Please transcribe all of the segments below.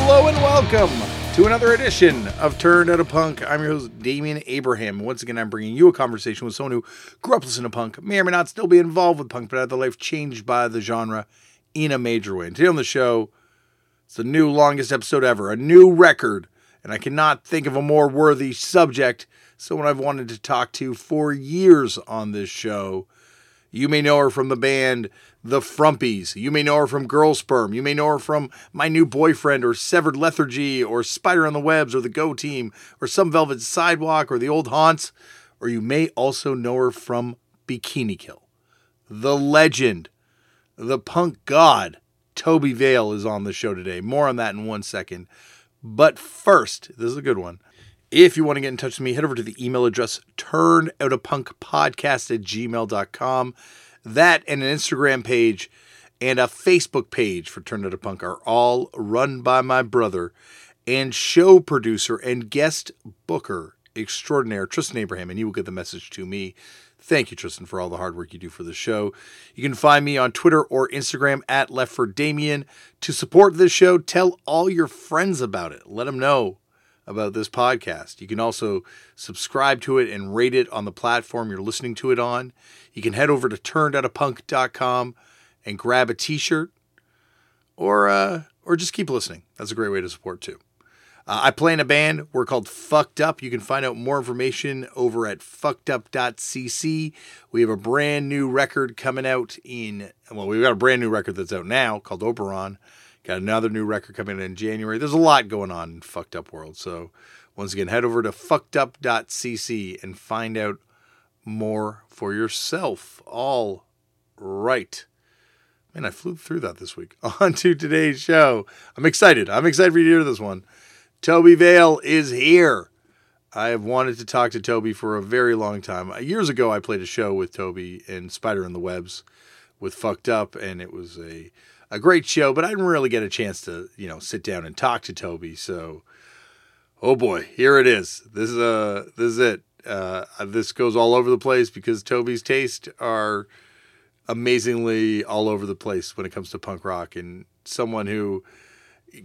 Hello and welcome to another edition of Turned Out a Punk. I'm your host, Damian Abraham. Once again, I'm bringing you a conversation with someone who grew up listening to punk, may or may not still be involved with punk, but had their life changed by the genre in a major way. And today on the show, it's the new longest episode ever, a new record, and I cannot think of a more worthy subject. Someone I've wanted to talk to for years on this show. You may know her from the band The Frumpies. You may know her from Girlsperm. You may know her from My New Boyfriend or Severed Lethargy or Spider and the Webs or The Go Team or Some Velvet Sidewalk or The Old Haunts. Or you may also know her from Bikini Kill. The legend, the punk god, Tobi Vail is on the show today. More on that in one second. But first, this is a good one. If you want to get in touch with me, head over to the email address turnedoutapunkpodcast at gmail.com. That and an Instagram page and a Facebook page for Turn Out a Punk are all run by my brother and show producer and guest booker extraordinaire, Tristan Abraham, and you will get the message to me. Thank you, Tristan, for all the hard work you do for the show. You can find me on Twitter or Instagram at Left for Damien. To support this show, tell all your friends about it. Let them know about this podcast. You can also subscribe to it and rate it on the platform you're listening to it on. You can head over to turnedoutapunk.com and grab a t-shirt or uh, or just keep listening. That's a great way to support too. Uh, I play in a band. We're called Fucked Up. You can find out more information over at fuckedup.cc. We have a brand new record coming out in, well, we've got a brand new record that's out now called Oberon. Got another new record coming in January. There's a lot going on in Fucked Up World. So once again, head over to fuckedup.cc and find out more for yourself. All right. Man, I flew through that this week. On to today's show. I'm excited. I'm excited for you to hear this one. Tobi Vail is here. I have wanted to talk to Tobi for a very long time. Years ago, I played a show with Tobi in Spider and the Webs with Fucked Up, and it was a a great show, but I didn't really get a chance to, you know, sit down and talk to Tobi. So, oh boy, here it is. This is uh, this is it. Uh, this goes all over the place because Tobi's taste are amazingly all over the place when it comes to punk rock, and someone who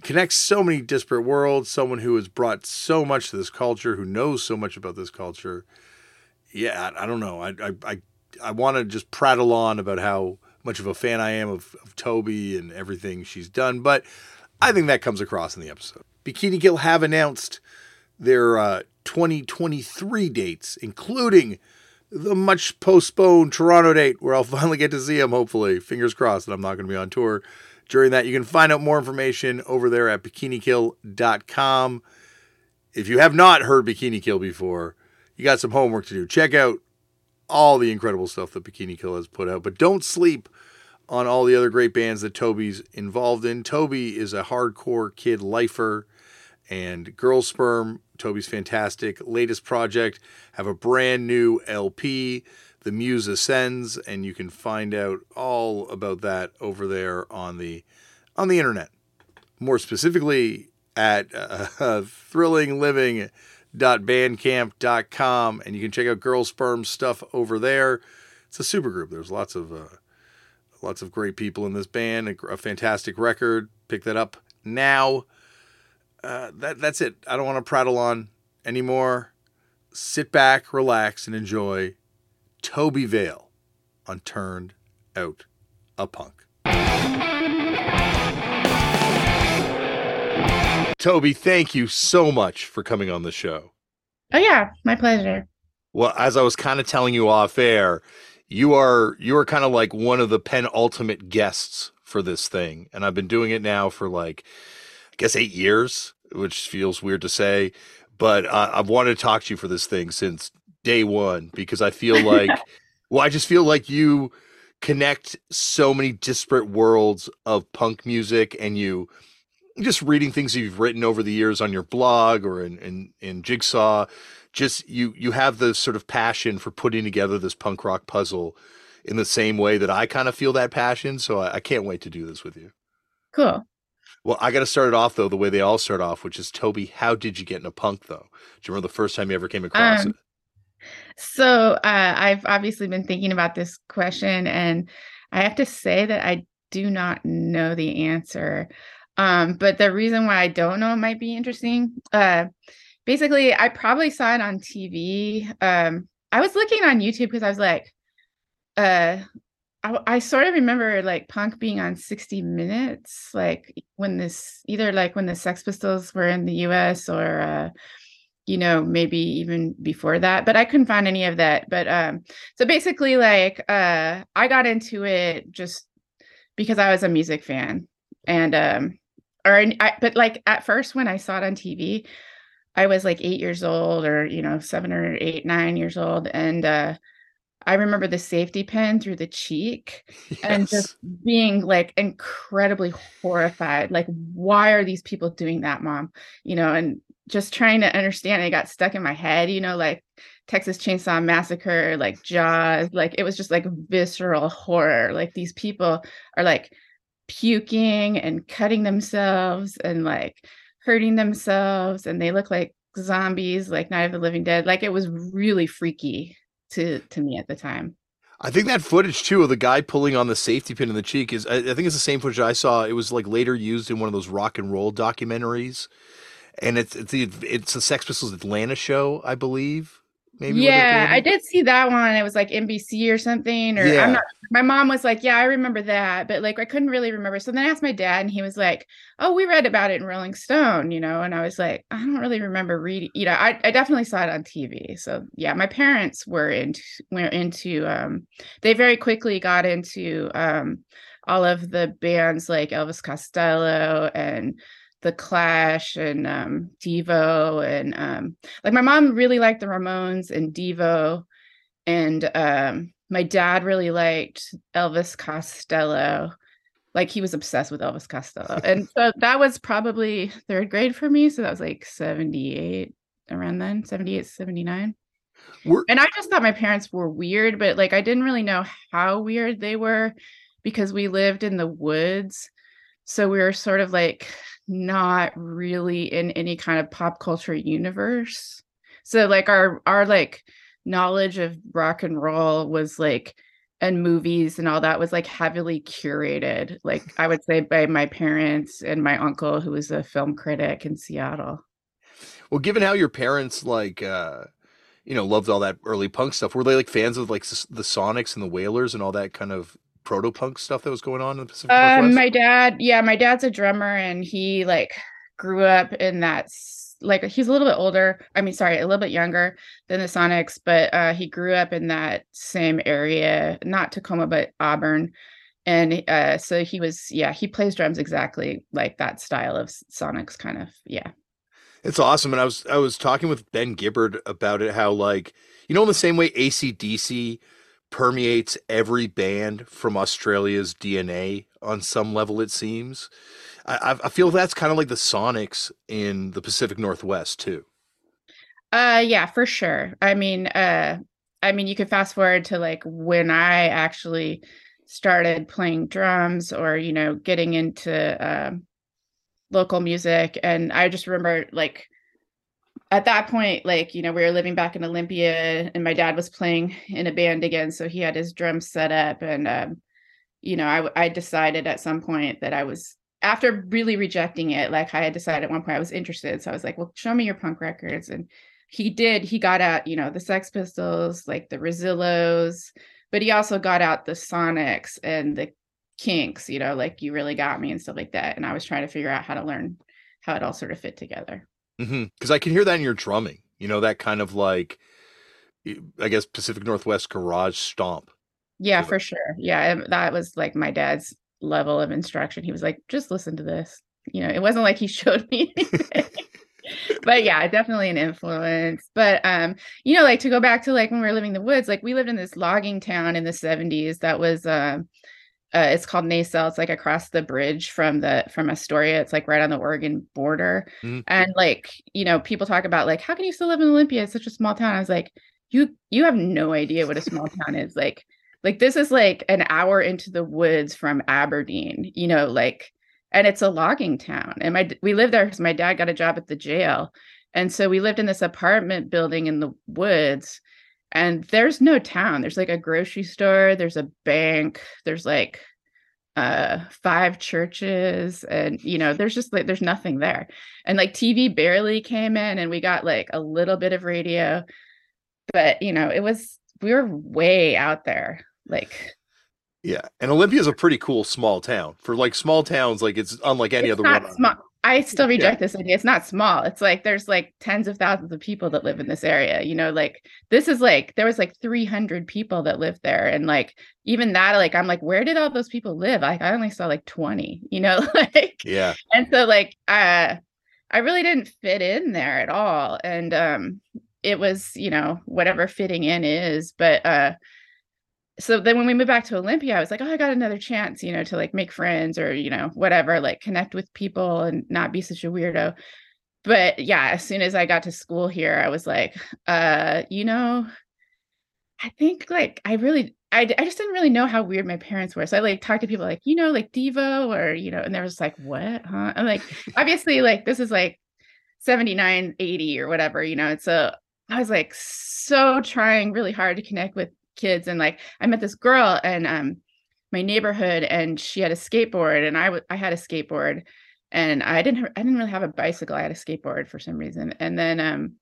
connects so many disparate worlds, someone who has brought so much to this culture, who knows so much about this culture. Yeah, I, I don't know. I I I, I want to just prattle on about how much of a fan I am of, of Tobi and everything she's done, but I think that comes across in the episode. Bikini Kill have announced their uh, 2023 dates, including the much postponed Toronto date where I'll finally get to see them, hopefully. Fingers crossed that I'm not going to be on tour during that. You can find out more information over there at bikinikill.com. If you have not heard Bikini Kill before, you got some homework to do. Check out all the incredible stuff that Bikini Kill has put out, but don't sleep on all the other great bands that Tobi's involved in. Tobi is a hardcore kid lifer and Girl Sperm, Tobi's fantastic latest project, have a brand new LP, The Muse Ascends, and you can find out all about that over there on the on the internet. More specifically at uh, thrillingliving.bandcamp.com and you can check out Girlsperm stuff over there. It's a super group. There's lots of uh, lots of great people in this band. A, a fantastic record. Pick that up now. Uh, that that's it. I don't want to prattle on anymore. Sit back, relax, and enjoy Tobi Vail on Turned Out a Punk. Tobi, thank you so much for coming on the show. Oh yeah, my pleasure. Well, as I was kind of telling you off air, you are you are kind of like one of the penultimate guests for this thing, and I've been doing it now for like I guess eight years, which feels weird to say, but uh, I've wanted to talk to you for this thing since day one because I feel like, well, I just feel like you connect so many disparate worlds of punk music, and you just reading things you've written over the years on your blog or in in, in Jigsaw, just you you have the sort of passion for putting together this punk rock puzzle in the same way that I kind of feel that passion. So I, I can't wait to do this with you. Cool. Well, I got to start it off though the way they all start off, which is Tobi. How did you get into punk though? Do you remember the first time you ever came across Um, it? So uh, I've obviously been thinking about this question, and I have to say that I do not know the answer. Um, but the reason why I don't know it might be interesting. Uh, basically, I probably saw it on TV. Um, I was looking on YouTube because I was like, uh, I, I sort of remember like punk being on 60 Minutes, like when this either like when the Sex Pistols were in the U.S. or uh, you know maybe even before that but i couldn't find any of that but um so basically like uh i got into it just because i was a music fan and um or I, but like at first when i saw it on tv i was like eight years old or you know seven or eight nine years old and uh I remember the safety pin through the cheek yes. and just being like incredibly horrified. Like, why are these people doing that, mom? You know, and just trying to understand it got stuck in my head, you know, like Texas Chainsaw Massacre, like Jaws, like it was just like visceral horror. Like these people are like puking and cutting themselves and like hurting themselves and they look like zombies like Night of the Living Dead. Like it was really freaky to to me at the time. I think that footage too of the guy pulling on the safety pin in the cheek is I, I think it's the same footage I saw. It was like later used in one of those rock and roll documentaries and it's it's the it's the Sex Pistols Atlanta show, I believe. Maybe yeah, I did see that one. It was like NBC or something. Or yeah. I'm not. My mom was like, "Yeah, I remember that," but like I couldn't really remember. So then I asked my dad, and he was like, "Oh, we read about it in Rolling Stone," you know. And I was like, "I don't really remember reading." You know, I I definitely saw it on TV. So yeah, my parents were into were into. Um, they very quickly got into um all of the bands like Elvis Costello and the Clash and um, Devo and um, like my mom really liked the Ramones and Devo, and um, my dad really liked Elvis Costello. Like he was obsessed with Elvis Costello, and so that was probably third grade for me. So that was like seventy eight around then, 78, 79. We're- and I just thought my parents were weird, but like I didn't really know how weird they were because we lived in the woods. So we were sort of like not really in any kind of pop culture universe. So like our our like knowledge of rock and roll was like and movies and all that was like heavily curated like i would say by my parents and my uncle who was a film critic in seattle well given how your parents like uh you know loved all that early punk stuff were they like fans of like the sonics and the wailers and all that kind of proto punk stuff that was going on in the Pacific um, Northwest? My dad, yeah, my dad's a drummer and he like grew up in that like he's a little bit older. I mean, sorry, a little bit younger than the Sonics, but uh, he grew up in that same area, not Tacoma, but Auburn. And uh, so he was, yeah, he plays drums exactly like that style of Sonics, kind of, yeah. It's awesome, and I was I was talking with Ben Gibbard about it, how like you know in the same way ACDC permeates every band from Australia's DNA on some level, it seems. I, I feel that's kind of like the Sonics in the Pacific Northwest too. Uh, yeah, for sure. I mean, uh, I mean, you could fast forward to like when I actually started playing drums or you know getting into uh, local music, and I just remember like at that point, like, you know, we were living back in Olympia and my dad was playing in a band again. So he had his drums set up. And, um, you know, I, I decided at some point that I was, after really rejecting it, like I had decided at one point I was interested. So I was like, well, show me your punk records. And he did, he got out, you know, the Sex Pistols, like the Rezillos, but he also got out the Sonics and the Kinks, you know, like you really got me and stuff like that. And I was trying to figure out how to learn how it all sort of fit together. Because mm-hmm. I can hear that in your drumming. You know, that kind of like, I guess, Pacific Northwest garage stomp. Yeah, for sure. Yeah, that was like my dad's level of instruction. He was like, just listen to this. You know, it wasn't like he showed me but yeah, definitely an influence. But um, you know, like to go back to like when we were living in the woods, like we lived in this logging town in the 70s that was um uh, uh, it's called Naselle. It's like across the bridge from the from Astoria. It's like right on the Oregon border. Mm-hmm. And like, you know, people talk about like, how can you still live in Olympia? It's such a small town. I was like, you you have no idea what a small town is. Like, like this is like an hour into the woods from Aberdeen, you know, like, and it's a logging town. And my we lived there because my dad got a job at the jail. And so we lived in this apartment building in the woods and there's no town there's like a grocery store there's a bank there's like uh five churches and you know there's just like there's nothing there and like tv barely came in and we got like a little bit of radio but you know it was we were way out there like yeah and olympia is a pretty cool small town for like small towns like it's unlike any it's other one small. I still reject yeah. this idea. It's not small. It's like there's like tens of thousands of people that live in this area. You know, like this is like there was like 300 people that lived there, and like even that, like I'm like, where did all those people live? Like I only saw like 20. You know, like yeah. And so like uh, I really didn't fit in there at all, and um, it was you know whatever fitting in is, but uh so then when we moved back to Olympia, I was like, oh, I got another chance, you know, to like make friends or, you know, whatever, like connect with people and not be such a weirdo. But yeah, as soon as I got to school here, I was like, uh, you know, I think like I really I, I just didn't really know how weird my parents were. So I like talked to people like, you know, like Devo or, you know, and they was like, what? Huh? I'm like, obviously, like this is like 79, 80 or whatever, you know. And so I was like so trying really hard to connect with kids and like I met this girl and um my neighborhood and she had a skateboard and I, w- I had a skateboard and I didn't I didn't really have a bicycle I had a skateboard for some reason and then um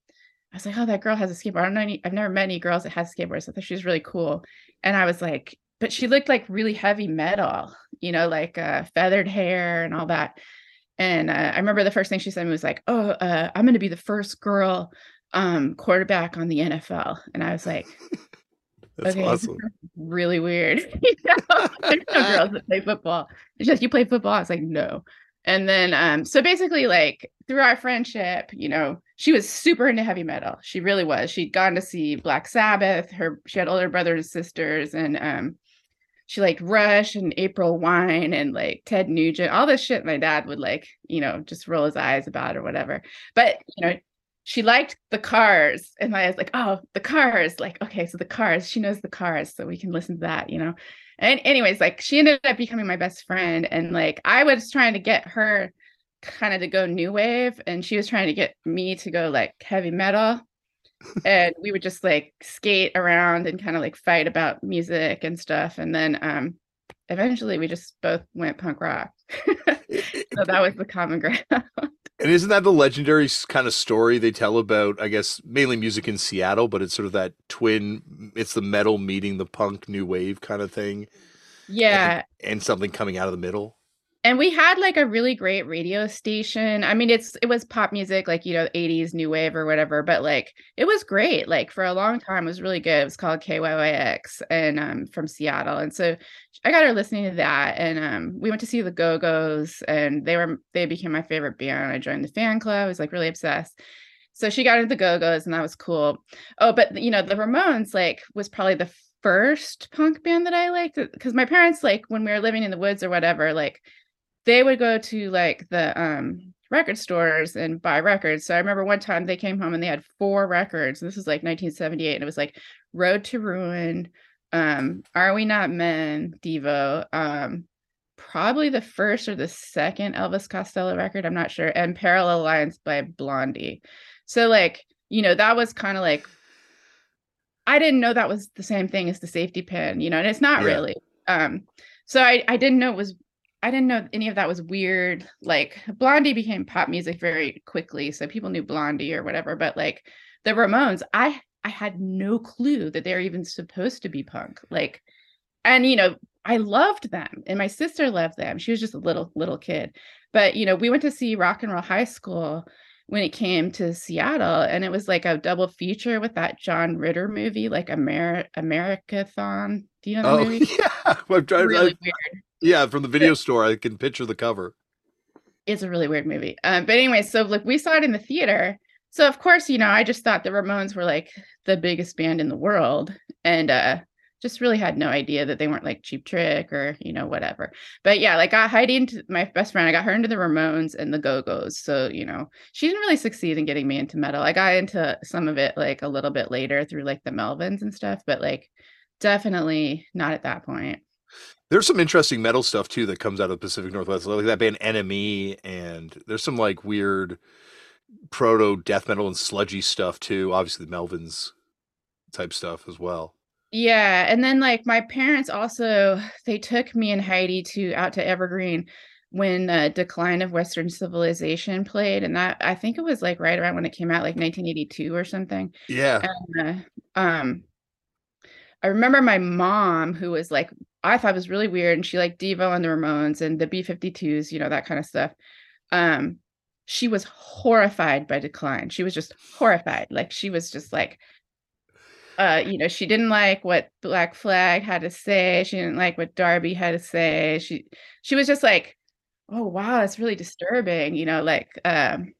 I was like oh that girl has a skateboard. I don't know any I've never met any girls that has skateboards so I thought she was really cool and I was like but she looked like really heavy metal you know like uh, feathered hair and all that and uh, I remember the first thing she said was like oh uh, I'm going to be the first girl um quarterback on the NFL and I was like That's okay, awesome. Really weird. you know? There's no girls that play football. It's just you play football. It's like no. And then um, so basically like through our friendship, you know, she was super into heavy metal. She really was. She'd gone to see Black Sabbath. Her she had older brothers and sisters, and um she liked Rush and April Wine and like Ted Nugent, all this shit my dad would like, you know, just roll his eyes about or whatever. But you know, she liked the cars and i was like oh the cars. Like okay so the cars she knows the cars so we can listen to that you know? And anyways like she ended up becoming my best friend and like i was trying to get her kind of to go new wave and she was trying to get me to go like heavy metal and we would just like skate around and kind of like fight about music and stuff and then um eventually we just both went punk rock. So that was the common ground and isn't that the legendary kind of story they tell about, I guess, mainly music in Seattle, but it's sort of that twin, it's the metal meeting the punk new wave kind of thing. Yeah. And, and something coming out of the middle and we had like a really great radio station. I mean it's it was pop music like you know 80s new wave or whatever but like it was great. Like for a long time it was really good. It was called KYYX and um from seattle. And so i got her listening to that and um we went to see the go-go's and they were they became my favorite band. I joined the fan club. I was like really obsessed. So she got into the go-go's and that was cool. Oh but you know the ramones like was probably the first punk band that i liked because my parents like when we were living in the woods or whatever like they would go to like the um record stores and buy records. So I remember one time they came home and they had four records. And this was like 1978. And it was like Road to Ruin, um, Are We Not Men, Devo, um, probably the first or the second Elvis Costello record. I'm not sure. And Parallel Lines by Blondie. So like, you know, that was kind of like I didn't know that was the same thing as the safety pin, you know, and it's not yeah. really. Um, so I, I didn't know it was I didn't know any of that was weird. Like Blondie became pop music very quickly, so people knew Blondie or whatever. But like the Ramones, I I had no clue that they're even supposed to be punk. Like, and you know, I loved them, and my sister loved them. She was just a little little kid, but you know, we went to see Rock and Roll High School when it came to Seattle, and it was like a double feature with that John Ritter movie, like Amer Americathon. Do you know the oh, movie? Yeah, trying, really I, weird. Yeah, from the video store, I can picture the cover. It's a really weird movie. Um, but anyway, so like we saw it in the theater. So of course, you know, I just thought the Ramones were like the biggest band in the world, and uh, just really had no idea that they weren't like Cheap Trick or you know whatever. But yeah, like I Heidi into my best friend, I got her into the Ramones and the Go Go's. So you know, she didn't really succeed in getting me into metal. I got into some of it like a little bit later through like the Melvins and stuff, but like definitely not at that point. There's some interesting metal stuff too that comes out of the Pacific Northwest, like that band Enemy, and there's some like weird proto death metal and sludgy stuff too. Obviously, the Melvins type stuff as well. Yeah, and then like my parents also they took me and Heidi to out to Evergreen when uh, Decline of Western Civilization played, and that I think it was like right around when it came out, like 1982 or something. Yeah. And, uh, um, I remember my mom, who was like, I thought was really weird, and she like Devo and the Ramones and the B52s, you know, that kind of stuff. Um, she was horrified by Decline. She was just horrified. Like she was just like, uh, you know, she didn't like what Black Flag had to say. She didn't like what Darby had to say. She she was just like, oh wow, that's really disturbing, you know, like um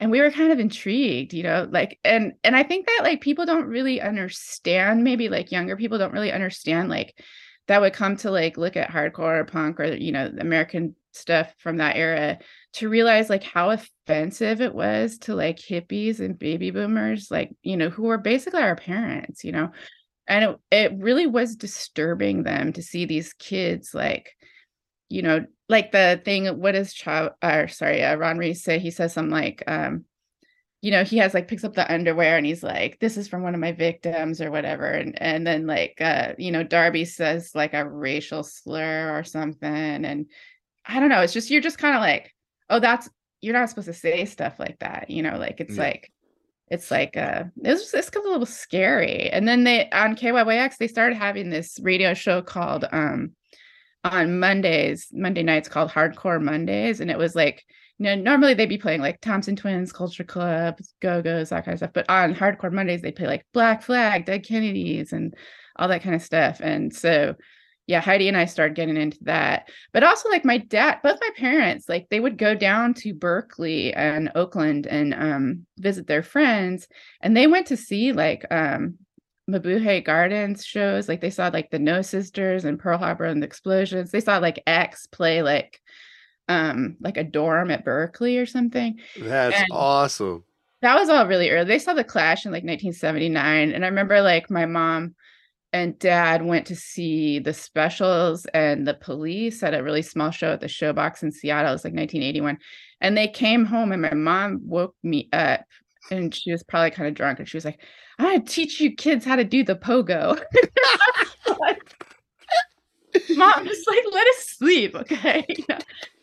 and we were kind of intrigued, you know, like and and I think that like people don't really understand, maybe like younger people don't really understand like that would come to like look at hardcore or punk or you know, American stuff from that era to realize like how offensive it was to like hippies and baby boomers like you know who were basically our parents you know? And it, it really was disturbing them to see these kids like you know like the thing what is Chav or sorry uh, Ron Reyes say? He says something like um you know he has like picks up the underwear and he's like this is from one of my victims or whatever and and then like uh you know Darby says like a racial slur or something and I don't know it's just you're just kind of like oh that's you're not supposed to say stuff like that you know like it's yeah. like it's like uh it's it's a little scary and then they on KYYX they started having this radio show called um on Mondays Monday nights called Hardcore Mondays and it was like you know normally they'd be playing like Thompson Twins Culture Club Go-Go's that kind of stuff but on Hardcore Mondays they play like Black Flag Dead Kennedys and all that kind of stuff and so yeah, Heidi and I started getting into that. But also like my dad, both my parents, like they would go down to Berkeley and Oakland and um visit their friends and they went to see like um Mabuhay Gardens shows. Like they saw like the No Sisters and Pearl Harbor and the Explosions. They saw like X play like um like a dorm at Berkeley or something. That's and awesome. That was all really early. They saw the Clash in like 1979 and I remember like my mom and dad went to see the specials and the police at a really small show at the showbox in Seattle. It was like 1981. And they came home and my mom woke me up and she was probably kind of drunk and she was like, I'm gonna teach you kids how to do the pogo. mom just like let us sleep, okay?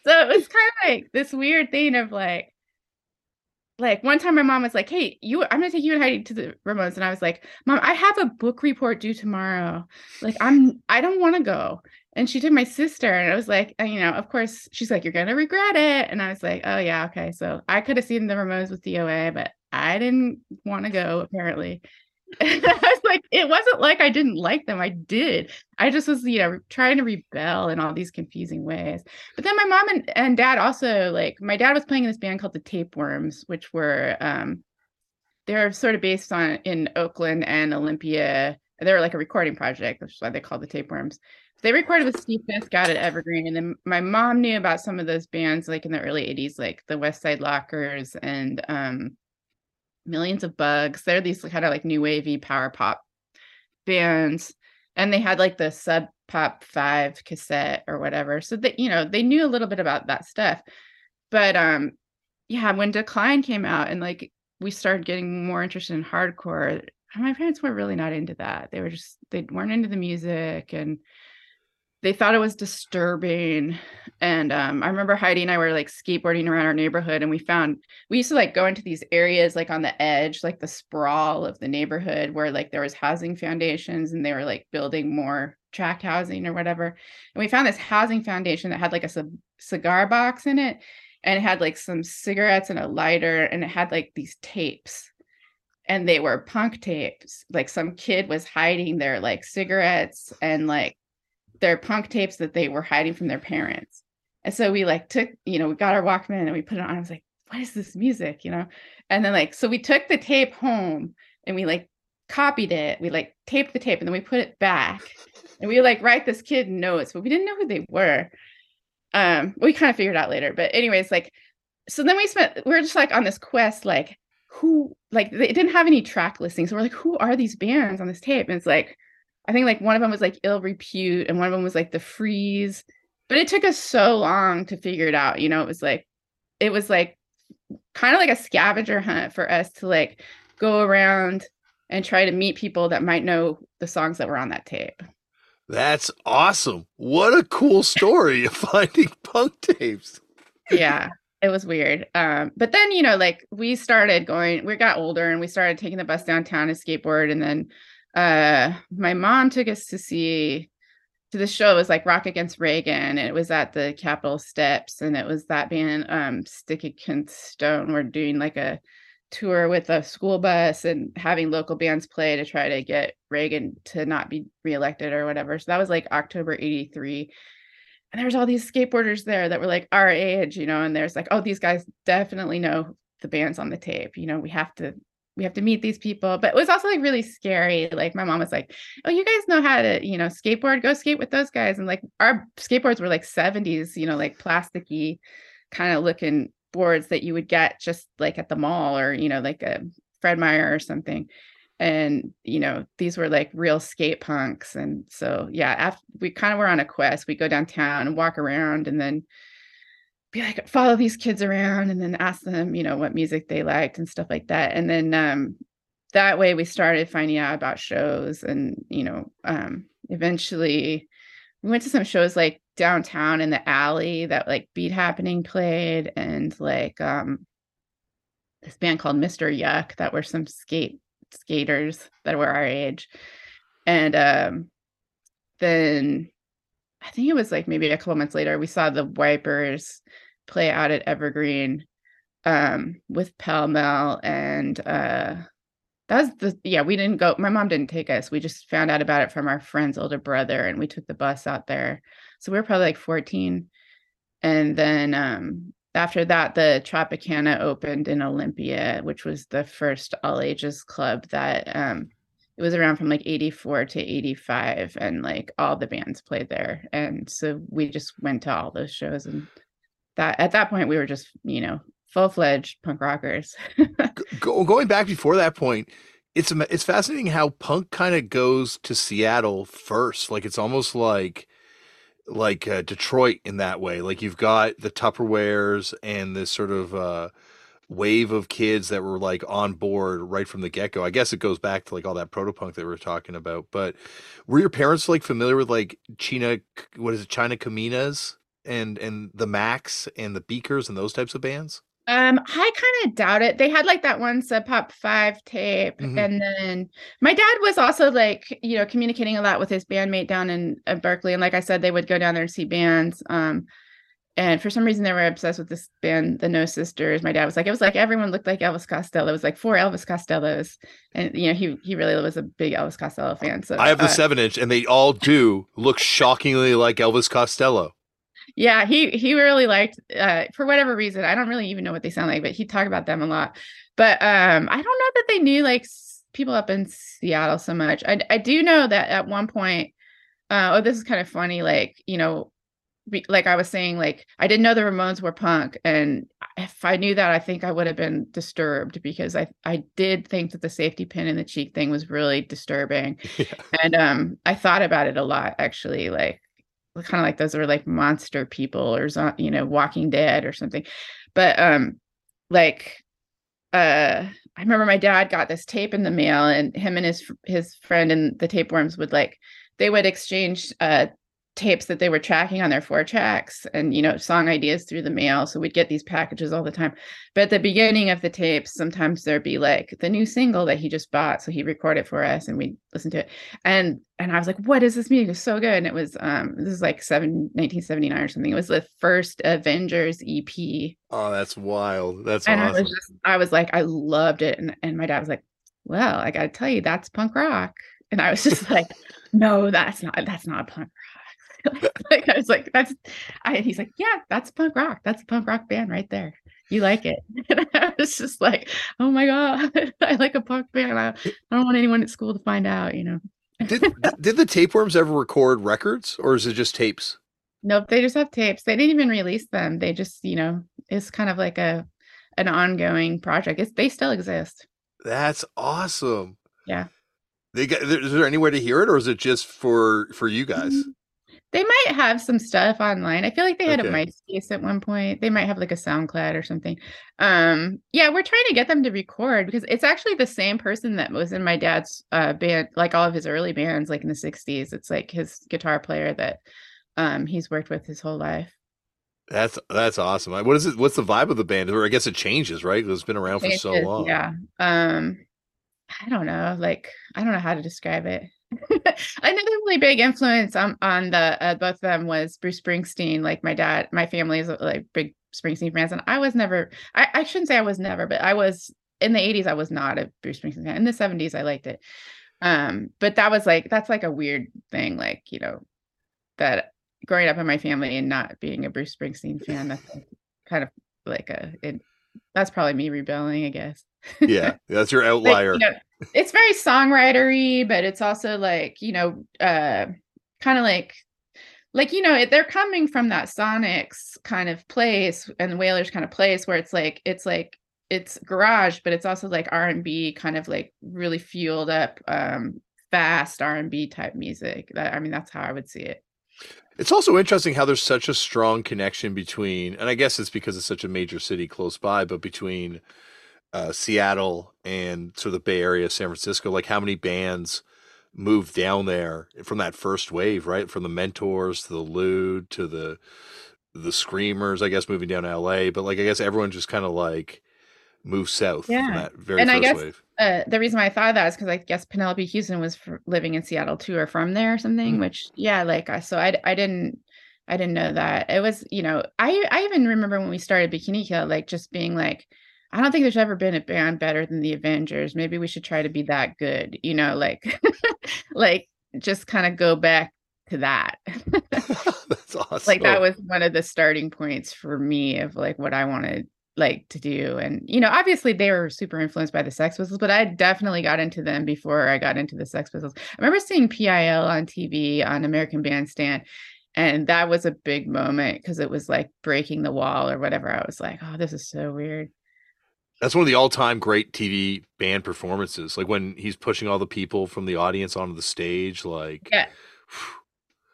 So it was kind of like this weird thing of like like one time my mom was like, Hey, you I'm gonna take you and Heidi to the Ramones. And I was like, Mom, I have a book report due tomorrow. Like, I'm I don't want to go. And she took my sister, and I was like, you know, of course, she's like, You're gonna regret it. And I was like, Oh yeah, okay. So I could have seen the Ramones with DOA, but I didn't want to go apparently. I was like, it wasn't like I didn't like them. I did. I just was, you know, trying to rebel in all these confusing ways. But then my mom and, and dad also like my dad was playing in this band called the Tapeworms, which were um they're sort of based on in Oakland and Olympia. They're like a recording project, which is why they call the Tapeworms. They recorded with Steve Fisk-out at Evergreen, and then my mom knew about some of those bands like in the early '80s, like the West Side Lockers and um Millions of Bugs. They're these kind of like new wavy power pop bands. And they had like the sub pop five cassette or whatever. So that, you know, they knew a little bit about that stuff. But um, yeah, when Decline came out and like we started getting more interested in hardcore, my parents were really not into that. They were just they weren't into the music and they thought it was disturbing and um, i remember heidi and i were like skateboarding around our neighborhood and we found we used to like go into these areas like on the edge like the sprawl of the neighborhood where like there was housing foundations and they were like building more tract housing or whatever and we found this housing foundation that had like a c- cigar box in it and it had like some cigarettes and a lighter and it had like these tapes and they were punk tapes like some kid was hiding their like cigarettes and like their punk tapes that they were hiding from their parents. And so we like took, you know, we got our Walkman and we put it on. I was like, what is this music? You know? And then like, so we took the tape home and we like copied it. We like taped the tape and then we put it back. And we like write this kid notes, but we didn't know who they were. Um, we kind of figured out later. But anyways, like, so then we spent we are just like on this quest, like who like they didn't have any track listings. So we're like, who are these bands on this tape? And it's like, I think like one of them was like ill repute and one of them was like the freeze. But it took us so long to figure it out. You know, it was like it was like kind of like a scavenger hunt for us to like go around and try to meet people that might know the songs that were on that tape. That's awesome. What a cool story of finding punk tapes. yeah, it was weird. Um, but then, you know, like we started going, we got older and we started taking the bus downtown to skateboard. And then uh my mom took us to see to the show it was like rock against reagan it was at the capitol steps and it was that band um stick against stone we're doing like a tour with a school bus and having local bands play to try to get Reagan to not be reelected or whatever. So that was like October 83. And there's all these skateboarders there that were like our age, you know, and there's like, oh, these guys definitely know the bands on the tape. You know, we have to we have to meet these people. But it was also like really scary. Like my mom was like, Oh, you guys know how to, you know, skateboard, go skate with those guys. And like our skateboards were like 70s, you know, like plasticky kind of looking boards that you would get just like at the mall or you know like a Fred Meyer or something and you know these were like real skate punks and so yeah after we kind of were on a quest we go downtown and walk around and then be like follow these kids around and then ask them you know what music they liked and stuff like that and then um that way we started finding out about shows and you know um eventually we went to some shows like downtown in the alley that like beat happening played and like um this band called Mr. Yuck that were some skate skaters that were our age. And um then I think it was like maybe a couple months later we saw the Wipers play out at Evergreen um with Pell Mell and uh that was the yeah we didn't go my mom didn't take us. We just found out about it from our friend's older brother and we took the bus out there. So we were probably like 14 and then um after that the tropicana opened in olympia which was the first all ages club that um it was around from like 84 to 85 and like all the bands played there and so we just went to all those shows and that at that point we were just you know full-fledged punk rockers. Go, going back before that point it's it's fascinating how punk kind of goes to seattle first like it's almost like like uh, detroit in that way like you've got the tupperwares and this sort of uh wave of kids that were like on board right from the get-go i guess it goes back to like all that proto-punk that we were talking about but were your parents like familiar with like china what is it Chinas Comidas and and the max and the beakers and those types of bands Um, I kind of doubt it. They had like that one Sub Pop Five tape, Mhm. and then my dad was also like, you know, communicating a lot with his bandmate down in uh, Berkeley. And like I said, they would go down there and see bands. Um, and for some reason, they were obsessed with this band, the No Sisters. My dad was like, it was like everyone looked like Elvis Costello. It was like four Elvis Costellos, and you know, he he really was a big Elvis Costello fan. So i have the uh, seven inch and they all do look shockingly like elvis costello yeah he he really liked uh for whatever reason i don't really even know what they sound like but he talked about them a lot but um i don't know that they knew like people up in seattle so much i, I do know that at one point uh oh this is kind of funny like you know like i was saying like i didn't know the ramones were punk and if i knew that i think i would have been disturbed because i i did think that the safety pin in the cheek thing was really disturbing Yeah. and um i thought about it a lot actually like kind of like those are like monster people or you know walking dead or something but um like uh i remember my dad got this tape in the mail and him and his his friend and the tapeworms would like they would exchange uh tapes that they were tracking on their four tracks and you know song ideas through the mail so we'd get these packages all the time but at the beginning of the tapes sometimes there'd be like the new single that he just bought so he'd record it for us and we'd listen to it and and I was like, what is this music? It's so good. And it was um this is like seven, 1979 or something. It was the first Avengers EP. oh that's wild that's and I was just I was like, I loved it. And and my dad was like, Well, I gotta tell you, that's punk rock. And I was just like, No, that's not that's not punk rock. like I was like, that's I he's like, Yeah, that's punk rock. That's a punk rock band right there. You like it. And I was just like, Oh my God, I like a punk band. I, I don't want anyone at school to find out, you know. did did the tapeworms ever record records or is it just tapes Nope, they just have tapes. They didn't even release them. They just, you know, it's kind of like a an ongoing project. It's they still exist. that's awesome Yeah. they got is there anywhere to hear it or is it just for for you guys Mm-hmm. They might have some stuff online. I feel like they had okay. a MySpace at one point. They might have like a SoundCloud or something. Um, yeah, we're trying to get them to record because it's actually the same person that was in my dad's uh, band, like all of his early bands, like in the '60s. It's like his guitar player that um, he's worked with his whole life. That's that's awesome. What is it? What's the vibe of the band? Or I guess it changes, right? It's been around for so long. Yeah. Um, I don't know. Like I don't know how to describe it. Another really big influence on on the uh, both of them was Bruce Springsteen. Like my dad, my family is like big Springsteen fans, and I was never. I, I shouldn't say I was never, but I was in the '80s. I was not a Bruce Springsteen fan. In the '70s, I liked it. Um, but that was like that's like a weird thing, like you know, that growing up in my family and not being a Bruce Springsteen fan, that's kind of like a it, that's probably me rebelling, I guess. yeah, that's your outlier. you know, it's very songwritery, but it's also like you know, uh, kind of like like you know they're coming from that sonics kind of place and the Wailers kind of place where it's like it's like it's garage but it's also like r&b kind of like really fueled up um fast r&b type music. That i mean that's how i would see it. It's also interesting how there's such a strong connection between, and I guess it's because it's such a major city close by, but between uh, Seattle and sort of the Bay Area, San Francisco, like how many bands moved down there from that first wave, right? From the Mentors to the Lewd to the the Screamers, I guess, moving down to LA. But like, I guess everyone just kind of like moved south yeah. from that very and first I guess, wave. Uh, the reason why I thought that is because I guess Penelope Houston was living in Seattle too, or from there or something. Mm. Which, yeah, like so I I didn't I didn't know that it was you know I I even remember when we started Bikini Kill, like just being like. I don't think there's ever been a band better than the Avengers. Maybe we should try to be that good, you know, like like just kind of go back to that. That's awesome. Like that was one of the starting points for me of like what I wanted like to do and you know obviously they were super influenced by the sex pistols but i definitely got into them before i got into the sex pistols i remember seeing pil on tv on american bandstand and that was a big moment because it was like breaking the wall or whatever i was like oh this is so weird that's one of the all-time great tv band performances like when he's pushing all the people from the audience onto the stage like yeah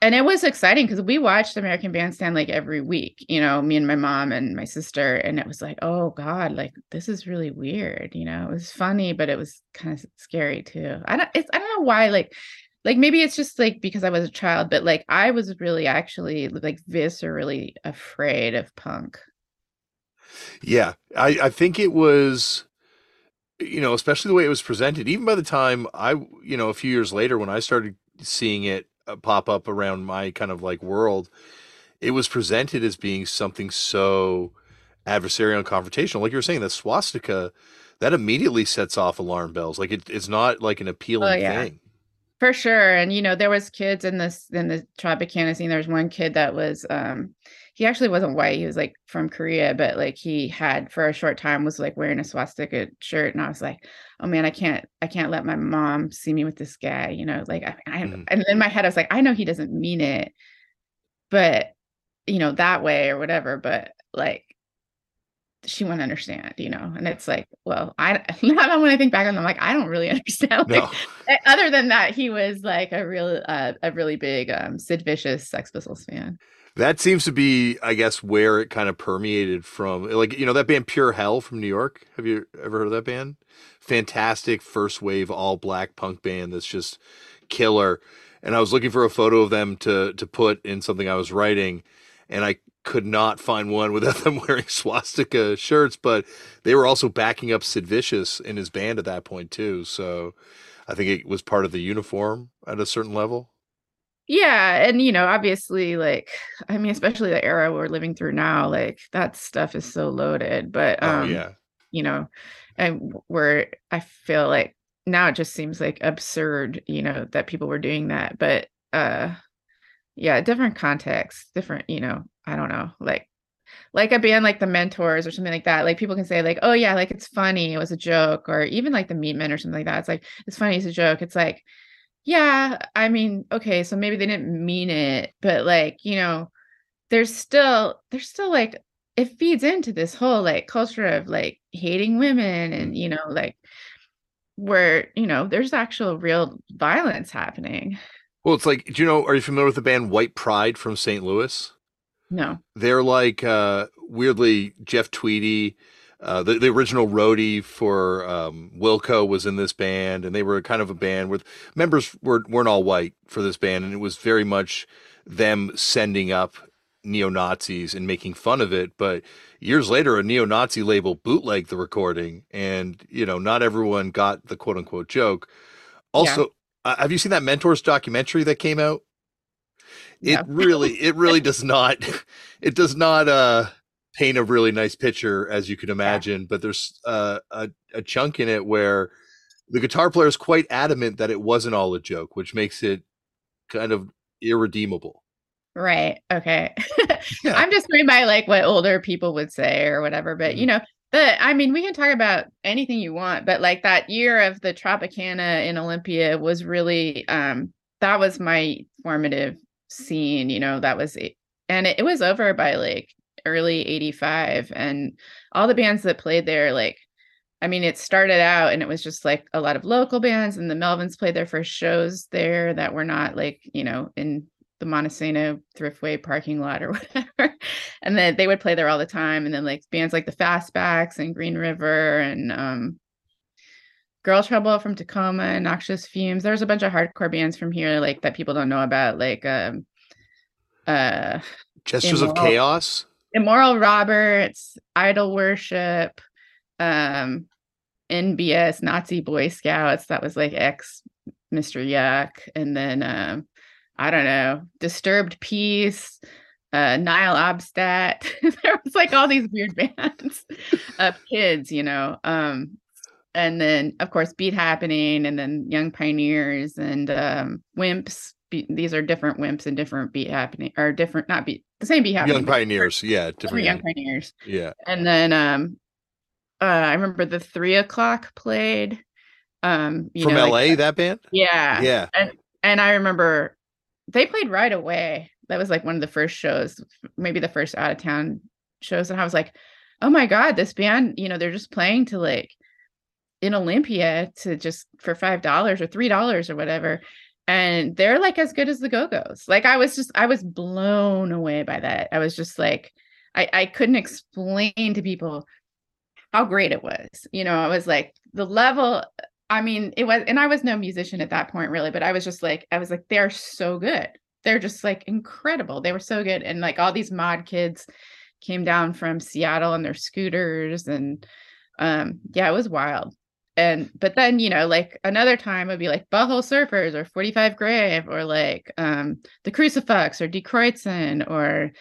and it was exciting because we watched American Bandstand like every week, you know, me and my mom and my sister, and it was like, oh God, like this is really weird, you know. It was funny, but it was kind of scary too. I don't, it's I don't know why, like, like maybe it's just like because I was a child, but like I was really actually like viscerally afraid of punk. Yeah, I I think it was you know, especially the way it was presented. Even by the time I, you know, a few years later when I started seeing it uh, pop up around my kind of like world, it was presented as being something so adversarial and confrontational. Like you were saying, that swastika, that immediately sets off alarm bells. Like it, it's not like an appealing oh, yeah. thing. For sure. And you know, there was kids in this in the Tropicana scene. There was one kid that was um he actually wasn't white. He was like from Korea, but like he had for a short time was like wearing a swastika shirt. And I was like, oh man, I can't, I can't let my mom see me with this guy, you know, like I, I mm. and in my head, I was like, I know he doesn't mean it, but you know, that way or whatever. But like she wouldn't understand, you know. And it's like, well, I now when I think back on them, like I don't really understand. Like, no. Eh, other than that, he was like a real, uh, a really big um, Sid Vicious Sex Pistols fan that seems to be, I guess, where it kind of permeated from. Like, you know, that band Pure Hell from New York. Have you ever heard of that band? Fantastic first wave all black punk band that's just killer. And I was looking for a photo of them to to put in something I was writing, and I could not find one without them wearing swastika shirts. But they were also backing up Sid Vicious in his band at that point too. So I think it was part of the uniform at a certain level. Yeah, and you know, obviously, like I mean, especially the era we're living through now, like that stuff is so loaded. But oh, um, oh, yeah, you know, and where I feel like now it just seems like absurd, you know, that people were doing that. But uh, yeah, different context, different, you know, I don't know, like like a band like the mentors or something like that like people can say like oh yeah like it's funny it was a joke or even like the meatmen or something like that it's like it's funny it's a joke it's like yeah, I mean, okay, so maybe they didn't mean it, but like, you know, there's still there's still like it feeds into this whole like culture of like hating women and you know, like where, you know, there's actual real violence happening. Well, it's like, do you know? Are you familiar with the band White Pride from St. Louis? No. They're like uh, weirdly Jeff Tweedy. Uh, the, the original roadie for um, Wilco was in this band, and they were kind of a band with members were, weren't all white for this band, and it was very much them sending up neo Nazis and making fun of it. But years later, a neo Nazi label bootlegged the recording, and you know, not everyone got the quote unquote joke. Also, yeah. uh, have you seen that Mentors documentary that came out? It no. really, it really does not, it does not uh, paint a really nice picture as you can imagine. Yeah. But there's uh, a a chunk in it where the guitar player is quite adamant that it wasn't all a joke, which makes it kind of irredeemable. Right. Okay. yeah. I'm just going by like what older people would say or whatever. But mm-hmm. you know, the I mean, we can talk about anything you want, but like that year of the Tropicana in Olympia was really um that was my formative scene, you know, that was and it, it was over by like early 85 and all the bands that played there like I mean, it started out and it was just like a lot of local bands, and the Melvins played their first shows there that were not like, you know, in the Montesano Thriftway parking lot or whatever. and then they would play there all the time. And then like bands like the Fastbacks and Green River and um, Girl Trouble from Tacoma and Noxious Fumes. There's a bunch of hardcore bands from here like that people don't know about, like um uh Gestures of Chaos. Immoral Roberts, Idol Worship, um NBS, Nazi Boy Scouts. That was like ex Mr. Yuck. And then um I don't know, Disturbed Peace, uh, Nihil Obstat. there was like all these weird bands of kids, you know. Um, and then of course Beat Happening, and then Young Pioneers and um, Wimps. Be- these are different Wimps and different Beat Happening, or different, not Beat, the same Beat Happening. Young Pioneers, yeah, different Young Pioneers. Yeah. And then um, uh, I remember the Three O'clock played. Um, from know, LA, like, that band. Yeah, yeah. And and I remember they played right away. That was like one of the first shows, maybe the first out of town shows. And I was like, oh my God, this band, you know, they're just playing to like in Olympia to just for five dollars or three dollars or whatever. And they're like as good as the Go-Go's. Like I was just I was blown away by that. I was just like, I, I couldn't explain to people how great it was. You know, I was like the level I mean, it was, and I was no musician at that point, really, but I was just like, I was like, they're so good. They're just like incredible. They were so good. And like all these mod kids came down from Seattle on their scooters. And um, yeah, it was wild. And, but then, you know, like another time would be like Butthole Surfers or 45 Grave or like um, The Crucifix or Die Kreuzen or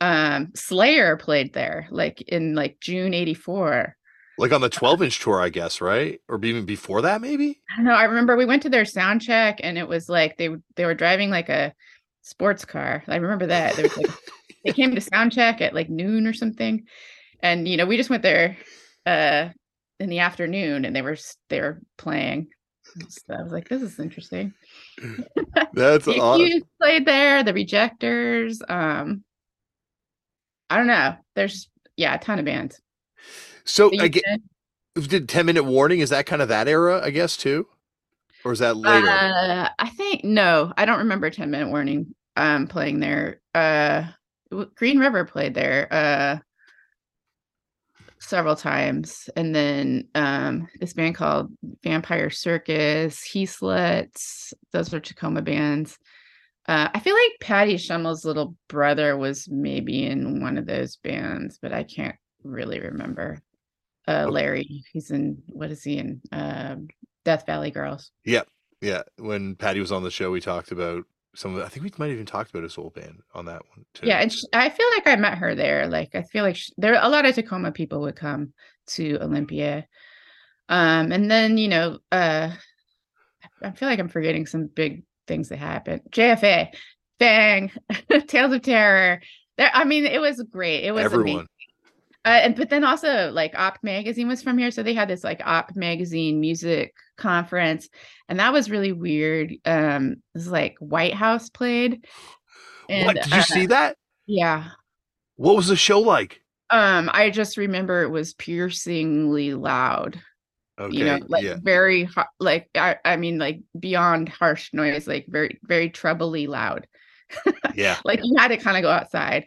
um, Slayer played there like in like June 84 like on the 12 inch tour, I guess, right? Or even before that, maybe. I don't know. I remember we went to their sound check, and it was like they they were driving like a sports car. I remember that. They, like, they came to sound check at like noon or something, and you know we just went there uh in the afternoon, and they were they were playing. So I was like, this is interesting. That's awesome. played there. The Rejectors. Um, I don't know. There's yeah, a ton of bands. So get, did 10 minute warning is that kind of that era, I guess, too? Or is that later? Uh, I think no, I don't remember 10 minute warning um playing there. Uh Green River played there uh several times. And then um this band called Vampire Circus, He Sluts, those are Tacoma bands. Uh, I feel like Patty Schemel's little brother was maybe in one of those bands, but I can't really remember uh Larry. He's in what is he in? Um Death Valley Girls. Yep. Yeah. When Patty was on the show, we talked about some of the, I think we might have even talked about a soul band on that one too. Yeah, and she, I feel like I met her there. Like I feel like she, there a lot of Tacoma people would come to Olympia. Um, and then you know, uh, I feel like I'm forgetting some big things that happened. JFA, Bang, Tales of Terror. There, I mean, it was great. It was everyone. Amazing. Uh, and but then also like Op magazine was from here, so they had this like Op magazine music conference, and that was really weird. Um, it was like Whitehouse played. And, what did you uh, see that? Yeah. What was the show like? Um, I just remember it was piercingly loud. Okay, you know, like yeah. very like I, I mean like beyond harsh noise, like very very trebly loud. yeah. Like you had to kind of go outside.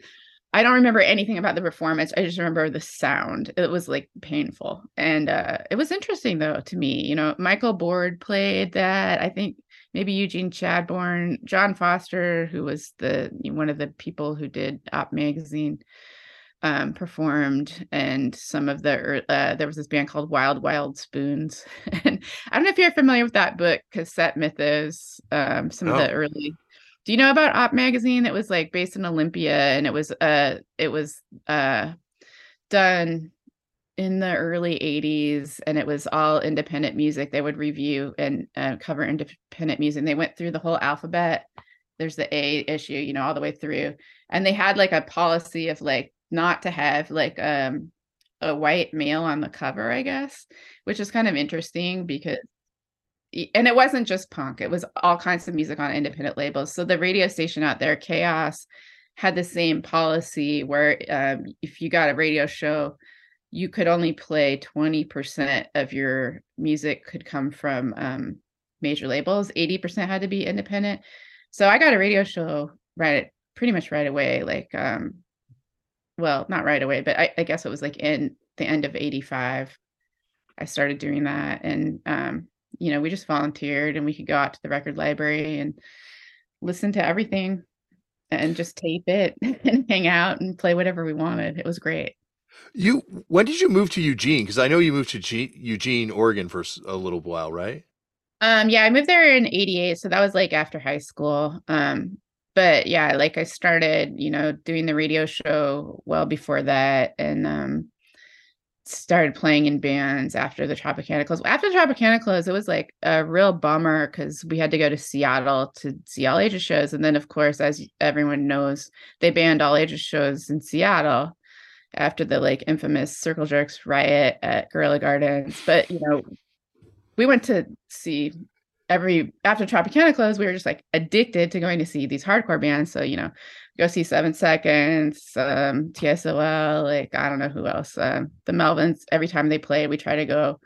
I don't remember anything about the performance. I just remember the sound. It was like painful. And uh it was interesting though to me. You know, Michael Board played that. I think maybe Eugene Chadbourne, John Foster, who was the one of the people who did Op magazine um, performed and some of the uh, there was this band called Wild Wild Spoons and I don't know if you're familiar with that book Cassette Mythos um, some of the oh. early do you know about Op magazine? It was like based in Olympia and it was uh it was uh done in the early 80s and it was all independent music. They would review and uh, cover independent music they went through the whole alphabet. There's the a issue you know all the way through. And they had like a policy of like not to have like um a white male on the cover, I guess, which is kind of interesting because and it wasn't just punk, it was all kinds of music on independent labels. So the radio station out there, KAOS, had the same policy where um, if you got a radio show, you could only play 20% of your music could come from um, major labels, 80% had to be independent. So I got a radio show right pretty much right away. Like um, well, not right away, but I, I guess it was like in the end of 85. I started doing that. And, um, you know, we just volunteered and we could go out to the record library and listen to everything and just tape it and hang out and play whatever we wanted. It was great. You, when did you move to Eugene? Because I know you moved to G- Eugene, Oregon for a little while, right? Um, yeah, I moved there in 88. So that was like after high school. Um, but yeah, like I started, you know, doing the radio show well before that and um started playing in bands after the Tropicana closed. After the Tropicana closed, it was like a real bummer because we had to go to Seattle to see all ages shows. And then of course, as everyone knows, they banned all ages shows in Seattle after the like infamous circle jerks riot at Gorilla Gardens. But you know, we went to see every after Tropicana closed, we were just like addicted to going to see these hardcore bands. So, you know, go see Seven Seconds, um, TSOL, like I don't know who else. Um, the Melvins, every time they played, we try to go.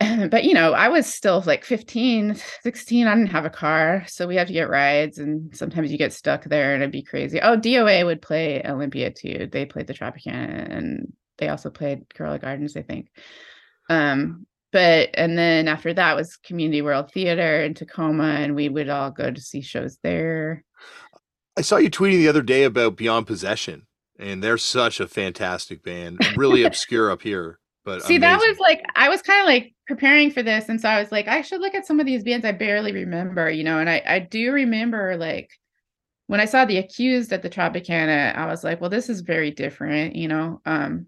but you know, I was still like 15, 16. I didn't have a car. So we have to get rides and sometimes you get stuck there and it'd be crazy. Oh, DOA would play Olympia too. They played the Tropicana and they also played Gorilla Gardens, I think. Um, but and then after that was community world theater in tacoma and we would all go to see shows there i saw you tweeting the other day about beyond possession and they're such a fantastic band really obscure up here but see amazing. that was like i was kind of like preparing for this and so i was like i should look at some of these bands i barely remember you know and i i do remember like when i saw the accused at the tropicana i was like well this is very different you know um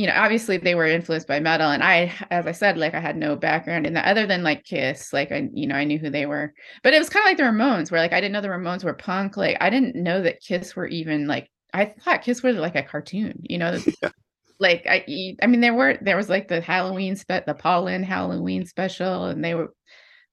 you know, obviously they were influenced by metal. And I, as I said, like I had no background in that other than like Kiss. Like I, you know, I knew who they were. But it was kind of like the Ramones, where like I didn't know the Ramones were punk. Like I didn't know that Kiss were even like I thought Kiss was like a cartoon, you know. Yeah. Like I I mean there were there was like the Halloween spe the Paul Lynde Halloween special and they were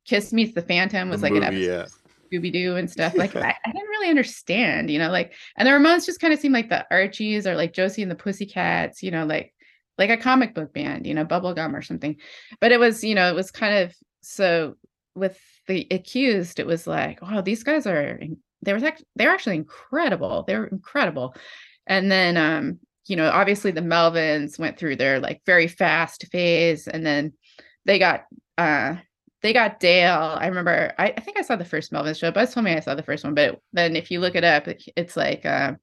Kiss Meets the Phantom was the like movie, an episode. Yeah. Scooby Doo and stuff. Like I, I, didn't really understand, you know, like and the Ramones just kind of seemed like the Archies or like Josie and the Pussycats, you know, like like a comic book band, you know, bubblegum or something. But it was, you know, it was kind of so with the accused, it was like, wow, these guys are they were they're actually incredible. They're incredible. And then um, you know, obviously the Melvins went through their like very fast phase and then they got uh they got Dale. I remember, I, I, think I saw the first Melvin show. Buzz told me I saw the first one, but then if you look it up, it's like uh,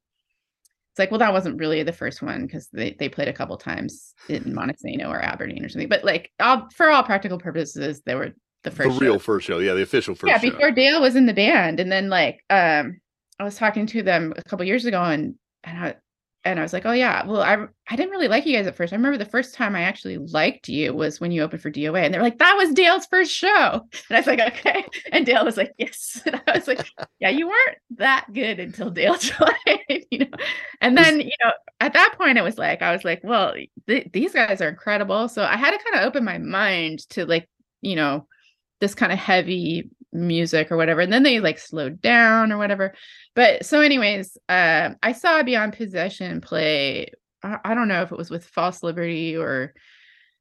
it's like, well, that wasn't really the first one because they, they played a couple times in Montesano or Aberdeen or something. But like, all, for all practical purposes, they were the first, the real show. first show, yeah, the official first. Yeah, before show. Dale was in the band, and then like, um, I was talking to them a couple years ago, and and I, and I was like, oh yeah, well, I I didn't really like you guys at first. I remember the first time I actually liked you was when you opened for DOA, and they were like, that was Dale's first show, and I was like, okay, and Dale was like, yes, and I was like, yeah, you weren't that good until Dale joined, you know, and then you know at that point it was like I was like, well, th- these guys are incredible, so I had to kind of open my mind to like you know this kind of heavy music or whatever and then they like slowed down or whatever but so anyways uh, i saw beyond possession play I, I, don't know if it was with false liberty or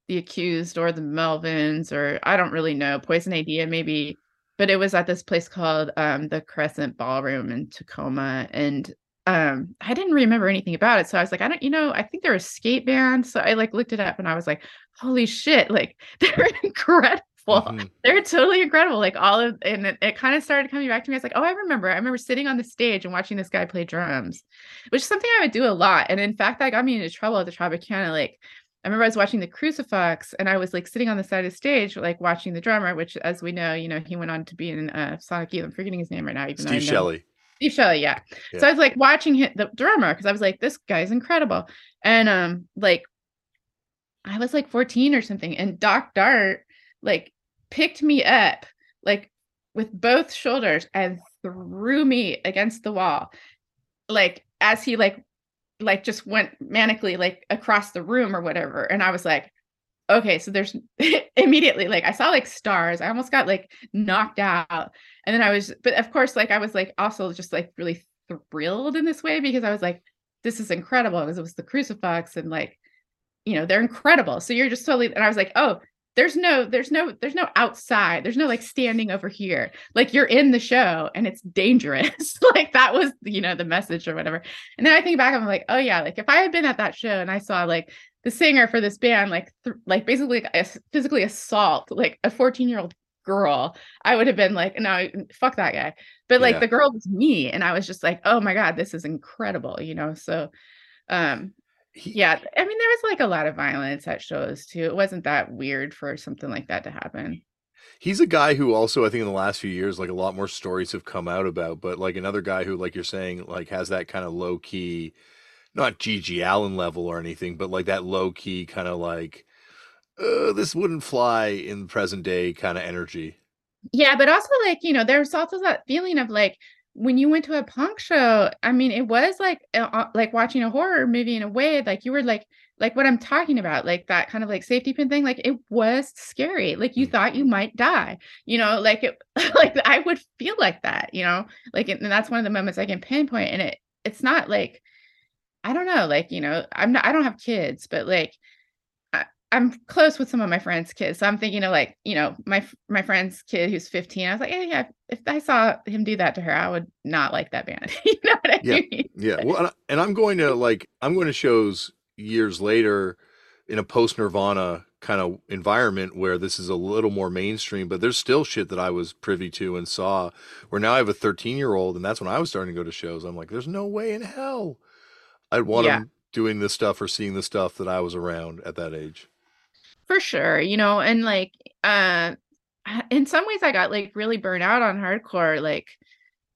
the accused or the Melvins or I don't really know Poison Idea maybe, but it was at this place called um, the Crescent Ballroom in Tacoma, and um, I didn't remember anything about it. So I was like, I don't, you know, I think they're a skate band. So I like looked it up and I was like, holy shit, like they're incredible. Mm-hmm. They're totally incredible. Like all of, and it, it kind of started coming back to me. I was like, oh, I remember. I remember sitting on the stage and watching this guy play drums, which is something I would do a lot. And in fact, that got me into trouble at the Tropicana. Like, I remember I was watching the Crucifix and I was like sitting on the side of the stage, like watching the drummer, which, as we know, you know, he went on to be in uh, Sonic Youth. I'm forgetting his name right now. Even Steve Shelley. Steve Shelley, yeah. yeah. So I was like watching him, the drummer because I was like, this guy's incredible. And um, like I was like 14 or something, and Doc Dart like picked me up like with both shoulders and threw me against the wall, like as he like like just went manically like across the room or whatever. And I was like, okay, so there's immediately like I saw like stars. I almost got like knocked out. And then I was, but of course, like I was like also just like really thrilled in this way because I was like, this is incredible. Because it was the crucifix and like, you know, they're incredible. So you're just totally, and I was like, oh, there's no, there's no, there's no outside. There's no like standing over here. Like you're in the show and it's dangerous. like that was, you know, the message or whatever. And then I think back, I'm like, oh yeah, like if I had been at that show and I saw like the singer for this band like th- like basically physically assault like a 14 year old girl i would have been like no fuck that guy but like yeah. the girl was me and i was just like oh my god this is incredible you know so um yeah i mean there was like a lot of violence at shows too it wasn't that weird for something like that to happen he's a guy who also i think in the last few years like a lot more stories have come out about but like another guy who like you're saying like has that kind of low key not GG Allen level or anything, but like that low key kind of like uh, this wouldn't fly in present day kind of energy. Yeah, but also like you know, there's also that feeling of like when you went to a punk show. I mean, it was like uh, like watching a horror movie in a way. Like you were like like what I'm talking about, like that kind of like safety pin thing. Like it was scary. Like you mm. thought you might die. You know, like it like I would feel like that. You know, like and that's one of the moments I can pinpoint. And it it's not like I don't know, like, you know, I'm not, I don't have kids, but like, I, am close with some of my friends' kids. So I'm thinking of like, you know, my, my friend's kid who's 15. I was like, yeah, yeah, if I saw him do that to her, I would not like that band. you know what I yeah. mean? Yeah. Well, and I'm going to like, I'm going to shows years later in a post Nirvana kind of environment where this is a little more mainstream, but there's still shit that I was privy to and saw where now I have a 13 year old and that's when I was starting to go to shows. I'm like, there's no way in hell I'd want yeah. them doing this stuff or seeing the stuff that I was around at that age. For sure, you know, and like uh in some ways I got like really burnt out on hardcore like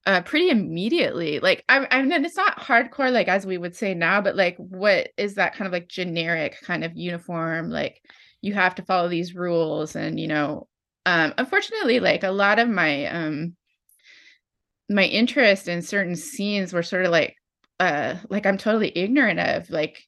uh pretty immediately. Like I I mean it's not hardcore like as we would say now, but like what is that kind of like generic kind of uniform like you have to follow these rules and you know um unfortunately like a lot of my um my interest in certain scenes were sort of like uh like I'm totally ignorant of like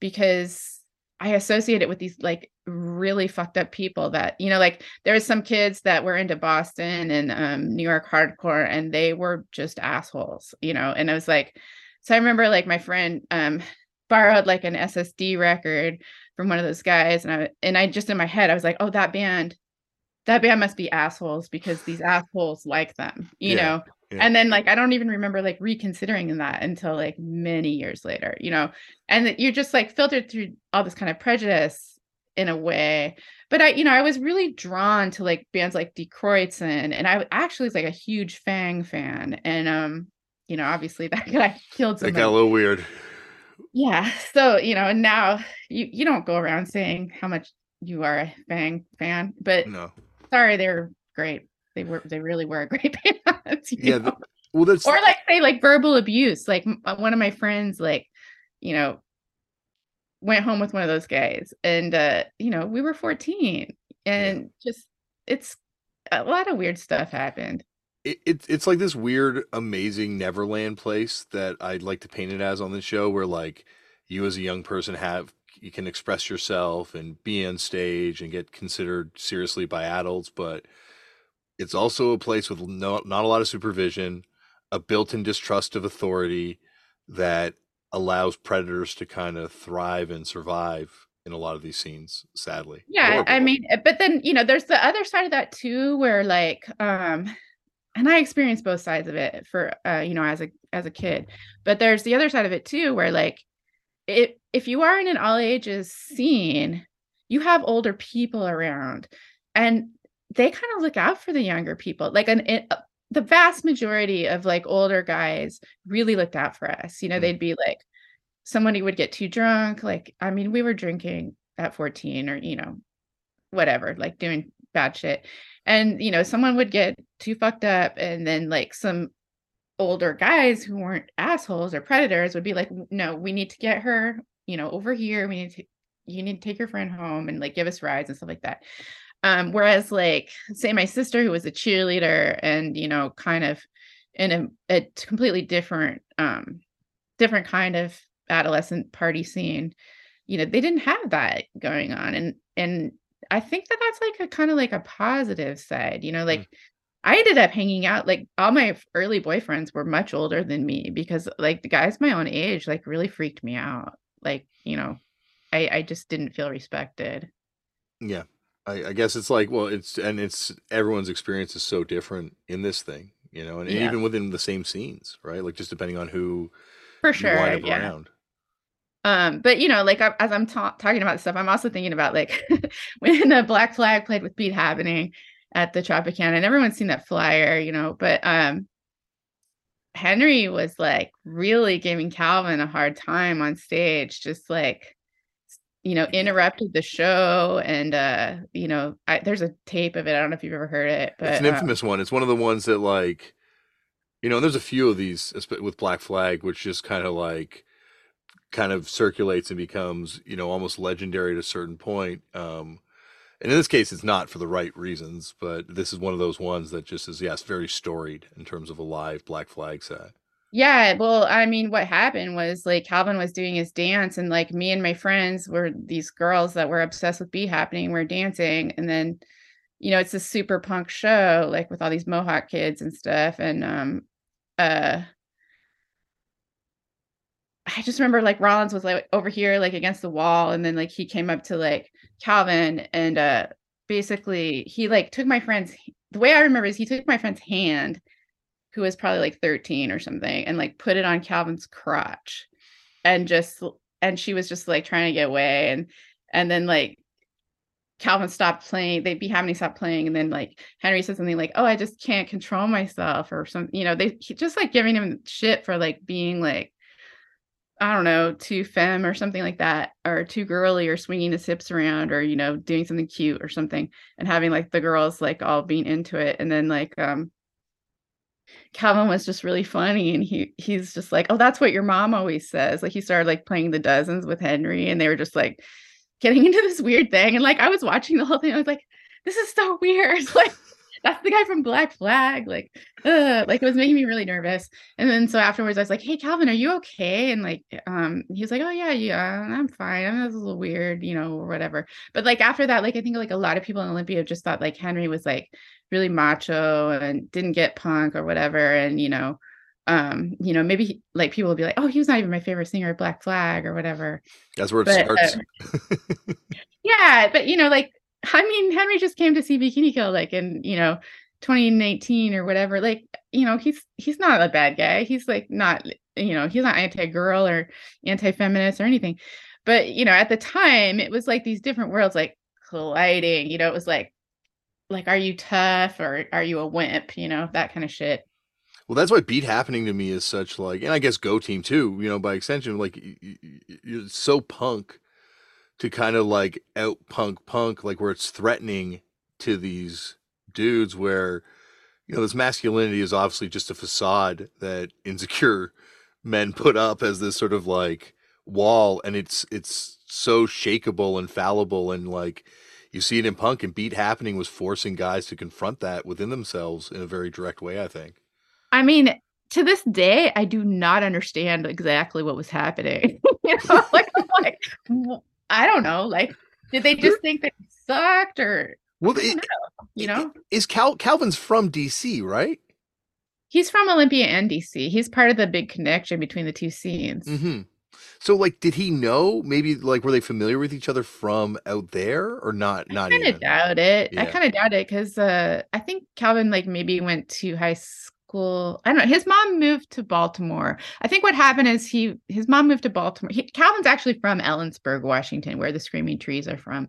because I associate it with these like really fucked up people that you know like there was some kids that were into Boston and um New York hardcore and they were just assholes you know and I was like so I remember like my friend um borrowed like an SSD record from one of those guys and I and I just in my head I was like oh that band that band must be assholes because these assholes like them you yeah. know yeah. And then like I don't even remember like reconsidering that until like many years later, you know. And you're just like filtered through all this kind of prejudice in a way. But I, you know, I was really drawn to like bands like Kreuzen, and I actually was like a huge Fang fan. And um, you know, obviously that guy killed some. That got a little weird. Yeah. So, you know, and now you you don't go around saying how much you are a Fang fan, but no. Sorry, they're great they were they really were a great band. Yeah. The, well, that's or like say like verbal abuse. Like uh, one of my friends, like you know, went home with one of those guys, and uh, you know, we were fourteen, and yeah. just it's a lot of weird stuff happened. It, it, it's like this weird, amazing Neverland place that I'd like to paint it as on the show, where like you as a young person have you can express yourself and be on stage and get considered seriously by adults, but it's also a place with no, not a lot of supervision, a built-in distrust of authority that allows predators to kind of thrive and survive in a lot of these scenes, sadly. Yeah, Horrible. I mean, eh, but then you know, there's the other side of that too, where like, um, and I experienced both sides of it for, uh, you know, as a as a kid. But there's the other side of it too, where like, it if you are in an all ages scene, you have older people around, and they kind of look out for the younger people. Like an it, uh, the vast majority of like older guys really looked out for us. You know, mm-hmm. they'd be like, somebody would get too drunk. Like, I mean, we were drinking at 14 or, you know, whatever, like doing bad shit. And, you know, someone would get too fucked up and then like some older guys who weren't assholes or predators would be like, no, we need to get her, you know, over here. We need to, you need to take your friend home and like give us rides and stuff like that. Um, whereas like say my sister who was a cheerleader and, you know, kind of in a, a completely different, um, different kind of adolescent party scene you know they didn't have that going on. And and i think that that's like a kind of like a positive side you know like mm. i ended up hanging out like all my early boyfriends were much older than me because like the guys my own age like really freaked me out. Like you know i i just didn't feel respected. Yeah I, I guess it's like well it's and it's everyone's experience is so different in this thing you know and, yeah. even within the same scenes right like just depending on who for sure yeah around. Um, but you know, like as I'm ta- talking about stuff, I'm also thinking about like when the Black Flag played with Beat Happening at the Tropicana, and everyone's seen that flyer, you know. But um, Henry was like really giving Calvin a hard time on stage, just like you know, interrupted the show, and uh, you know, I, there's a tape of it. I don't know if you've ever heard it, but it's an infamous um, one. It's one of the ones that like, you know, there's a few of these with Black Flag, which just kind of like kind of circulates and becomes you know almost legendary at a certain point um and in this case it's not for the right reasons but this is one of those ones that just is yes very storied in terms of a live black flag set yeah well i mean what happened was like calvin was doing his dance and like me and my friends were these girls that were obsessed with beat happening we're dancing and then you know it's a super punk show like with all these mohawk kids and stuff and um uh I just remember like Rollins was like over here, like against the wall, and then like he came up to like Calvin and uh basically he like took my friend's the way I remember is he took my friend's hand, who was probably like 13 or something, and like put it on Calvin's crotch and just and she was just like trying to get away and and then like Calvin stopped playing, they'd be having to stop playing, and then like Henry said something like, "Oh, I just can't control myself," or some, you know, they just like giving him shit for like being like I don't know, too femme or something like that, or too girly or swinging his hips around or, you know, doing something cute or something and having like the girls like all being into it. And then like, um, Calvin was just really funny and he he's just like, Oh, that's what your mom always says. Like he started like playing the dozens with Henry and they were just like getting into this weird thing. And like I was watching the whole thing, I was like, this is so weird. like that's the guy from Black Flag. Like, ugh, like it was making me really nervous. And then so afterwards, I was like, "Hey, Calvin, are you okay?" And like, um, he was like, "Oh yeah, yeah, I'm fine. I'm a little weird, you know, or whatever." But like after that, like I think like a lot of people in Olympia just thought like Henry was like really macho and didn't get punk or whatever, and you know, um, you know, maybe he, like people will be like, "Oh, he was not even my favorite singer Black Flag or whatever." That's where it but, starts. Uh, yeah, but you know, like I mean, Henry just came to see Bikini Kill like in, you know, 2019 or whatever. Like, you know, he's he's not a bad guy. He's like not, you know, he's not anti-girl or anti-feminist or anything. But, you know, at the time it was like these different worlds like colliding, you know, it was like like are you tough or are you a wimp, you know, that kind of shit. Well, that's why beat happening to me is such like, and I guess Go Team too. You know, by extension, like you're so punk to kind of like out punk punk, like where it's threatening to these dudes where you know this masculinity is obviously just a facade that insecure men put up as this sort of like wall and it's it's so shakable and fallible and like you see it in punk and beat happening was forcing guys to confront that within themselves in a very direct way i think. I mean to this day i do not understand exactly what was happening. You know like, like I don't know. Like, did they just think they sucked or? Well, it, know, you know, is Cal Calvin's from DC, right? He's from Olympia and DC. He's part of the big connection between the two scenes. Mm-hmm. So, like, did he know? Maybe, like, were they familiar with each other from out there, or not? Not I kind of doubt it. I kind of doubt it because uh, I think Calvin like maybe went to high school. I don't know. His mom moved to Baltimore. I think what happened is he his mom moved to Baltimore. He, Calvin's actually from Ellensburg, Washington, where the Screaming Trees are from,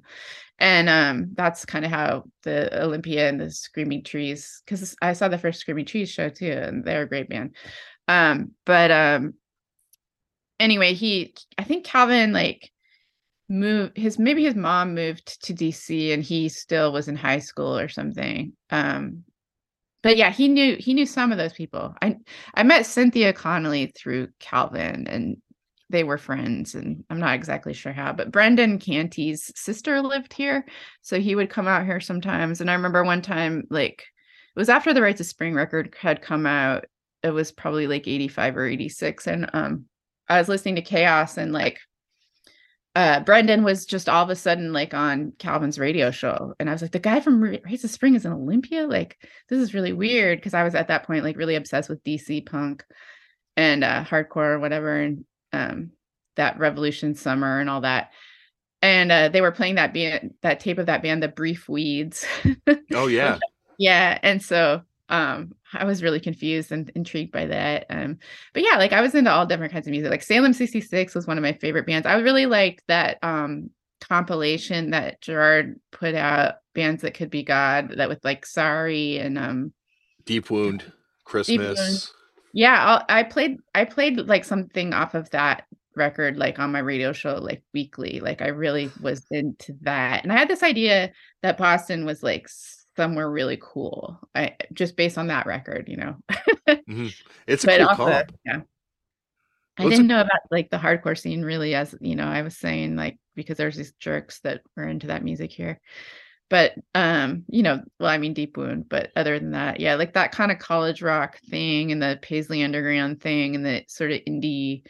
and um, that's kind of how the Olympia and the Screaming Trees. Because I saw the first Screaming Trees show too, and they're a great band. Um, but um, anyway, he I think Calvin like moved his maybe his mom moved to DC and he still was in high school or something. Um but yeah, he knew he knew some of those people. I I met Cynthia Connolly through Calvin and they were friends and I'm not exactly sure how, but Brendan Canty's sister lived here. So he would come out here sometimes. And I remember one time, like it was after the Rites of Spring record had come out. It was probably like 85 or 86. And um I was listening to KAOS and like uh Brendan was just all of a sudden like on Calvin's radio show and I was like the guy from Ra- Rites of Spring is in Olympia? Like this is really weird because I was at that point like really obsessed with DC punk and uh hardcore or whatever and um that Revolution Summer and all that. And uh they were playing that band that tape of that band the Brief Weeds. Oh yeah. yeah and so um i was really confused and intrigued by that um but yeah like i was into all different kinds of music like salem 66 was one of my favorite bands i really liked that um compilation that gerard put out bands that could be god that with like sorry and um Deep Wound, Christmas. yeah I'll, i played i played like something off of that record like on my radio show like weekly like i really was into that and i had this idea that boston was like somewhere really cool i just based on that record you know? It's a but cool also comp. yeah. I Well, didn't know about like the hardcore scene really as you know i was saying like because there's these jerks that were into that music here. But um you know well i mean deep wound but other than that yeah like that kind of college rock thing and the paisley underground thing and the sort of indie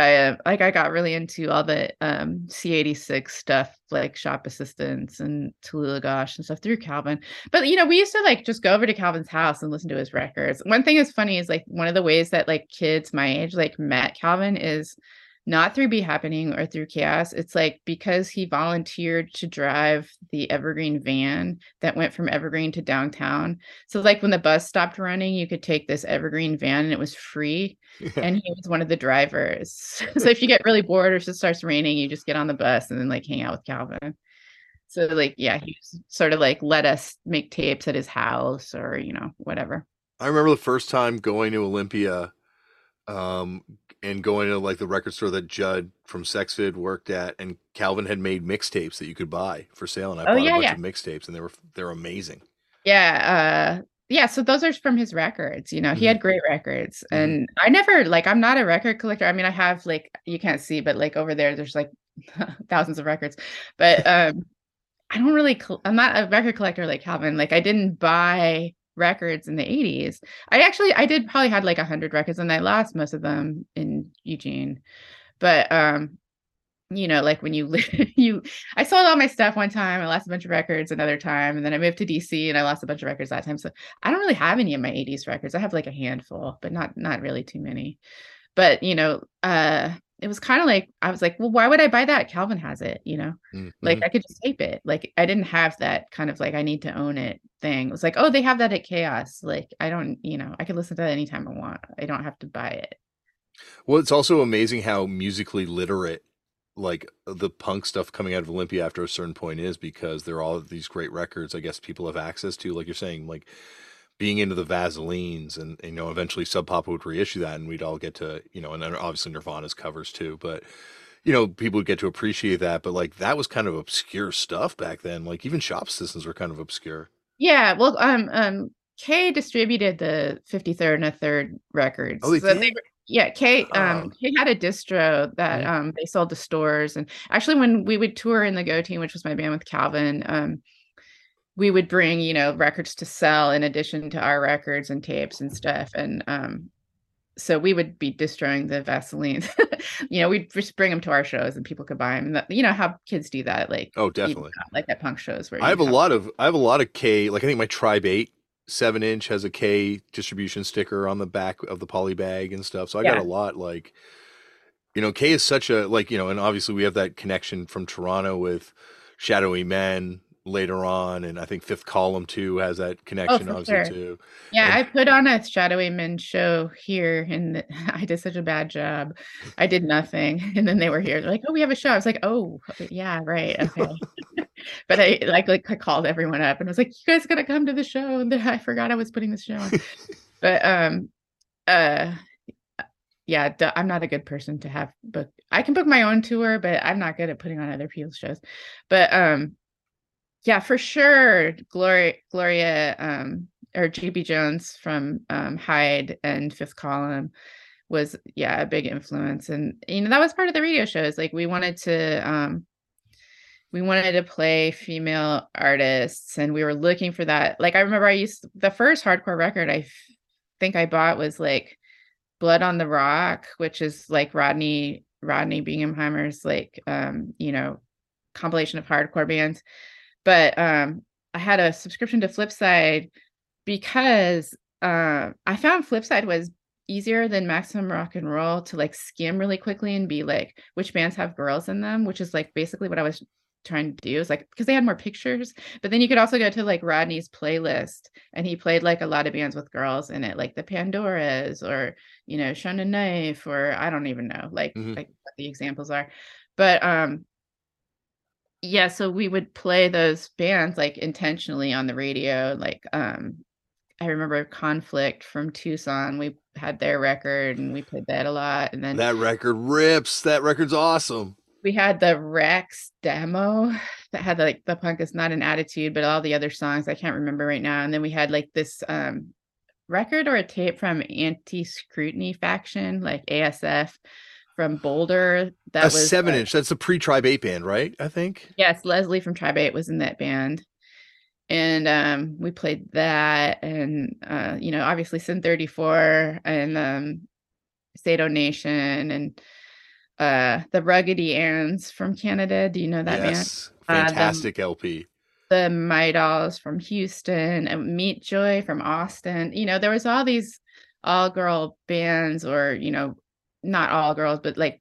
I uh, like I got really into all the um C86 stuff like shop assistants and Tallulah Gosh and stuff through Calvin. But you know, we used to like just go over to Calvin's house and listen to his records. One thing is funny is like one of the ways that like kids my age like met Calvin is not through Beat Happening or through KAOS. It's like because he volunteered to drive the Evergreen van that went from Evergreen to downtown. So like when the bus stopped running, you could take this Evergreen van and it was free and he was one of the drivers. so if you get really bored or it starts raining, you just get on the bus and then like hang out with Calvin. So like yeah, he sort of like let us make tapes at his house or you know whatever. I remember the first time going to Olympia, um, and going to like the record store that Judd from Sexvid worked at, and Calvin had made mixtapes that you could buy for sale, and I Oh, bought yeah, a bunch yeah. of mixtapes, and they were they're amazing. Yeah, uh yeah, so those are from his records, you know. He Mhm. had great records. Mhm. And I never like I'm not a record collector. I mean, I have like you can't see, but like over there there's like thousands of records. But um I don't really col- I'm not a record collector like Calvin. Like I didn't buy records in the 80s. I actually I did probably had like 100 records and I lost most of them in Eugene. But um you know, like when you you I sold all my stuff one time, I lost a bunch of records another time, and then I moved to DC and I lost a bunch of records that time. So I don't really have any of my 80s records. I have like a handful, but not not really too many. But you know, uh it was kind of like I was like, well, why would I buy that? Calvin has it, you know. Mhm. Like I could just tape it. Like I didn't have that kind of like I need to own it thing. It was like, oh, they have that at KAOS. Like I don't, you know, I could listen to that anytime I want. I don't have to buy it. Well, it's also amazing how musically literate like the punk stuff coming out of Olympia after a certain point is because there are all these great records I guess people have access to like you're saying like being into the Vaselines and you know eventually Sub Pop would reissue that and we'd all get to you know and then obviously Nirvana's covers too but you know people would get to appreciate that but like that was kind of obscure stuff back then like even shop assistants were kind of obscure Yeah, well, um, um, K distributed the 53rd and a third records. Oh, they So did? were- yeah, K um K had a distro that um they sold to stores. And actually when we would tour in the Go Team, which was my band with Calvin, um, we would bring, you know, records to sell in addition to our records and tapes and stuff. And um so we would be destroying the Vaseline. you know, we'd just bring them to our shows and people could buy them. That, you know how kids do that, like oh you definitely know, like at punk shows where I have a lot of I have a lot of K like I think my Tribe 8 7 inch has a K distribution sticker on the back of the poly bag and stuff so I got a lot like You know, K is such a like you know, and obviously we have that connection from Toronto with Shadowy Men later on, and I think Fifth Column too has that Oh, connection for obviously sure. too. Yeah, And I put on a Shadowy Men show here, and I did such a bad job. I did nothing, and then they were here. They're like, "Oh, we have a show." I was like, "Oh, yeah, right, okay." But I like like I called everyone up and I was like, "You guys gotta come to the show." And then I forgot I was putting this show on. But um, uh, yeah, I'm not a good person to have book. I can book my own tour, but I'm not good at putting on other people's shows. But um, yeah, for sure, Gloria, Gloria, um, or GB Jones from um, Hyde and Fifth Column was yeah a big influence, and you know that was part of the radio shows. Like we wanted to um, we wanted to play female artists, and we were looking for that. Like I remember I used the first hardcore record I f- think I bought was like Blood on the Rock, which is like Rodney Rodney Bingenheimer's like um, you know compilation of hardcore bands but um I had a subscription to Flipside because uh, I found Flipside was easier than Maximum Rock and Roll to like skim really quickly and be like which bands have girls in them, which is like basically what I was trying to do is like because they had more pictures but then you could also go to like rodney's playlist and he played like a lot of bands with girls in it like the pandoras or you know shonen knife or i don't even know like Mhm. like what the examples are but um yeah so we would play those bands like intentionally on the radio like um i remember conflict from tucson we had their record and we played that a lot and then That record rips. That record's awesome. we had the rex demo that had like the punk is not an attitude but all the other songs i can't remember right now and then we had like this um record or a tape from anti scrunti faction like asf from boulder that a was seven uh, inch. That's a pre Tribe Eight band, right? I think. Yes, Leslie from Tribe 8 was in that band. And um we played that and uh you know obviously Sin 34 and um Sato Nation and uh the Ruggedy Anns from Canada. Do you know that band? yes. Uh, Fantastic LP. The My Dolls from Houston and Meat Joy from Austin. You know, there was all these all girl bands or you know not all girls but like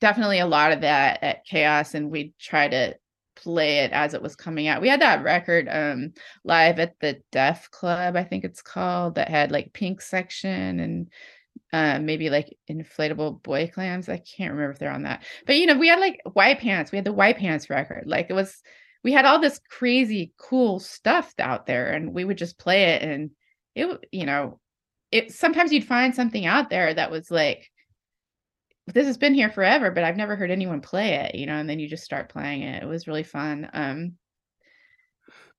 definitely a lot of that at KAOS and we try to play it as it was coming out. We had that record um live at the deaf club i think it's called that had like pink section and uh maybe like inflatable boy clams. I can't remember if they're on that. But you know we had like white pants. We had the white pants record. Like it was we had all this crazy cool stuff out there and we would just play it and it you know it sometimes you'd find something out there that was like this has been here forever but i've never heard anyone play it you know and then you just start playing it. It was really fun um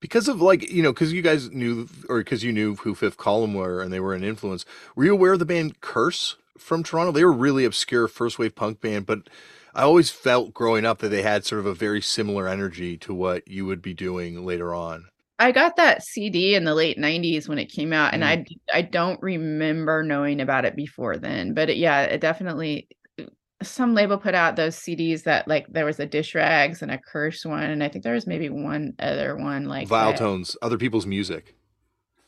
because of like you know because you guys knew or because you knew who fifth column were and they were an influence were you aware of the band curse from toronto? They were really obscure first wave punk band but i always felt growing up that they had sort of a very similar energy to what you would be doing later on i got that cd in the late 90s when it came out and mm-hmm. i i don't remember knowing about it before then but it, yeah it definitely some label put out those CDs that like there was a dish rags and a curse one, and I think there was maybe one other one like vile that. tones other people's music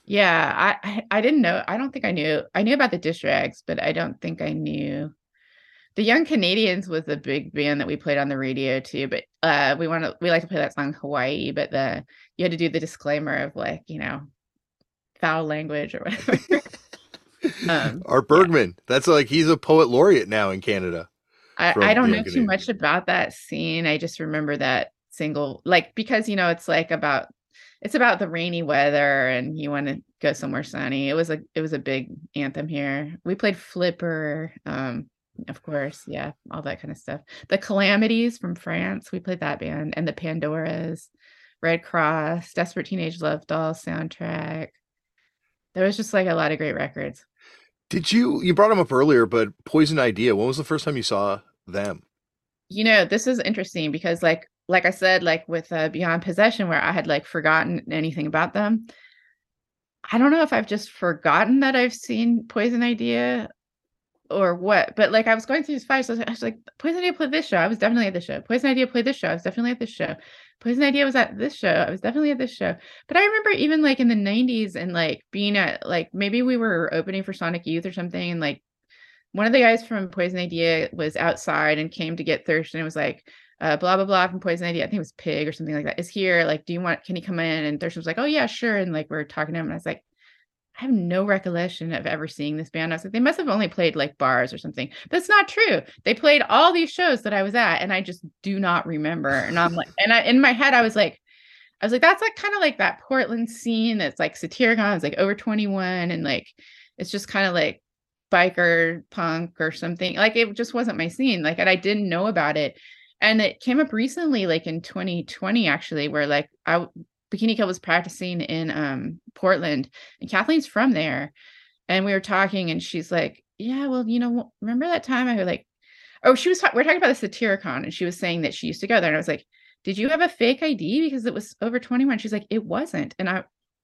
Yeah, I, I I didn't know. I don't think I knew. I knew about the dish rags, but I don't think I knew. The Young Canadians was a big band that we played on the radio too. But uh, we want to we like to play that song Hawaii, but the you had to do the disclaimer of like you know foul language or whatever. um, art bergman that's like he's a poet laureate now in canada I, I don't know too much about that scene. I just remember that single, like because you know it's like about it's about the rainy weather and you want to go somewhere sunny. It was a it was a big anthem here. We played Flipper, um, of course, yeah, all that kind of stuff. The Calamities from France, we played that band, and the Pandoras, Red Cross, Desperate Teenage Love Doll soundtrack. There was just like a lot of great records. did you you brought them up earlier but poison idea when was the first time you saw them you know this is interesting because like like i said like with uh, beyond possession where i had like forgotten anything about them i don't know if i've just forgotten that i've seen poison idea or what but like i was going through these files so i was like poison idea played this show i was definitely at this show poison idea played this show i was definitely at this show poison idea was at this show i was definitely at this show but i remember even like in the 90s and like being at like maybe we were opening for sonic youth or something and like one of the guys from Poison Idea was outside and came to get Thurston and was like, uh, blah blah blah from Poison Idea. I think it was Pig or something like that. Is here. Like, do you want? Can he come in? And Thurston was like, oh yeah, sure. And like we are talking to him, and I was like, I have no recollection of ever seeing this band. I was like, they must have only played like bars or something. That's not true. They played all these shows that I was at, and I just do not remember. And I'm like, and I in my head, I was like, I was like, that's like kind of like that Portland scene that's like Satyricon, it's like over 21, and like it's just kind of like biker punk or something. Like it just wasn't my scene. Like, and I didn't know about it. And it came up recently, like in 2020, actually, where like I Bikini Kill was practicing in um, Portland, and Kathleen's from there, and we were talking, and she's like, "Yeah, well, you know, remember that time I was like, oh, she was ta- we are talking about the Satyricon, and she was saying that she used to go there, and I was like, did you have a fake ID because it was over 21? She's like, it wasn't, and I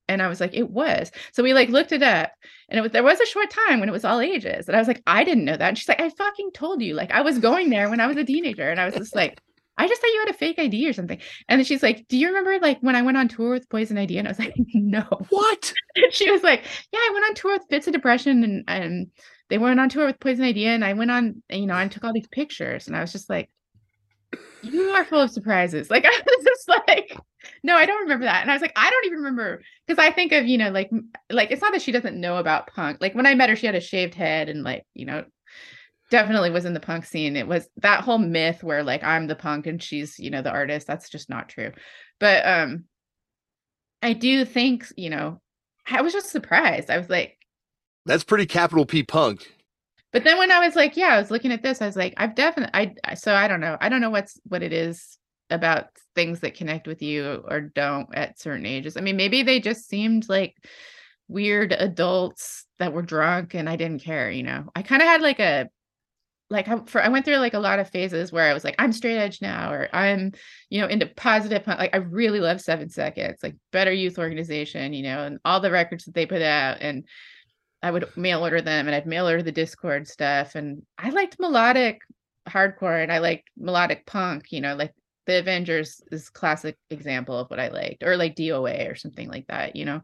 and I was like, it was. So we like looked it up, and it was there was a short time when it was all ages, and I was like, I didn't know that. And she's like, I fucking told you, like I was going there when I was a teenager, and I was just like. I just thought you had a fake ID or something. And then she's like, Do you remember like when I went on tour with Poison Idea? And I was like, No. What? And she was like, Yeah, I went on tour with Fits of Depression and and they went on tour with Poison Idea. And I went on, you know, I took all these pictures. And I was just like, You are full of surprises. Like I was just like, no, I don't remember that. And I was like, I don't even remember because I think of, you know, like like it's not that she doesn't know about punk. Like when I met her, she had a shaved head and like, you know, definitely was in the punk scene. It was that whole myth where like I'm the punk and she's, you know, the artist. That's just not true. But um I do think, you know, I was just surprised. I was like That's pretty capital P punk. But then when I was like, yeah, I was looking at this, I was like, I've definitely I so I don't know. I don't know what's what it is about things that connect with you or don't at certain ages. I mean, maybe they just seemed like weird adults that were drunk and I didn't care, you know. I kind of had like a like I, for, I went through like a lot of phases where I was like, I'm straight edge now, or I'm, you know, into positive. Like I really love Seven Seconds, like Better Youth Organization, you know, and all the records that they put out, and I would mail order them, and I'd mail order the Dischord stuff, and I liked melodic hardcore, and I liked melodic punk, you know, like the Avengers is classic example of what I liked, or like DOA or something like that, you know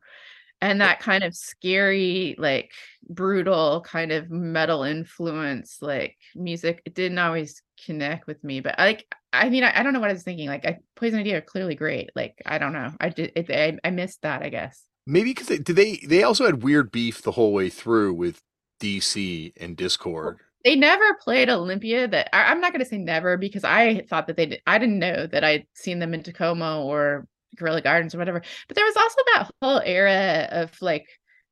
and that kind of scary like brutal kind of metal influence like music it didn't always connect with me but like i mean I, I, don't know what i was thinking like I, poison idea are clearly great like i don't know i did it, I, I missed that i guess. Maybe because they did they they also had weird beef the whole way through with dc and Dischord. they never played olympia that I, i'm not going to say never because i thought that they did i didn't know that i'd seen them in tacoma or Gorilla Gardens or whatever. But there was also that whole era of like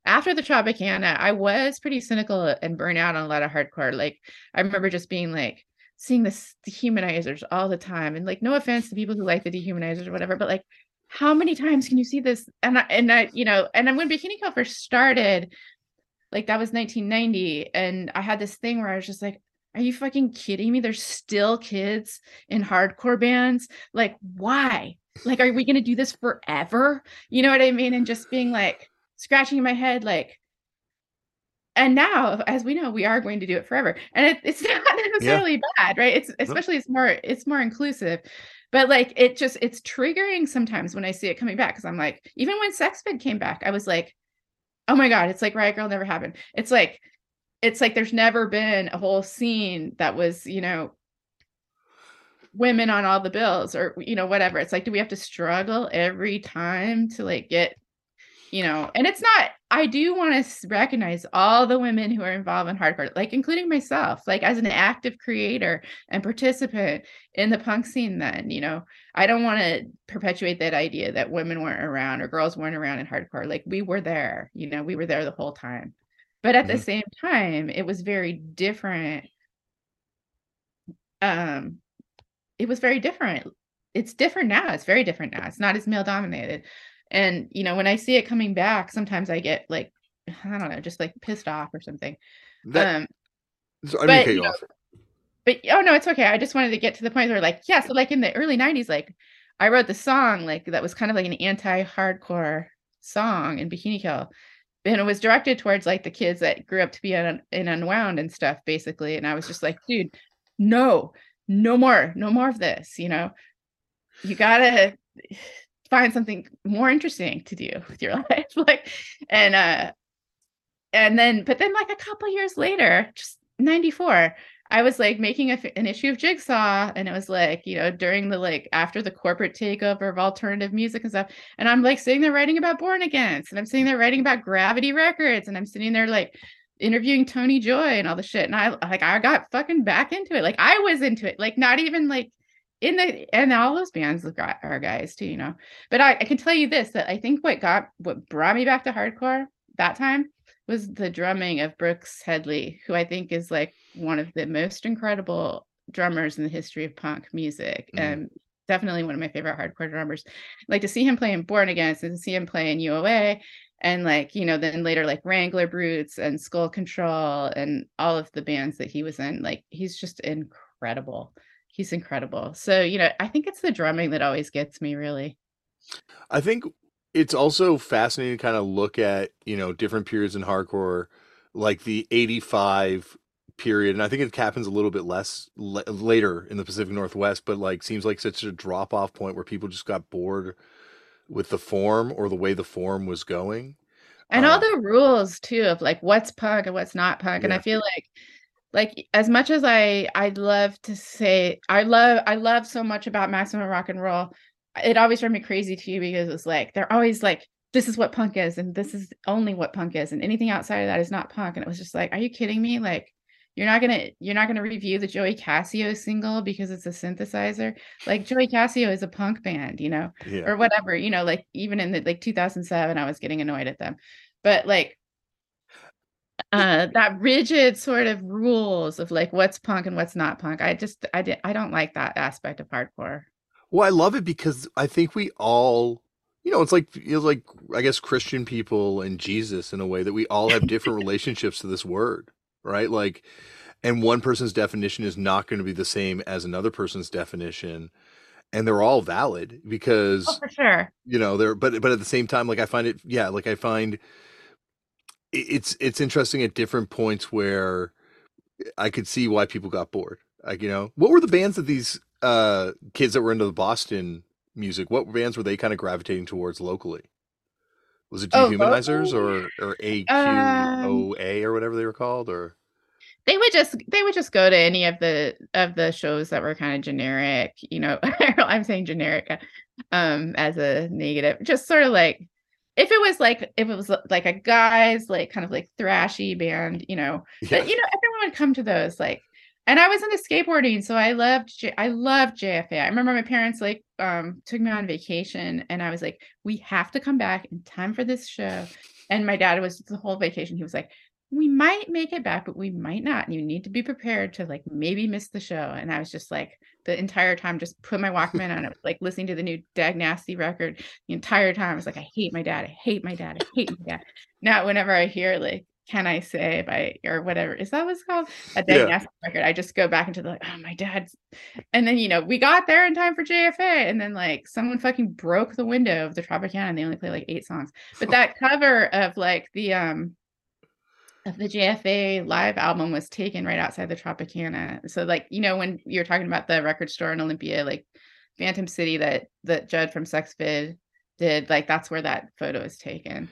after the Tropicana, I was pretty cynical and burnt out on a lot of hardcore. Like I remember just being like seeing the dehumanizers all the time. And like no offense to people who like the dehumanizers or whatever, but like how many times can you see this? And I and I, you know, and I'm when Bikini Kill first started, like that was 1990, and I had this thing where I was just like, are you fucking kidding me? There's still kids in hardcore bands. Like, why? Like are we going to do this forever? You know what i mean? And just being like scratching my head like and now as we know we are going to do it forever. And it, it's not necessarily yeah. bad right? It's especially it's more it's more inclusive. But like it just it's triggering sometimes when i see it coming back because i'm like even when Sex Vid came back i was like oh my god it's like riot girl never happened. It's like it's like there's never been a whole scene that was you know women on all the bills or you know whatever. It's like do we have to struggle every time to like get you know and it's not i do want to recognize all the women who are involved in hardcore like including myself like as an active creator and participant in the punk scene then you know? I don't want to perpetuate that idea that women weren't around or girls weren't around in hardcore like we were there you know we were there the whole time. But at mm-hmm. the same time it was very different um it was very different. It's different now. It's very different now. It's not as male dominated. And you know, when I see it coming back, sometimes I get like, I don't know, just like pissed off or something. That, um, so, I but, you know, but oh no, it's okay. I just wanted to get to the point where like, yeah, so like in the early 90s, like I wrote the song like that was kind of like an anti-hardcore song in Bikini Kill. And it was directed towards like the kids that grew up to be in unwound and stuff, basically. And I was just like, dude, no, no more, no more of this, you know. You gotta find something more interesting to do with your life. like and uh and then but then like a couple years later, just 94 I was like making a, an issue of Jigsaw, and it was like, you know, during the like after the corporate takeover of alternative music and stuff. And I'm like sitting there writing about Born Against, and I'm sitting there writing about Gravity Records, and I'm sitting there like interviewing Tony Joy and all the shit. And I like I got fucking back into it. Like I was into it, like not even like in the and all those bands are guys too, you know. But I, I can tell you this that I think what got what brought me back to hardcore that time was the drumming of Brooks Headley, who I think is like one of the most incredible drummers in the history of punk music. Mm. And definitely one of my favorite hardcore drummers. Like to see him play in Born Against and to see him play in UOA and like, you know, then later like Wrangler Brutes and Skull Control and all of the bands that he was in. Like he's just incredible. He's incredible. So, you know, I think it's the drumming that always gets me really. I think it's also fascinating to kind of look at you know different periods in hardcore like the 85 period and i think it happens a little bit less l- later in the pacific northwest but like seems like such a drop off point where people just got bored with the form or the way the form was going and um, all the rules too of like what's punk and what's not punk yeah. and i feel like like as much as i i love to say i love i love so much about maximum rock and roll it always drove me crazy too because it's like they're always like this is what punk is and this is only what punk is and anything outside of that is not punk and it was just like are you kidding me like you're not gonna you're not gonna review the Joey Casio single because it's a synthesizer. Like Joey Casio is a punk band, you know, yeah. or whatever. You know, like even in the like 2007, I was getting annoyed at them, but like uh that rigid sort of rules of like what's punk and what's not punk. I just I did I don't like that aspect of hardcore. Well, I love it because I think we all, you know, it's like it's like I guess Christian people and Jesus in a way that we all have different relationships to this word, right? Like, and one person's definition is not going to be the same as another person's definition, and they're all valid because, oh, for sure, you know, they're but but at the same time, like I find it, yeah, like I find it's it's interesting at different points where I could see why people got bored. Like, you know, what were the bands that these uh, kids that were into the Boston music, what bands were they kind of gravitating towards locally? Was it oh, Dehumanizers oh, or or AQOA um, or whatever they were called, or they would just they would just go to any of the of the shows that were kind of generic, you know. I'm saying generic um as a negative, just sort of like if it was like if it was like a guys like kind of like thrashy band, you know, yeah. but, you know everyone would come to those like and I was into skateboarding, so I loved J- I loved JFA. I remember my parents like um took me on vacation, and I was like, "We have to come back in time for this show." And my dad was the whole vacation. He was like, "We might make it back, but we might not. And you need to be prepared to like maybe miss the show." And I was just like the entire time, just put my Walkman on, it, like listening to the new Dag Nasty record the entire time. I was like, "I hate my dad. I hate my dad. I hate my dad." Now, whenever I hear like can I say by or whatever is that what's called a diagnostic yeah. record? I just go back into the like, oh my dad's, and then you know we got there in time for JFA, and then like someone fucking broke the window of the Tropicana, and they only play like eight songs. But that cover of like the um of the JFA live album was taken right outside the Tropicana. So like you know when you're talking about the record store in Olympia, like Phantom City that that Judd from Sex Vid did, like that's where that photo is taken.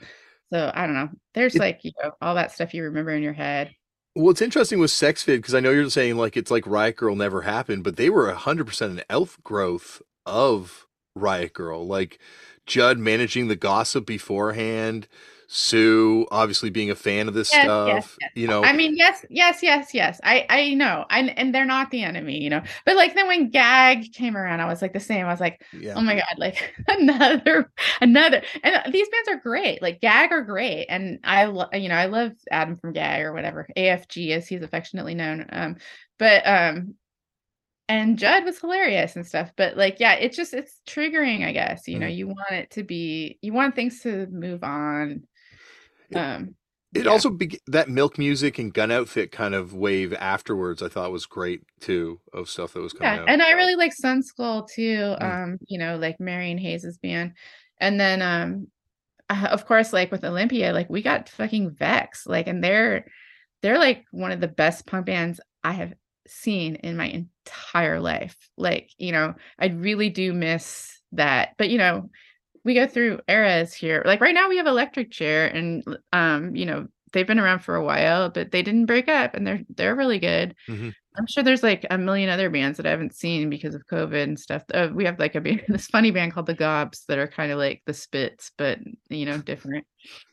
So I don't know. There's it, like, you know, all that stuff you remember in your head. Well, it's interesting with Sex Vid because I know you're saying like it's like Riot Girl never happened, but they were 100% an elf growth of Riot Girl. Like Judd managing the gossip beforehand, Sue obviously being a fan of this yes, stuff. Yes, yes. You know, I mean, yes, yes, yes, yes. I I know, and and they're not the enemy, you know. But like then when Gag came around, I was like the same. I was like, yeah. oh my god, like another, another. And these bands are great. Like Gag are great, and I lo- you know I love Adam from Gag or whatever AFG as he's affectionately known. Um, but um, and Judd was hilarious and stuff. But like, yeah, it's just it's triggering, I guess. You know, mm. you want it to be, you want things to move on. Um, it yeah. also be- that milk music and gun outfit kind of wave afterwards. I thought was great too of stuff that was coming yeah, out. and I really like Sun Skull too. Mm. Um, you know, like Marion Hayes's band, and then um, uh, of course, like with Olympia, like we got fucking Vex, like, and they're they're like one of the best punk bands I have seen in my entire life. Like, you know, I really do miss that, but you know, we go through eras here. Like right now we have electric chair and um, you know, they've been around for a while, but they didn't break up, and they're they're really good. Mm-hmm. I'm sure there's like a million other bands that I haven't seen because of COVID and stuff. Uh, we have like a band, this funny band called the Gobs that are kind of like the Spits, but you know, different.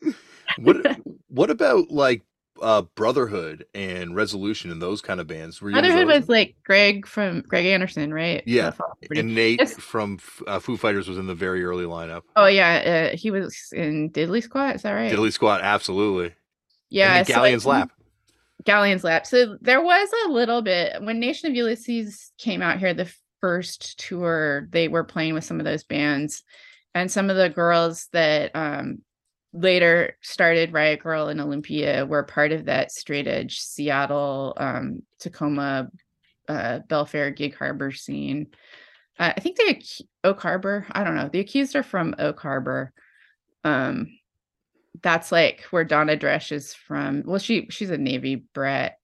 what What about like uh, Brotherhood and Resolution and those kind of bands. Were Brotherhood was like Greg from Greg Anderson, right? Yeah, and Nate from uh, Foo Fighters was in the very early lineup. Oh yeah, uh, he was in Diddley Squat. Is that right? Diddley Squat, absolutely. Yeah, Galleon's so, Lap. Galleon's Lap. So there was a little bit when Nation of Ulysses came out here the first tour. They were playing with some of those bands, and some of the girls that um later started Riot Girl and Olympia were part of that straight edge Seattle, um, Tacoma, uh, Belfair, Gig Harbor scene. Uh, I think they Oak Harbor. I don't know. The accused are from Oak Harbor. Um, that's like where Donna Dresch is from. Well, she she's a Navy brat,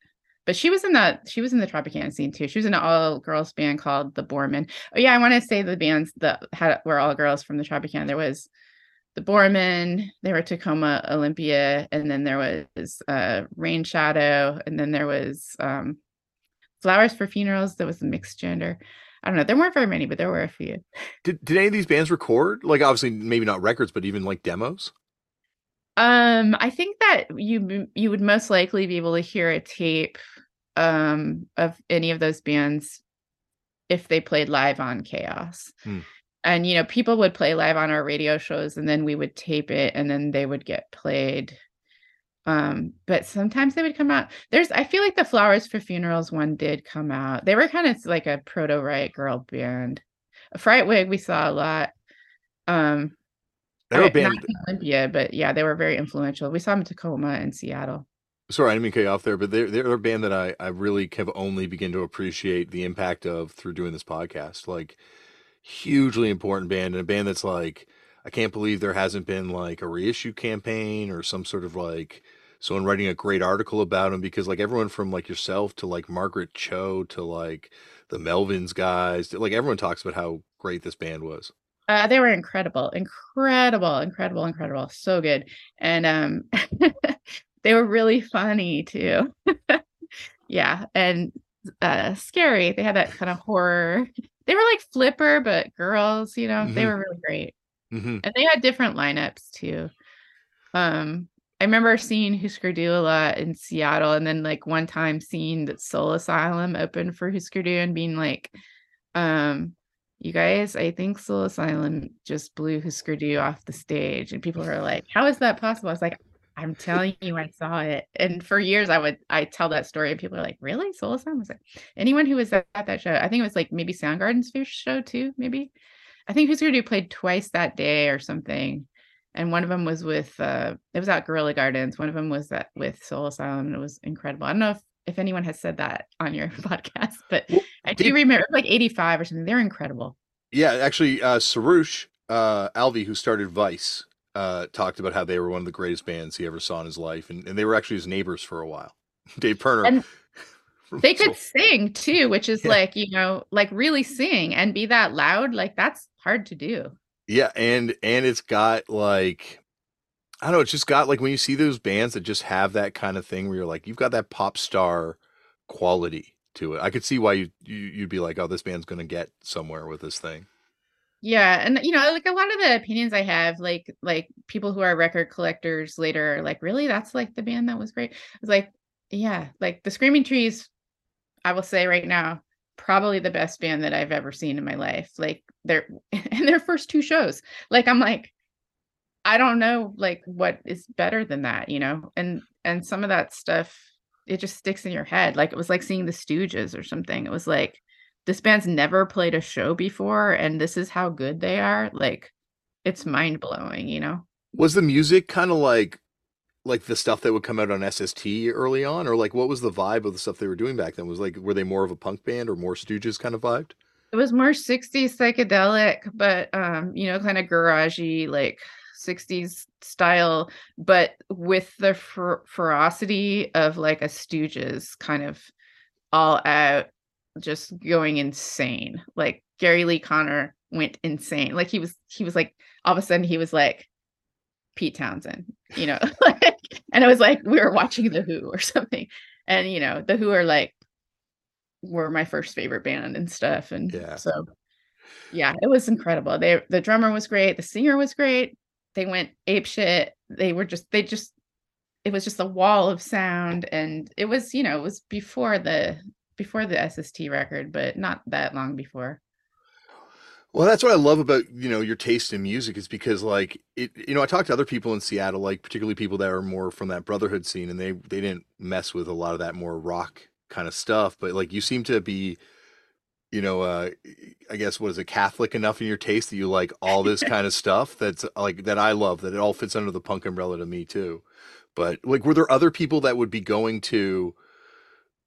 but she was in that she was in the Tropicana scene too. She was in an all girls band called the Boormen. Oh yeah, I want to say the bands that had were all girls from the Tropicana. There was the Boormen, there were Tacoma Olympia, and then there was uh, Rain Shadow, and then there was um, Flowers for Funerals. That was a mixed gender. I don't know. There weren't very many, but there were a few. Did Did any of these bands record? Like, obviously, maybe not records, but even like demos. Um, I think that you you would most likely be able to hear a tape um of any of those bands if they played live on KAOS. Hmm and you know people would play live on our radio shows and then we would tape it and then they would get played. Um but sometimes they would come out. There's i feel like the flowers for funerals one did come out. They were kind of like a proto riot girl band. A Frightwig we saw a lot. Um they were band olympia but yeah they were very influential. We saw them in tacoma and seattle. Sorry i didn't mean to cut you off there but they're, they're a band that i i really have only begin to appreciate the impact of through doing this podcast. Like hugely important band and a band that's like I can't believe there hasn't been like a reissue campaign or some sort of like someone writing a great article about them because like everyone from like yourself to like Margaret Cho to like the Melvins guys, like everyone talks about how great this band was. Uh, they were incredible, incredible, incredible, incredible, so good, and um, they were really funny too. yeah, and uh, scary. They had that kind of horror they were like flipper but girls you know mm-hmm. they were really great mm-hmm. and they had different lineups too um i remember seeing husker du a lot in seattle and then like one time seeing that soul asylum open for husker du and being like um you guys i think soul asylum just blew husker du off the stage and people were like how is that possible i was like I'm telling you, I saw it. And for years I would I tell that story and people are like, Really? Soul Asylum? was like, anyone who was at, at, that show, I think it was like maybe Soundgarden's first show too, maybe. I think Husker Du played twice that day or something. And one of them was with uh it was at Gorilla Gardens. One of them was that with Soul Asylum and it was incredible. I don't know if if anyone has said that on your podcast, but well, I do remember like 85 or something. They're incredible. Yeah, actually uh Suroosh uh Alvi who started Vice uh, talked about how they were one of the greatest bands he ever saw in his life, and, and they were actually his neighbors for a while. Dave Pirner. And they could sing too, which is yeah. like you know, like really sing and be that loud. Like that's hard to do. Yeah, and and it's got like I don't know, it's just got like when you see those bands that just have that kind of thing where you're like, you've got that pop star quality to it. I could see why you, you you'd be like, oh, this band's gonna get somewhere with this thing. Yeah, and you know, like a lot of the opinions I have, like like people who are record collectors later are like, really, that's like the band that was great. It's like, yeah, like the Screaming Trees, I will say right now, probably the best band that I've ever seen in my life. Like their and their first two shows. Like I'm like, I don't know like what is better than that, you know? And and some of that stuff, it just sticks in your head. Like it was like seeing the Stooges or something. It was like this band's never played a show before and this is how good they are like it's mind blowing you know? Was the music kind of like like the stuff that would come out on SST early on or like what was the vibe of the stuff they were doing back then? Was like were they more of a punk band or more Stooges kind of vibed? It was more 60s psychedelic but um you know kind of garagey like 60s style but with the fer- ferocity of like a stooges kind of all out just going insane. Like Gary Lee Conner went insane. Like he was he was like all of a sudden he was like Pete Townshend, you know, like and it was like we were watching The Who or something. And, you know, The Who are like, were my first favorite band and stuff. And yeah. so, yeah, it was incredible. They, the drummer was great. The singer was great. They went ape shit. They were just, they just, it was just a wall of sound. And it was, you know, it was before the, before the SST record, but not that long before. Well, that's what I love about you know your taste in music is because like it you know I talked to other people in Seattle like particularly people that are more from that brotherhood scene and they they didn't mess with a lot of that more rock kind of stuff but like you seem to be you know uh I guess what is it Catholic enough in your taste that you like all this kind of stuff that's like that I love that it all fits under the punk umbrella to me too. But like were there other people that would be going to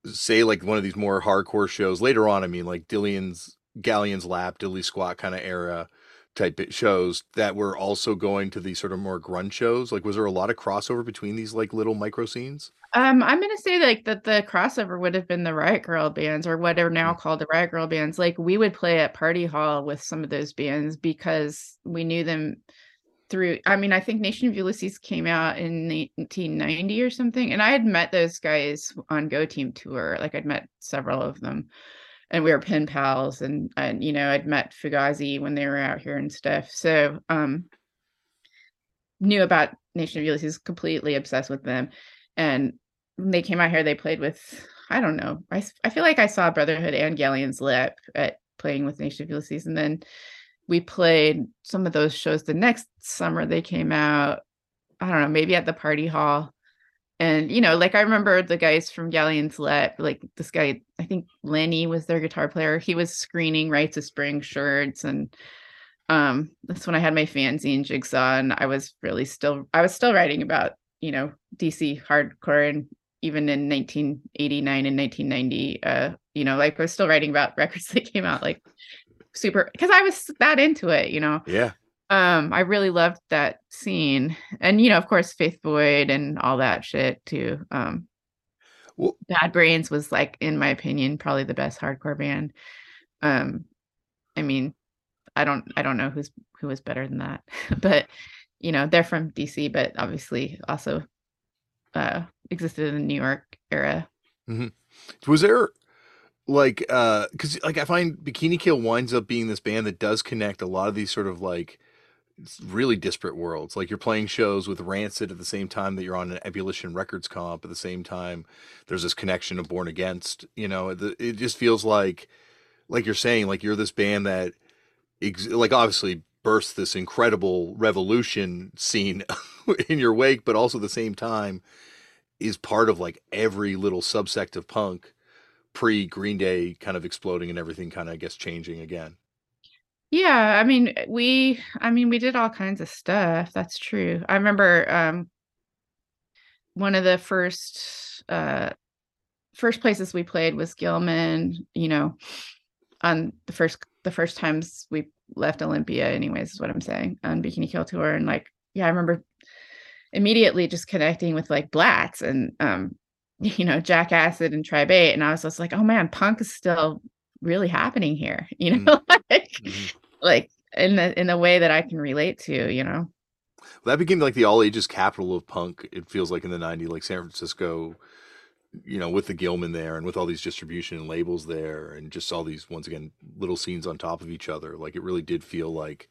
say like one of these more hardcore shows later on I mean like Dillion's Galleon's Lap, Dilly Squat kind of era type shows that were also going to these sort of more grunge shows? Like, was there a lot of crossover between these like little micro scenes? Um, I'm gonna say like that the crossover would have been the Riot Girl bands or what are now mm. called the Riot Girl bands. Like we would play at Party Hall with some of those bands because we knew them through. I mean, I think Nation of Ulysses came out in 1990 or something, and I had met those guys on Go Team tour. Like I'd met several of them and we were pen pals and and you know I'd met Fugazi when they were out here and stuff. So um knew about Nation of Ulysses, completely obsessed with them. And when they came out here, they played with I don't know. I I feel like I saw Brotherhood and Galleon's Lip at playing with Nation of Ulysses, and then we played some of those shows the next summer they came out. I don't know, maybe at the party hall and you know like i remember the guys from galleon's let like this guy i think lenny was their guitar player he was screening Rites of Spring shirts and um that's when i had my fanzine jigsaw and i was really still i was still writing about you know dc hardcore and even in 1989 and 1990 uh you know like i was still writing about records that came out like super because i was that into it you know? Yeah. Um i really loved that scene. And you know of course faith void and all that shit too um. Well, bad brains was like in my opinion probably the best hardcore band. Um i mean i don't i don't know who's who was better than that but you know they're from dc but obviously also uh existed in the new york era. Mm-hmm. was there like uh because like i find bikini kill winds up being this band that does connect a lot of these sort of like really disparate worlds. Like you're playing shows with Rancid at the same time that you're on an Ebullition Records comp. At the same time, there's this connection of Born Against. You know, it just feels like, like you're saying, like you're this band that, like obviously burst this incredible revolution scene in your wake, but also at the same time is part of like every little subsect of punk pre Green Day kind of exploding and everything kind of I guess changing again. Yeah, I mean, we I mean, we did all kinds of stuff. That's true. I remember um one of the first uh first places we played was Gilman, you know, on the first the first times we left Olympia anyways is what I'm saying on Bikini Kill tour and like yeah, I remember immediately just connecting with like Blatz and um you know, Jack Acid and Tribe 8 and I was just like, "Oh man, punk is still really happening here." You know, mm. like mm-hmm like in the in the way that I can relate to, you know. Well, that became like the all ages capital of punk. It feels like in the '90s, like San Francisco, you know, with the Gilman there and with all these distribution and labels there, and just all these once again little scenes on top of each other. Like it really did feel like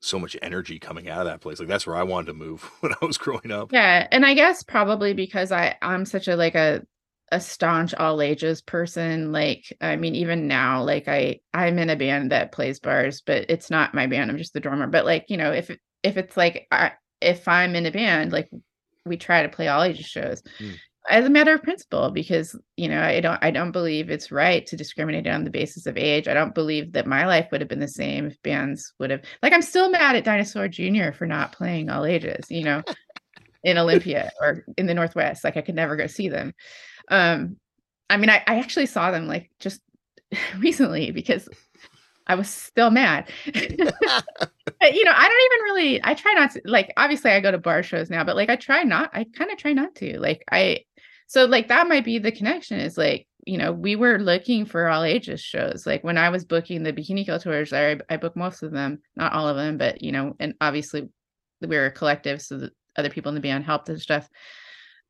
so much energy coming out of that place. Like that's where I wanted to move when I was growing up. Yeah, and I guess probably because I I'm such a like a a staunch all ages person like i mean even now like i i'm in a band that plays bars but it's not my band i'm just the drummer but like you know if if it's like I, if i'm in a band like we try to play all ages shows mm. As a matter of principle because you know i don't i don't believe it's right to discriminate on the basis of age i don't believe that my life would have been the same if bands would have like i'm still mad at dinosaur junior for not playing all ages you know in olympia or in the northwest like i could never go see them um, I mean, I, I actually saw them like just recently because I was still mad. but, you know, I don't even really I try not to like obviously I go to bar shows now, but like I try not I kind of try not to. Like I so like that might be the connection is like, you know, we were looking for all ages shows. Like when I was booking the bikini kill tours, I I booked most of them, not all of them, but you know, and obviously we were a collective, so other people in the band helped and stuff.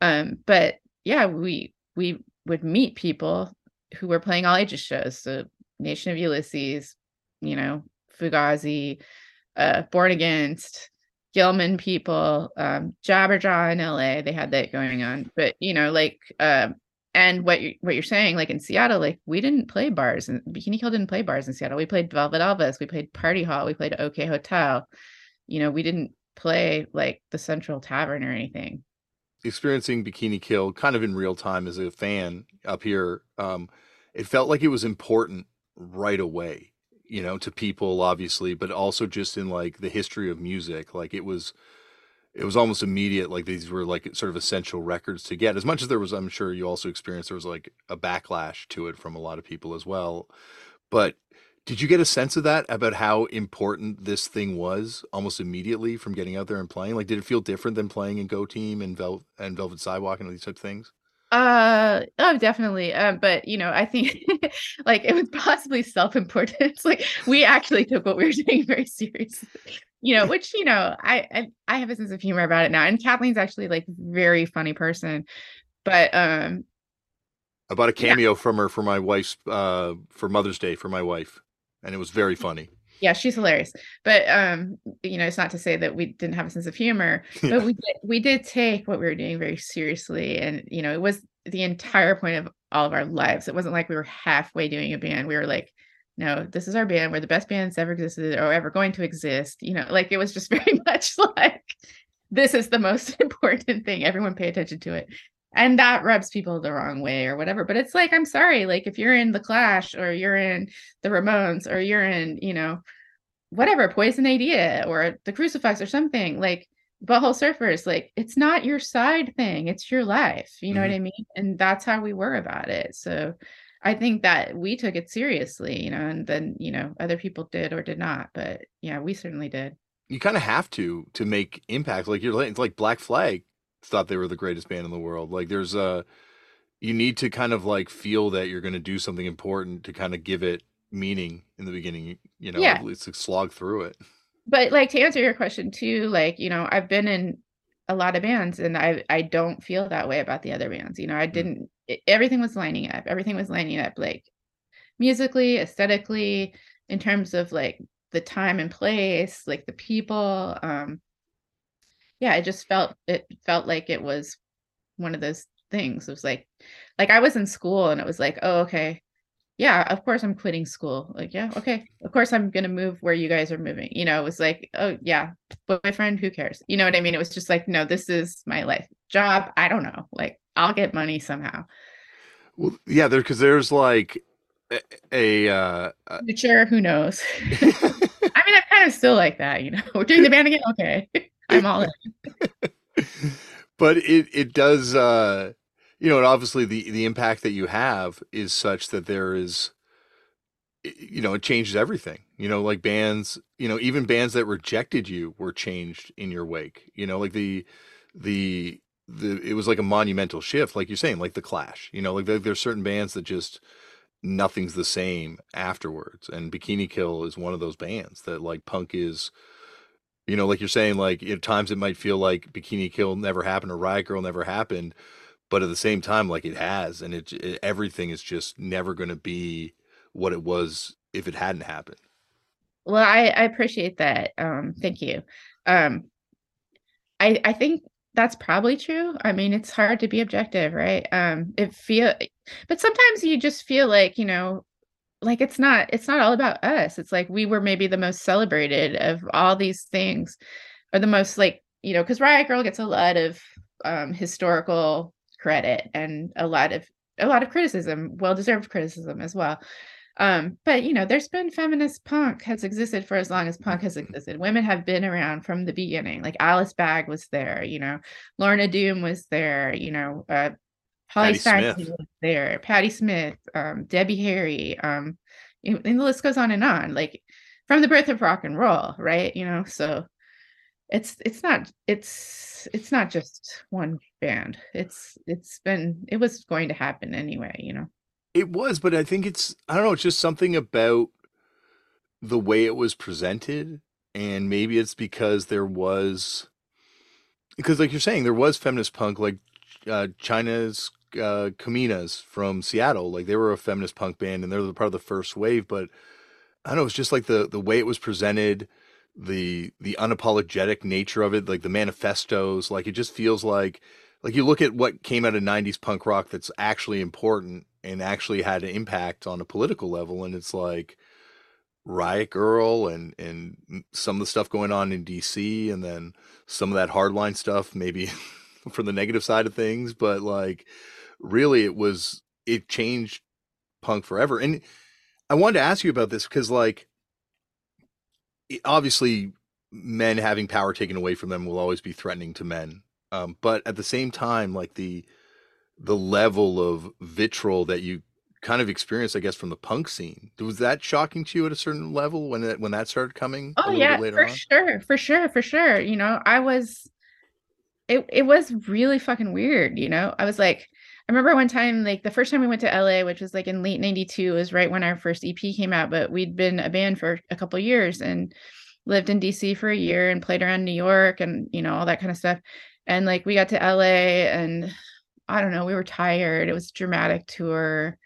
Um, but yeah, we we would meet people who were playing all ages shows. So Nation of Ulysses, you know, Fugazi, uh, Born Against, Gilman people, um, Jabberjaw in LA, they had that going on. But you know, like um, and what you what you're saying, like in Seattle, like we didn't play bars and Bikini Kill didn't play bars in Seattle. We played Velvet Elvis, we played Party Hall, we played OK Hotel. You know, we didn't play like the Central Tavern or anything. Experiencing Bikini Kill kind of in real time as a fan up here, um, it felt like it was important right away you know to people obviously but also just in like the history of music like it was it was almost immediate like these were like sort of essential records to get as much as there was i'm sure you also experienced there was like a backlash to it from a lot of people as well. But did you get a sense of that about how important this thing was almost immediately from getting out there and playing? Like did it feel different than playing in go team and, Vel- and velvet sidewalk and all these type of things uh oh definitely um but you know i think like it was possibly self-importance like we actually took what we were doing very seriously you know which you know I, I i have a sense of humor about it now and kathleen's actually like very funny person but um I bought a cameo yeah. from her for my wife's uh for mother's day for my wife and it was very funny yeah she's hilarious. But um you know it's not to say that we didn't have a sense of humor but we did, we did take what we were doing very seriously. And you know it was the entire point of all of our lives. It wasn't like we were halfway doing a band. We were like no this is our band. We're the best bands ever existed or ever going to exist. You know like it was just very much like this is the most important thing. Everyone pay attention to it and that rubs people the wrong way or whatever but it's like i'm sorry like if you're in the clash or you're in the ramones or you're in you know whatever poison idea or the crucifix or something like butthole surfers like it's not your side thing it's your life you know mm-hmm. what i mean? And that's how we were about it. So i think that we took it seriously you know and then you know other people did or did not but yeah we certainly did. You kind of have to to make impact like you're like, like black flag thought they were the greatest band in the world. Like there's a you need to kind of like feel that you're going to do something important to kind of give it meaning in the beginning, you know, yeah. at least slog through it. But like to answer your question too, like, you know, I've been in a lot of bands and I I don't feel that way about the other bands. You know, I mm. didn't mm. it, everything was lining up. Everything was lining up like musically, aesthetically, in terms of like the time and place, like the people. Um yeah, it just felt it felt like it was one of those things. It was like like I was in school and it was like, oh, okay. Yeah, of course I'm quitting school. Like, yeah, okay. Of course I'm gonna move where you guys are moving. You know, it was like, oh yeah, boyfriend, who cares? You know what I mean? It was just like, no, this is my life. Job, I don't know. Like, I'll get money somehow. Well, yeah, there because there's like a, a uh future, who knows? I mean, I'm kind of still like that, you know. We're doing the band again, okay. I'm all in. but it it does uh you know, and obviously the the impact that you have is such that there is you know, it changes everything. You know, like bands, you know, even bands that rejected you were changed in your wake. You know, like the the the it was like a monumental shift, like you're saying, like the Clash. You know, like there, there's certain bands that just nothing's the same afterwards, and Bikini Kill is one of those bands that like punk is you know, like you're saying, like at times it might feel like Bikini Kill never happened or Riot Girl never happened, but at the same time, like it has, and it, it everything is just never going to be what it was if it hadn't happened. Well, I, I appreciate that. Um, thank you. Um, I I think that's probably true. I mean, it's hard to be objective, right? Um, it feel, but sometimes you just feel like you know like it's not it's not all about us it's like we were maybe the most celebrated of all these things or the most like you know because riot girl gets a lot of um historical credit and a lot of a lot of criticism well deserved criticism as well um but you know there's been feminist punk has existed for as long as punk has mm-hmm. existed women have been around from the beginning like alice bag was there you know lorna doom was there you know uh Poly was there, Patti Smith, um, Debbie Harry, um, and the list goes on and on. Like from the birth of rock and roll, right? You know, so it's it's not it's it's not just one band. It's it's been it was going to happen anyway, you know. It was, but I think it's I don't know, it's just something about the way it was presented and maybe it's because there was because like you're saying there was feminist punk like uh, Chinas uh, Comidas from Seattle like they were a feminist punk band and they're part of the first wave but I don't know it's just like the the way it was presented the the unapologetic nature of it like the manifestos like it just feels like like you look at what came out of 90s punk rock that's actually important and actually had an impact on a political level and it's like Riot Grrrl and and some of the stuff going on in DC and then some of that hardline stuff maybe from the negative side of things but like really it was it changed punk forever and I wanted to ask you about this because like obviously men having power taken away from them will always be threatening to men um, but at the same time like the the level of vitriol that you kind of experience, I guess, from the punk scene. Was that shocking to you at a certain level when that when that started coming? Oh yeah, for on? sure, for sure, for sure. You know, I was. It it was really fucking weird. You know, I was like, I remember one time, like the first time we went to LA, which was like in late '92, was right when our first EP came out. But we'd been a band for a couple years and lived in DC for a year and played around New York and you know all that kind of stuff. And like we got to LA and I don't know, we were tired. It was a dramatic tour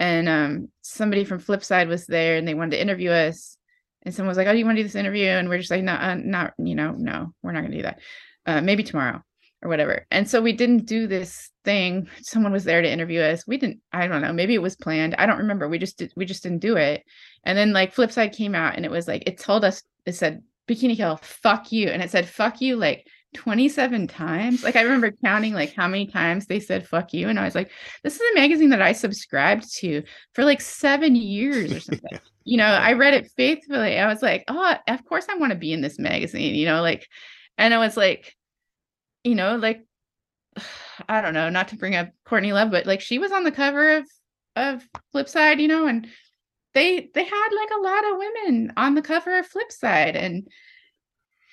and um, somebody from Flipside was there and they wanted to interview us. And someone was like, "Oh, do you want to do this interview?" And we're just like, "No, uh, not you know, no, we're not going to do that. Uh, maybe tomorrow or whatever." And so we didn't do this thing. Someone was there to interview us. We didn't. I don't know. Maybe it was planned. I don't remember. We just did, we just didn't do it. And then like Flipside came out and it was like it told us it said Bikini Kill, fuck you, and it said fuck you like 27 times. Like I remember counting like how many times they said fuck you. And I was like, this is a magazine that I subscribed to for like seven years or something. you know, I read it faithfully. I was like, oh, of course I want to be in this magazine, you know, like, and I was like, you know, like, I don't know, not to bring up Courtney Love, but like she was on the cover of of Flipside, you know, and they they had like a lot of women on the cover of Flipside and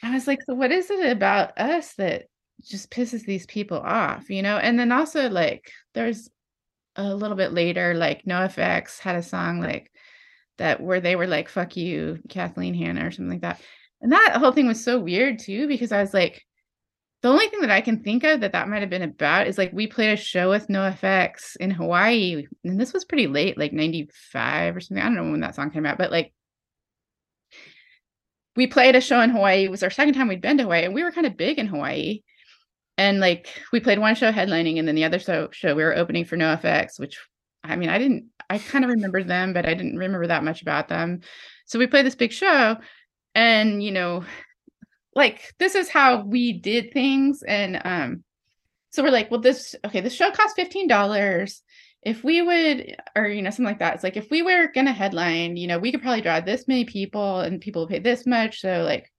I was like, so what is it about us that just pisses these people off, you know? And then also like there's a little bit later, like NOFX had a song like that where they were like, fuck you, Kathleen Hanna or something like that. And that whole thing was so weird too, because I was like, the only thing that I can think of that that might have been about is like we played a show with No NOFX in Hawaii, and this was pretty late, like 95 or something. I don't know when that song came out, but like we played a show in Hawaii. It was our second time we'd been to Hawaii, and we were kind of big in Hawaii. And like we played one show headlining, and then the other show, show we were opening for No NOFX, which I mean, I didn't, I kind of remember them, but I didn't remember that much about them. So we played this big show, and you know, like this is how we did things. And um, so we're like, well, this okay, this show costs fifteen dollars. If we would or you know something like that. It's like if we were gonna headline you know we could probably draw this many people and people pay this much. So like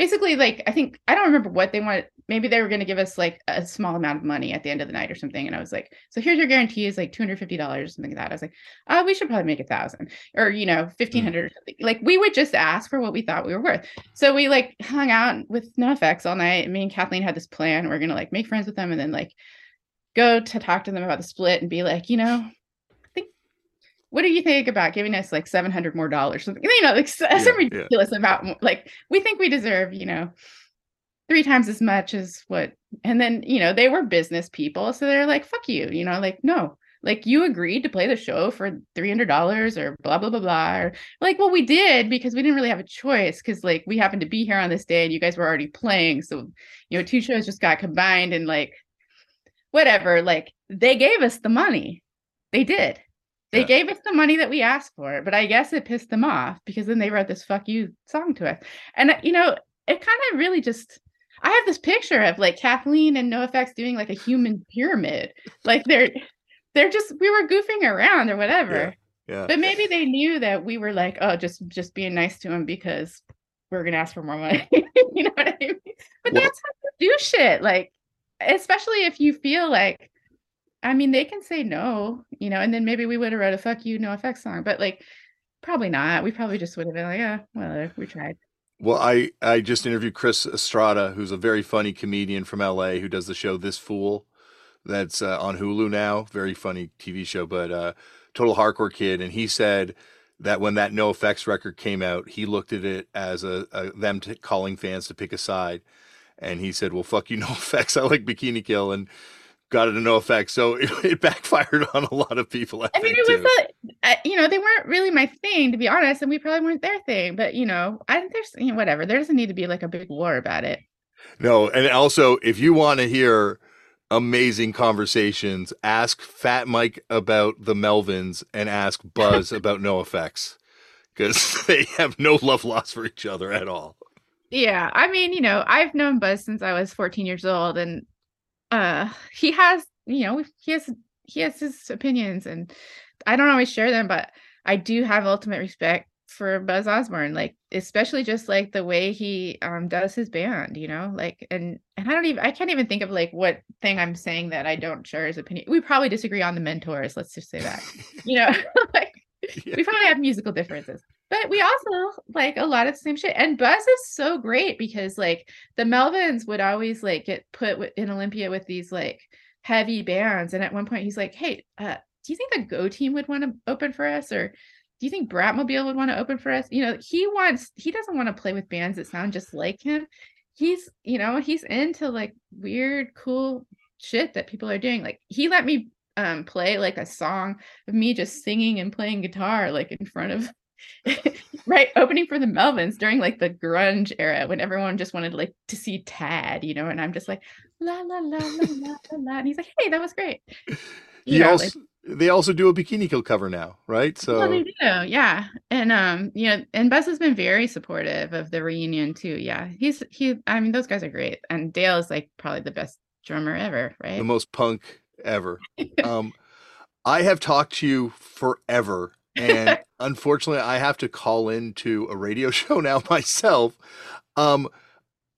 basically like i think i don't remember what they want maybe they were going to give us like a small amount of money at the end of the night or something and i was like so here's your guarantee is like $250 or something like that. I was like oh we should probably make a thousand or you know 1500 mm. or something. Like we would just ask for what we thought we were worth. So we like hung out with NOFX all night me and kathleen had this plan we're going to like make friends with them and then like go to talk to them about the split and be like, you know, what do you think about giving us like 700 more dollars? Something, you know, like yeah, some ridiculous yeah. amount. Like, we think we deserve, you know, three times as much as what, and then, you know, they were business people. So they're like, fuck you, you know, like, no, like you agreed to play the show for $300 or blah blah blah blah or like well we did because we didn't really have a choice because like we happened to be here on this day and you guys were already playing so you know two shows just got combined and like whatever. Like they gave us the money. They did. They yeah. gave us the money that we asked for, but I guess it pissed them off because then they wrote this fuck you song to us. And uh, you know, it kind of really just I have this picture of like Kathleen and NOFX doing like a human pyramid. Like they're they're just we were goofing around or whatever. Yeah. yeah. But maybe they knew that we were like, oh, just just being nice to them because we are gonna ask for more money. you know what I mean? But well, that's how you do shit. Like especially if you feel like I mean, they can say no, you know, and then maybe we would have wrote a fuck you, NOFX song, but like probably not. We probably just would have been like, yeah, well, we tried. Well, I, I just interviewed Chris Estrada, who's a very funny comedian from LA who does the show This Fool that's uh, on Hulu now. Very funny TV show, but uh, total hardcore kid. And he said that when that NOFX record came out, he looked at it as a, a them t- calling fans to pick a side, and he said, "Well, fuck you, NOFX. I like Bikini Kill," and got it to NOFX. So it, it, backfired on a lot of people. I, I mean, it was a, you know, they weren't really my thing to be honest, and we probably weren't their thing. But you know, I there's you know, whatever. There doesn't need to be like a big war about it. No, and also if you want to hear amazing conversations. Ask Fat Mike about the Melvins and ask Buzz about NOFX because they have no love lost for each other at all. Yeah, I mean, you know, I've known Buzz since I was 14 years old, and uh, he has, you know, he has he has his opinions, and I don't always share them, but I do have ultimate respect for Buzz Osborne, like especially just like the way he um does his band, you know, like and and I don't even I can't even think of like what thing I'm saying that I don't share his opinion. We probably disagree on the mentors, let's just say that. you know, like yeah. we probably have musical differences. But we also like a lot of the same shit. And Buzz is so great because like the Melvins would always like get put in Olympia with these like heavy bands. And at one point he's like, Hey, uh, do you think the Go team would want to open for us? Or do you think Bratmobile would want to open for us? You know, he wants he doesn't want to play with bands that sound just like him. He's, you know, he's into like weird, cool shit that people are doing. Like he let me um play like a song of me just singing and playing guitar like in front of right opening for the Melvins during like the grunge era when everyone just wanted like to see Tad, you know, and I'm just like la la la la la la, and he's like, hey, that was great. You he know, also, like, they also do a bikini kill cover now, right? So well, they do, yeah. And um, you know, and Buzz has been very supportive of the reunion too. Yeah, he's he. I mean, those guys are great, and Dale is like probably the best drummer ever, right? The most punk ever. um, I have talked to you forever, and unfortunately, I have to call into a radio show now myself. Um,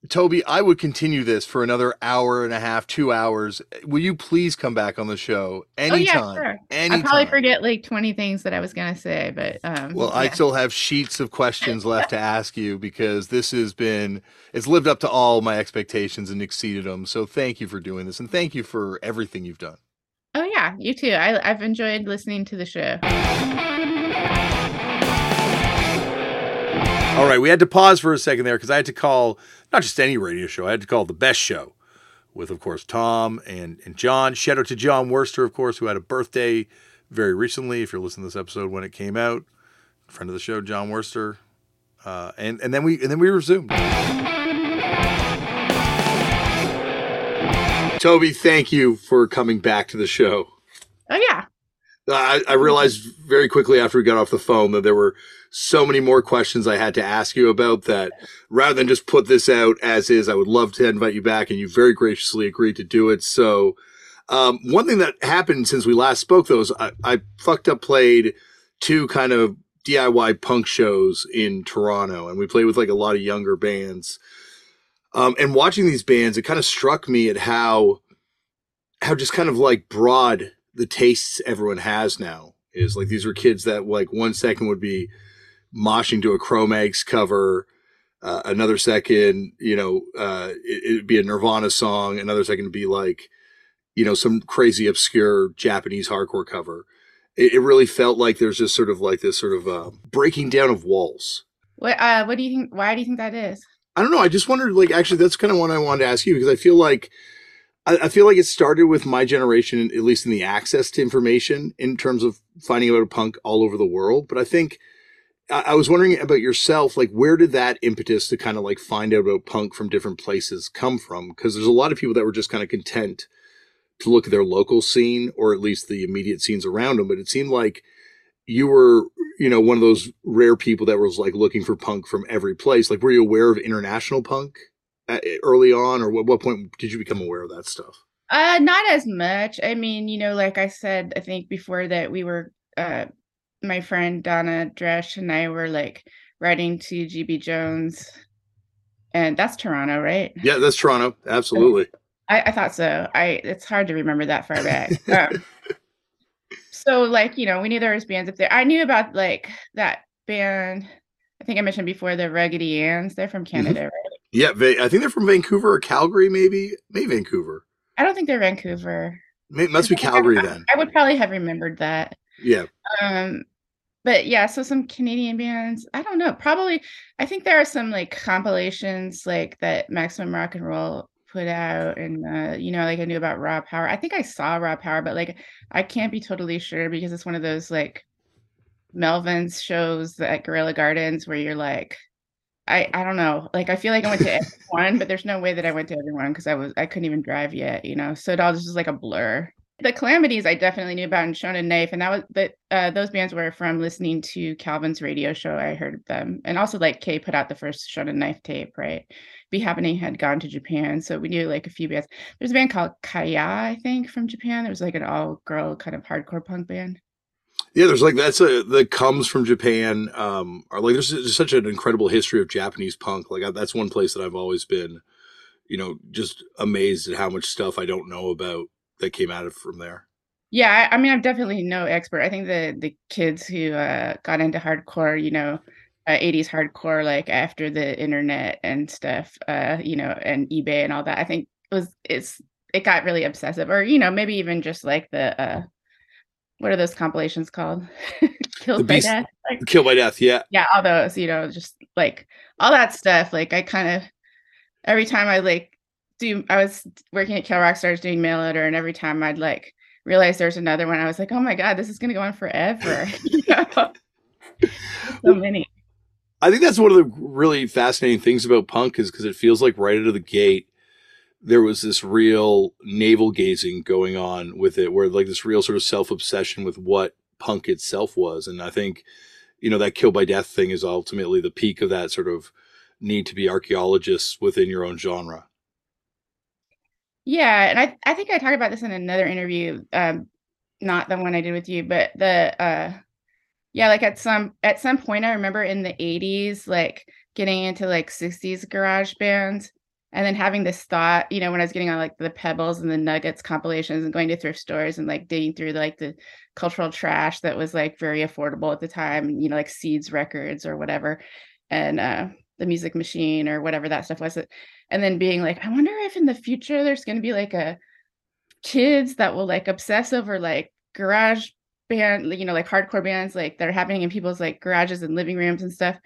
Tobi, I would continue this for another hour and a half, two hours. Will you please come back on the show anytime? Oh, yeah, sure. Anytime. I probably forget like 20 things that I was going to say, but um, well, yeah. I still have sheets of questions left to ask you because this has been, it's lived up to all my expectations and exceeded them. So thank you for doing this and thank you for everything you've done. Oh, yeah, you too. I, I've enjoyed listening to the show. All right, we had to pause for a second there because I had to call not just any radio show, I had to call the best show with, of course, Tom and, and John. Shout out to Jon Wurster, of course, who had a birthday very recently. If you're listening to this episode when it came out, friend of the show, Jon Wurster. Uh, and and then we and then we resumed. Tobi, thank you for coming back to the show. Oh yeah. I, I realized very quickly after we got off the phone that there were so many more questions I had to ask you about that rather than just put this out as is, I would love to invite you back and you very graciously agreed to do it. So, um, one thing that happened since we last spoke though is I, I fucked up played two kind of DIY punk shows in Toronto and we played with like a lot of younger bands. Um, and watching these bands, it kind of struck me at how, how just kind of like broad the tastes everyone has now is like these were kids that like one second would be moshing to a Cro-Mags cover. Uh, another second, you know, uh, it, would be a Nirvana song. Another second would be like, you know, some crazy obscure Japanese hardcore cover. It, it really felt like there's just sort of like this sort of uh, breaking down of walls. What uh, What do you think? Why do you think that is? I don't know. I just wondered. Like, actually, that's kind of what I wanted to ask you because I feel like I, feel like it started with my generation, at least in the access to information in terms of finding out a punk all over the world. But I think I was wondering about yourself, like where did that impetus to kind of like find out about punk from different places come from? Because there's a lot of people that were just kind of content to look at their local scene or at least the immediate scenes around them. But it seemed like you were, you know, one of those rare people that was like looking for punk from every place. Like, were you aware of international punk early on, or what, what point did you become aware of that stuff? Uh, not as much. I mean, you know, like I said, I think before that we were uh my friend Donna Dresch and I were like writing to GB Jones, and that's Toronto, right? Yeah, that's Toronto. Absolutely. I, I thought so. I it's hard to remember that far back. um, so like you know, we knew there was bands up there. I knew about like that band. I think I mentioned before the Raggedy Anns. They're from mm-hmm. Canada, mm-hmm. right? Yeah, I think they're from Vancouver or Calgary, maybe. Maybe Vancouver. I don't think they're Vancouver. It must be Calgary then. I would probably have remembered that. Yeah. Um, but yeah, so some Canadian bands. I don't know. Probably, I think there are some like compilations like that Maximum Rock and Roll put out, and uh, you know, like I knew about Raw Power. I think I saw Raw Power, but like I can't be totally sure because it's one of those like Melvin's shows at Gorilla Gardens where you're like, I I don't know. Like I feel like I went to everyone, but there's no way that I went to everyone because I was I couldn't even drive yet, you know. So it all just was like a blur the calamities I definitely knew about in Shonen Knife, and that was that uh, those bands were from listening to Calvin's radio show. I heard them, and also like K put out the first Shonen Knife tape, right? Beat Happening had gone to Japan, so we knew like a few bands. There's a band called Kaya, I think, from Japan. There was like an all girl kind of hardcore punk band. Yeah, there's like that's a that comes from Japan. Um, or like there's, there's such an incredible history of Japanese punk. Like I, that's one place that I've always been, you know, just amazed at how much stuff I don't know about that came out of from there? Yeah, I, I mean, I'm definitely no expert. I think the the kids who uh, got into hardcore, you know, uh, 80s hardcore, like after the internet and stuff, uh, you know, and eBay and all that. I think it was it's it got really obsessive, or you know, maybe even just like the uh, what are those compilations called? Killed by death. Like, Killed by death. Yeah. Yeah, all those. You know, just like all that stuff. Like I kind of every time I like do I was working at Kill Rock Stars doing mail order, and every time I'd like realize there's another one, I was like, oh my god, this is gonna go on forever. so many. I think that's one of the really fascinating things about punk is because it feels like right out of the gate there was this real navel gazing going on with it, where like this real sort of self obsession with what punk itself was, and I think you know that kill by death thing is ultimately the peak of that sort of need to be archaeologists within your own genre. Yeah, and I I think I talked about this in another interview, um, not the one I did with you, but the uh yeah, like at some at some point I remember in the 80s like getting into like 60s garage bands and then having this thought, you know, when I was getting on like the Pebbles and the Nuggets compilations and going to thrift stores and like digging through like the cultural trash that was like very affordable at the time, you know, like Seeds records or whatever. And uh the music machine or whatever that stuff was and then being like i wonder if in the future there's going to be like a kids that will like obsess over like garage band you know like hardcore bands like that are happening in people's like garages and living rooms and stuff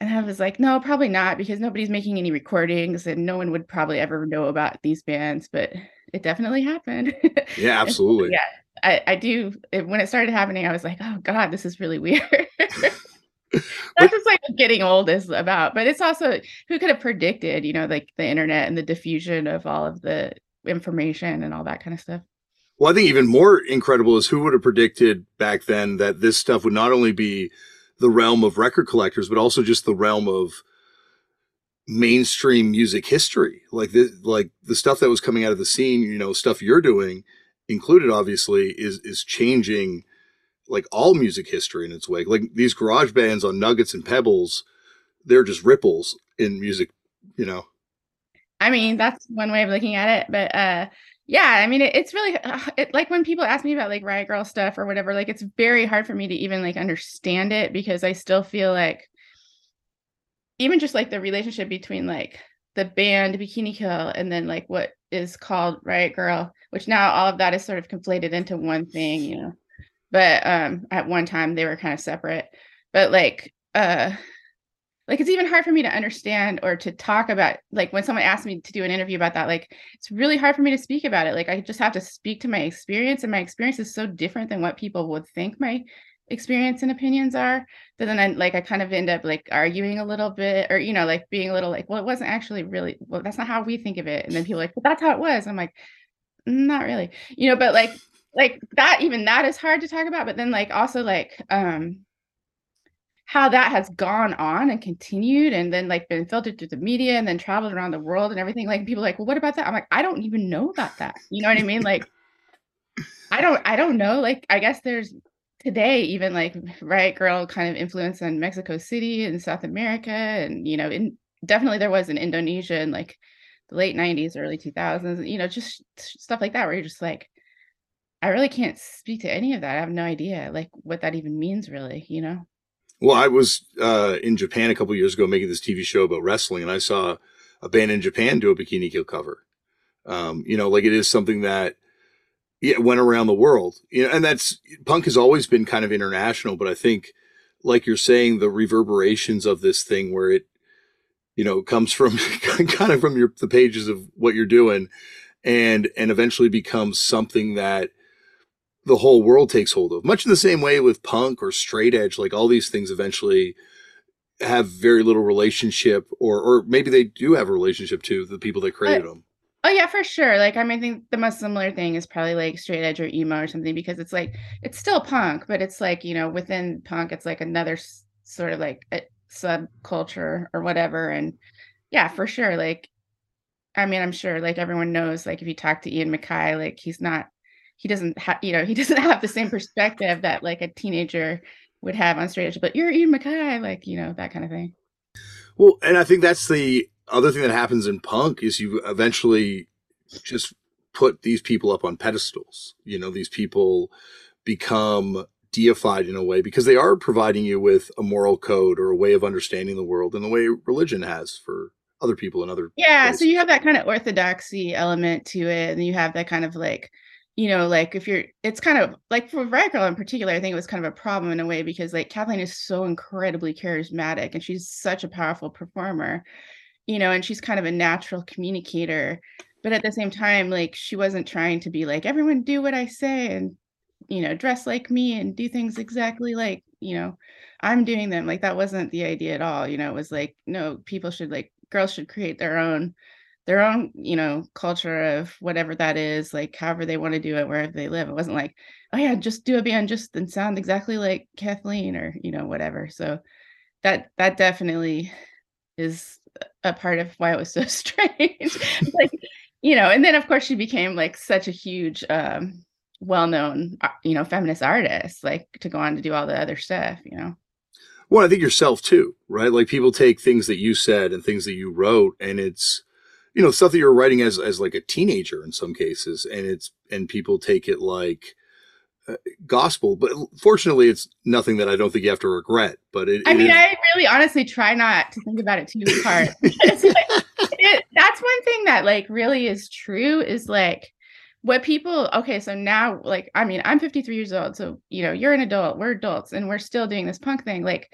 and i was like no probably not because nobody's making any recordings and no one would probably ever know about these bands but it definitely happened. Yeah absolutely. yeah I, I do it, when it started happening i was like oh god this is really weird that's just like getting old is about but it's also who could have predicted you know like the internet and the diffusion of all of the information and all that kind of stuff? Well i think even more incredible is who would have predicted back then that this stuff would not only be the realm of record collectors but also just the realm of mainstream music history. Like the like the stuff that was coming out of the scene you know stuff you're doing included obviously is is changing like all music history in its way. Like these garage bands on Nuggets and Pebbles, they're just ripples in music, you know. I mean, that's one way of looking at it, but uh yeah, I mean, it, it's really uh, it, like when people ask me about like Riot Grrrl stuff or whatever, like it's very hard for me to even like understand it because I still feel like even just like the relationship between like the band Bikini Kill and then like what is called Riot Grrrl, which now all of that is sort of conflated into one thing, you know but um at one time they were kind of separate. But like uh like it's even hard for me to understand or to talk about like when someone asks me to do an interview about that like it's really hard for me to speak about it. Like i just have to speak to my experience and my experience is so different than what people would think my experience and opinions are. But then I, like i kind of end up like arguing a little bit or you know like being a little like well it wasn't actually really well that's not how we think of it. And then people like but that's how it was. I'm like not really. You know but like like that even that is hard to talk about but then like also like um how that has gone on and continued and then like been filtered through the media and then traveled around the world and everything. Like people like well what about that? I'm like i don't even know about that. You know what i mean? Like i don't i don't know. Like i guess there's today even like Riot Grrrl kind of influence in mexico city and south america and you know in definitely there was in indonesia in like the late 90s early 2000s you know just stuff like that where you're just like I really can't speak to any of that. I have no idea like what that even means really, you know. Well, I was uh, in Japan a couple years ago making this TV show about wrestling and I saw a band in Japan do a Bikini Kill cover. Um, you know, like it is something that yeah, went around the world. You know, and that's punk has always been kind of international, but I think, like you're saying, the reverberations of this thing where it, you know, comes from kind of from your the pages of what you're doing, and and eventually becomes something that the whole world takes hold of. Much in the same way with punk or straight edge, like all these things eventually have very little relationship, or or maybe they do have a relationship to the people that created them. Oh yeah, for sure. Like I mean, I think the most similar thing is probably like straight edge or emo or something because it's like it's still punk, but it's like you know within punk, it's like another s- sort of like a subculture or whatever. And yeah, for sure. Like, I mean, I'm sure like everyone knows like if you talk to Ian MacKaye, like he's not, he doesn't have, you know, he doesn't have the same perspective that like a teenager would have on straight edge. But you're Ian MacKaye, like you know that kind of thing. Well, and I think that's the other thing that happens in punk is you eventually just put these people up on pedestals. You know, these people become deified in a way because they are providing you with a moral code or a way of understanding the world in the way religion has for other people and other yeah places. so you have that kind of orthodoxy element to it and you have that kind of like you know like if you're it's kind of like for Riot Grrrl in particular i think it was kind of a problem in a way because like kathleen is so incredibly charismatic and she's such a powerful performer you know, and she's kind of a natural communicator. But at the same time, like she wasn't trying to be like, everyone do what I say and, you know, dress like me and do things exactly like, you know, I'm doing them. Like that wasn't the idea at all. You know, it was like, no, people should like, girls should create their own their own you know culture of whatever that is like however they want to do it wherever they live. It wasn't like oh yeah just do a band just and sound exactly like kathleen or you know whatever. So that that definitely is a part of why it was so strange. like, you know, and then of course she became like such a huge um well-known uh, you know feminist artist like to go on to do all the other stuff you know? Well i think yourself too right? Like people take things that you said and things that you wrote and it's you know stuff that you're writing as as like a teenager in some cases and it's and people take it like uh, gospel but fortunately it's nothing that i don't think you have to regret but it, i it mean is... i really honestly try not to think about it too hard. Like, it, that's one thing that like really is true is like what people okay so now like i mean i'm 53 years old so you know you're an adult we're adults and we're still doing this punk thing like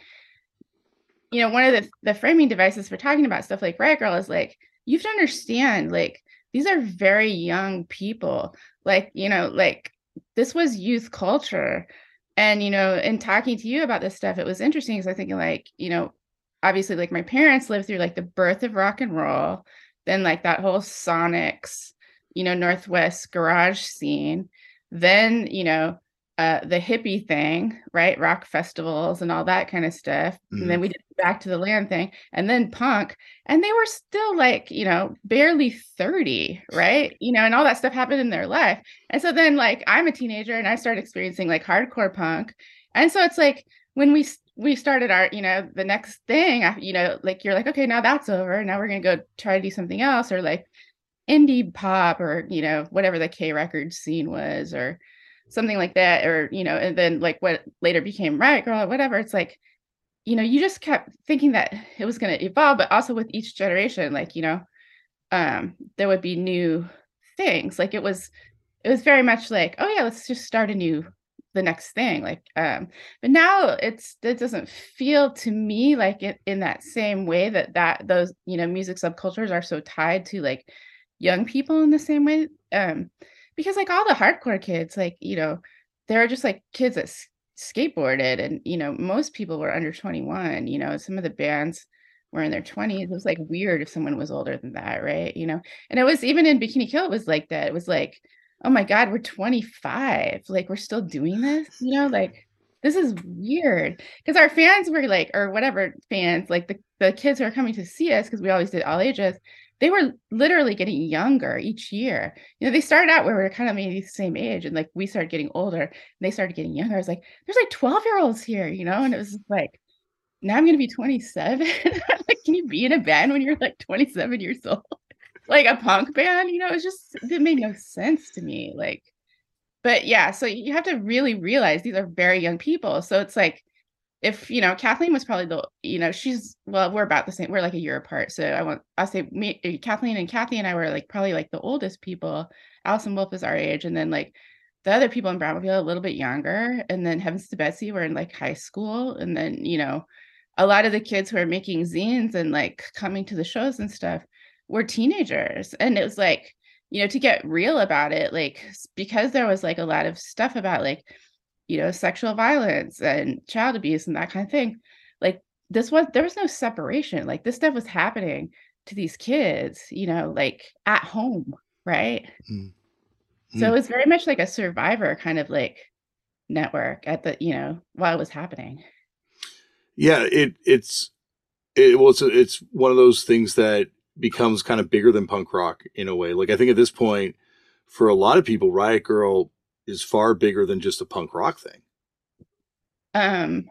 you know one of the the framing devices for talking about stuff like Riot Grrrl is like you have to understand like these are very young people. Like you know like this was youth culture. And you know in talking to you about this stuff it was interesting because i think like you know obviously like my parents lived through like the birth of rock and roll then like that whole sonics you know northwest garage scene then you know uh, the hippie thing, right? Rock festivals and all that kind of stuff. Mm-hmm. And then mm-hmm. we did back to the land thing and then punk. And they were still like, you know, barely 30, right? You know, and all that stuff happened in their life. And so then like I'm a teenager and I started experiencing like hardcore punk. And so it's like when we we started our, you know, the next thing, you know, like you're like, okay, now that's over. Now we're gonna go try to do something else, or like indie pop, or you know, whatever the K record scene was, or something like that or you know and then like what later became Riot Grrrl or whatever it's like you know you just kept thinking that it was going to evolve but also with each generation like you know um there would be new things. Like it was it was very much like oh yeah let's just start a new the next thing like um but now it's it doesn't feel to me like it in that same way that that those you know music subcultures are so tied to like young people in the same way um because like all the hardcore kids like you know there are just like kids that s- skateboarded and you know most people were under 21 you know some of the bands were in their 20s it was like weird if someone was older than that right you know? And it was even in bikini kill it was like that. It was like oh my god we're 25 like we're still doing this? You know like this is weird. Because our fans were like or whatever fans like the, the kids who are coming to see us because we always did all ages they were literally getting younger each year. You know, they started out where we are kind of maybe the same age, and like we started getting older, and they started getting younger. I was like, there's like 12 year olds here, you know, and it was like, now I'm gonna be 27. like, can you be in a band when you're like 27 years old? like a punk band, you know, it's just it made no sense to me. Like, but yeah, so you have to really realize these are very young people. So it's like if you know Kathleen was probably the you know she's well we're about the same we're like a year apart. So I want I'll say me eh, Kathleen and Kathi and I were like probably like the oldest people. Allison Wolfe is our age. And then like the other people in Bratmobile a little bit younger, and then Heavens to Betsy were in like high school, and then you know, a lot of the kids who are making zines and like coming to the shows and stuff were teenagers, and it was like you know to get real about it, like because there was like a lot of stuff about like you know sexual violence and child abuse and that kind of thing, like this was there was no separation, like this stuff was happening to these kids, you know, like at home, right? Mm. So it mm. was very much like a survivor kind of like network at the, you know, while it was happening. Yeah, it it's it well it's it's one of those things that becomes kind of bigger than punk rock in a way. Like I think at this point for a lot of people Riot Grrrl is far bigger than just a punk rock thing. Um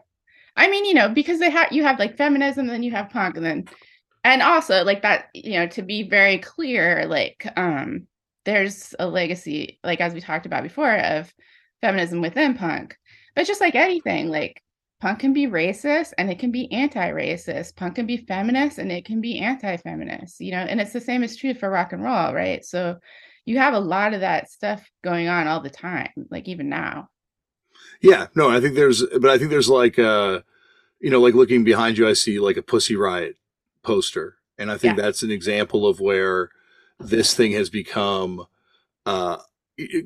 I mean, you know, because they have you have like feminism, then you have punk, and then and also like that, you know, to be very clear, like um there's a legacy, like as we talked about before, of feminism within punk. But just like anything, like punk can be racist and it can be anti-racist. Punk can be feminist and it can be anti-feminist, you know, and it's the same is true for rock and roll, right? So you have a lot of that stuff going on all the time, like even now. Yeah, no, I think there's, but I think there's like, uh, you know, like looking behind you, I see like a Pussy Riot poster, and I think yeah. that's an example of where this thing has become uh,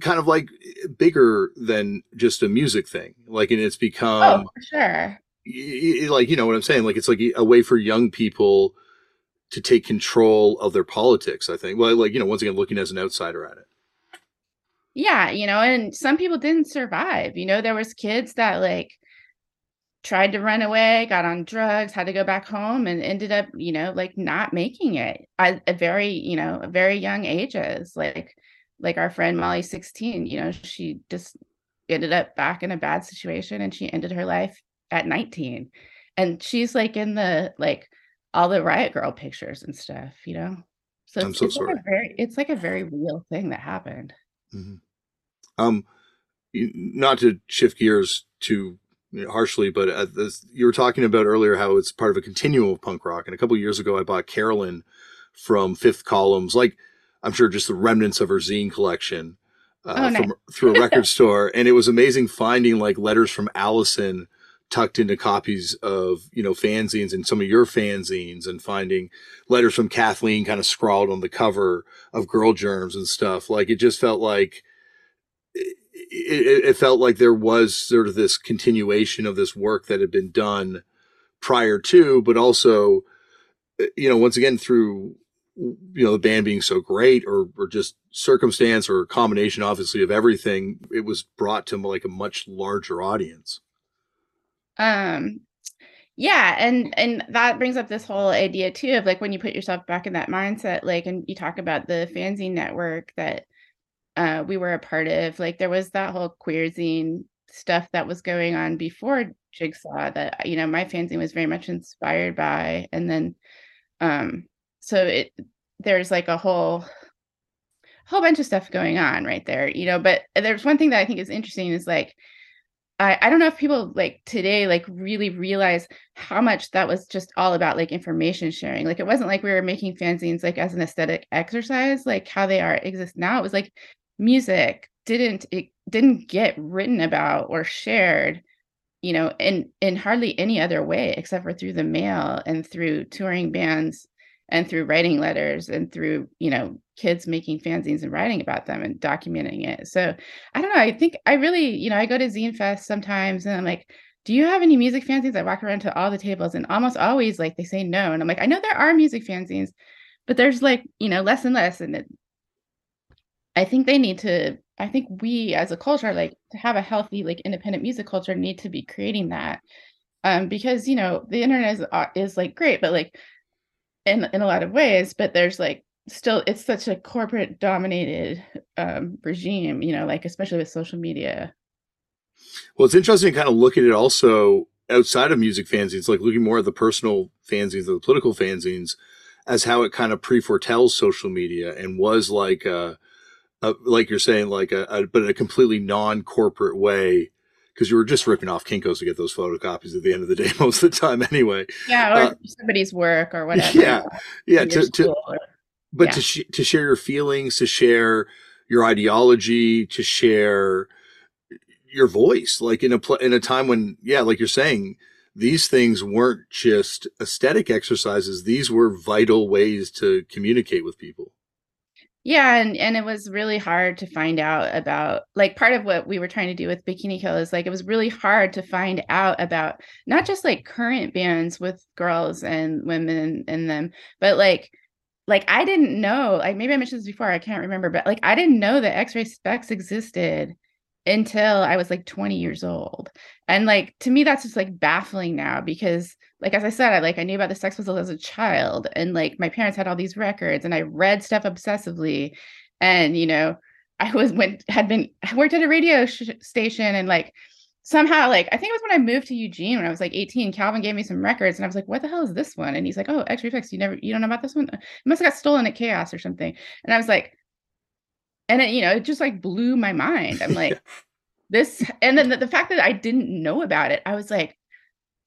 kind of like bigger than just a music thing. Like, and it's become, oh, sure. Like, you know what I'm saying? Like, it's like a way for young people to take control of their politics, I think. Well, like, you know, once again, looking as an outsider at it. Yeah, you know, and some people didn't survive. You know, there was kids that like tried to run away, got on drugs, had to go back home, and ended up, you know, like not making it at a very, you know, very young ages. Like, like our friend Molly, 16, you know, she just ended up back in a bad situation and she ended her life at 19. And she's like in the like all the riot Grrrl pictures and stuff, you know. So I'm so it's sorry. Like very, it's like a very real thing that happened. Mm-hmm. Um, not to shift gears too harshly, but this, you were talking about earlier how it's part of a continuum of punk rock. And a couple years ago, I bought Carolyn from Fifth Columns, like I'm sure just the remnants of her zine collection uh, oh, nice. from through a record store, and it was amazing finding like letters from Allison tucked into copies of you know fanzines and some of your fanzines and finding letters from Kathleen kind of scrawled on the cover of Girl Germs and stuff. Like it just felt like it, it, felt like there was sort of this continuation of this work that had been done prior to, but also, eh, you know, once again through you know the band being so great or or just circumstance or a combination obviously of everything it was brought to like a much larger audience um yeah and and that brings up this whole idea too of like when you put yourself back in that mindset like and you talk about the fanzine network that uh, we were a part of. Like there was that whole queer zine stuff that was going on before Jigsaw that you know my fanzine was very much inspired by, and then um, so it there's like a whole whole bunch of stuff going on right there, you know. But there's one thing that I think is interesting is like I, I don't know if people like today like really realize how much that was just all about like information sharing. Like it wasn't like we were making fanzines like as an aesthetic exercise, like how they are exist now. It was like music didn't it didn't get written about or shared you know in in hardly any other way except for through the mail and through touring bands and through writing letters and through you know kids making fanzines and writing about them and documenting it. So i don't know i think i really you know i go to zine fest sometimes and i'm like do you have any music fanzines? I walk around to all the tables and almost always like they say no. And i'm like i know there are music fanzines but there's like you know less and less. And it, I think they need to I think we as a culture like to have a healthy like independent music culture need to be creating that. Um because you know the internet is uh, is like great but like in in a lot of ways but there's like still it's such a corporate dominated um regime, you know, like especially with social media. Well, it's interesting to kind of look at it also outside of music fanzines, like looking more at the personal fanzines, the political fanzines, as how it kind of pre-foretells social media and was like uh, like you're saying, like a, a, but in a completely non-corporate way, because you were just ripping off Kinkos to get those photocopies at the end of the day most of the time anyway. Yeah, or uh, somebody's work or whatever. Yeah, yeah. To, to or, but yeah. to sh- to share your feelings, to share your ideology, to share your voice, like in a pl- in a time when, yeah, like you're saying, these things weren't just aesthetic exercises; these were vital ways to communicate with people. Yeah, and and it was really hard to find out about like part of what we were trying to do with Bikini Kill is like it was really hard to find out about not just like current bands with girls and women in them, but like like I didn't know, like maybe I mentioned this before, I can't remember, but like I didn't know that X-Ray Spex existed until I was like 20 years old. And like to me that's just like baffling now because like as I said, I like I knew about the Sex Pistols as a child and like my parents had all these records and I read stuff obsessively and you know, I was went had been worked at a radio sh- station and like somehow like I think it was when I moved to Eugene when I was like 18, Calvin gave me some records and I was like, what the hell is this one? And he's like, oh, X-Ray Spex, you never you don't know about this one? It must have got stolen at KAOS or something. And I was like, and it, you know, it just like blew my mind. I'm like, this, and then the, the, fact that I didn't know about it, I was like,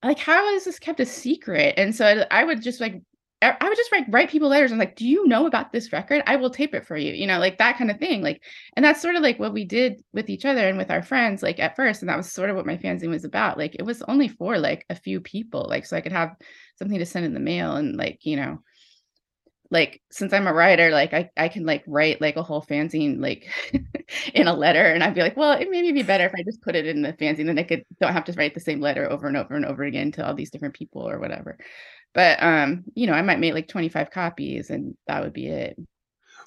like, how is this kept a secret? And so I, I would just like, I would just write write people letters I'm like, do you know about this record? I will tape it for you, you know, like that kind of thing. Like, and that's sort of like what we did with each other and with our friends, like at first. And that was sort of what my fanzine was about. Like, it was only for like a few people, like, so I could have something to send in the mail and like, you know, like since I'm a writer, like I, I can like write like a whole fanzine like in a letter and I'd be like, well, it maybe be better if I just put it in the fanzine then I could don't have to write the same letter over and over and over again to all these different people or whatever. But um, you know, I might make like 25 copies and that would be it.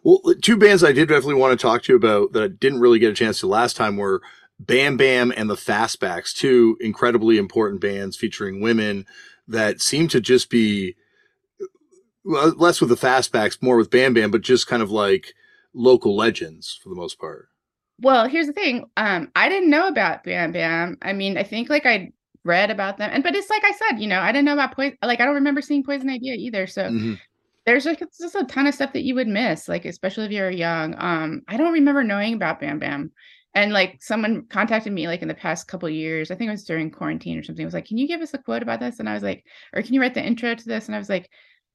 Well, two bands I did definitely want to talk to you about that I didn't really get a chance to last time were Bam Bam and the Fastbacks, two incredibly important bands featuring women that seem to just be less with the fastbacks, more with Bam Bam, but just kind of like local legends for the most part. Well, here's the thing. Um, I didn't know about Bam Bam. I mean, I think like I read about them, and but it's like I said, you know, I didn't know about poison. Like I don't remember seeing Poison Idea either. So mm-hmm. there's like just a ton of stuff that you would miss, like especially if you're young. Um, I don't remember knowing about Bam Bam. And like someone contacted me like in the past couple years, I think it was during quarantine or something. It was like, "Can you give us a quote about this?" And I was like, "Or can you write the intro to this?" And I was like,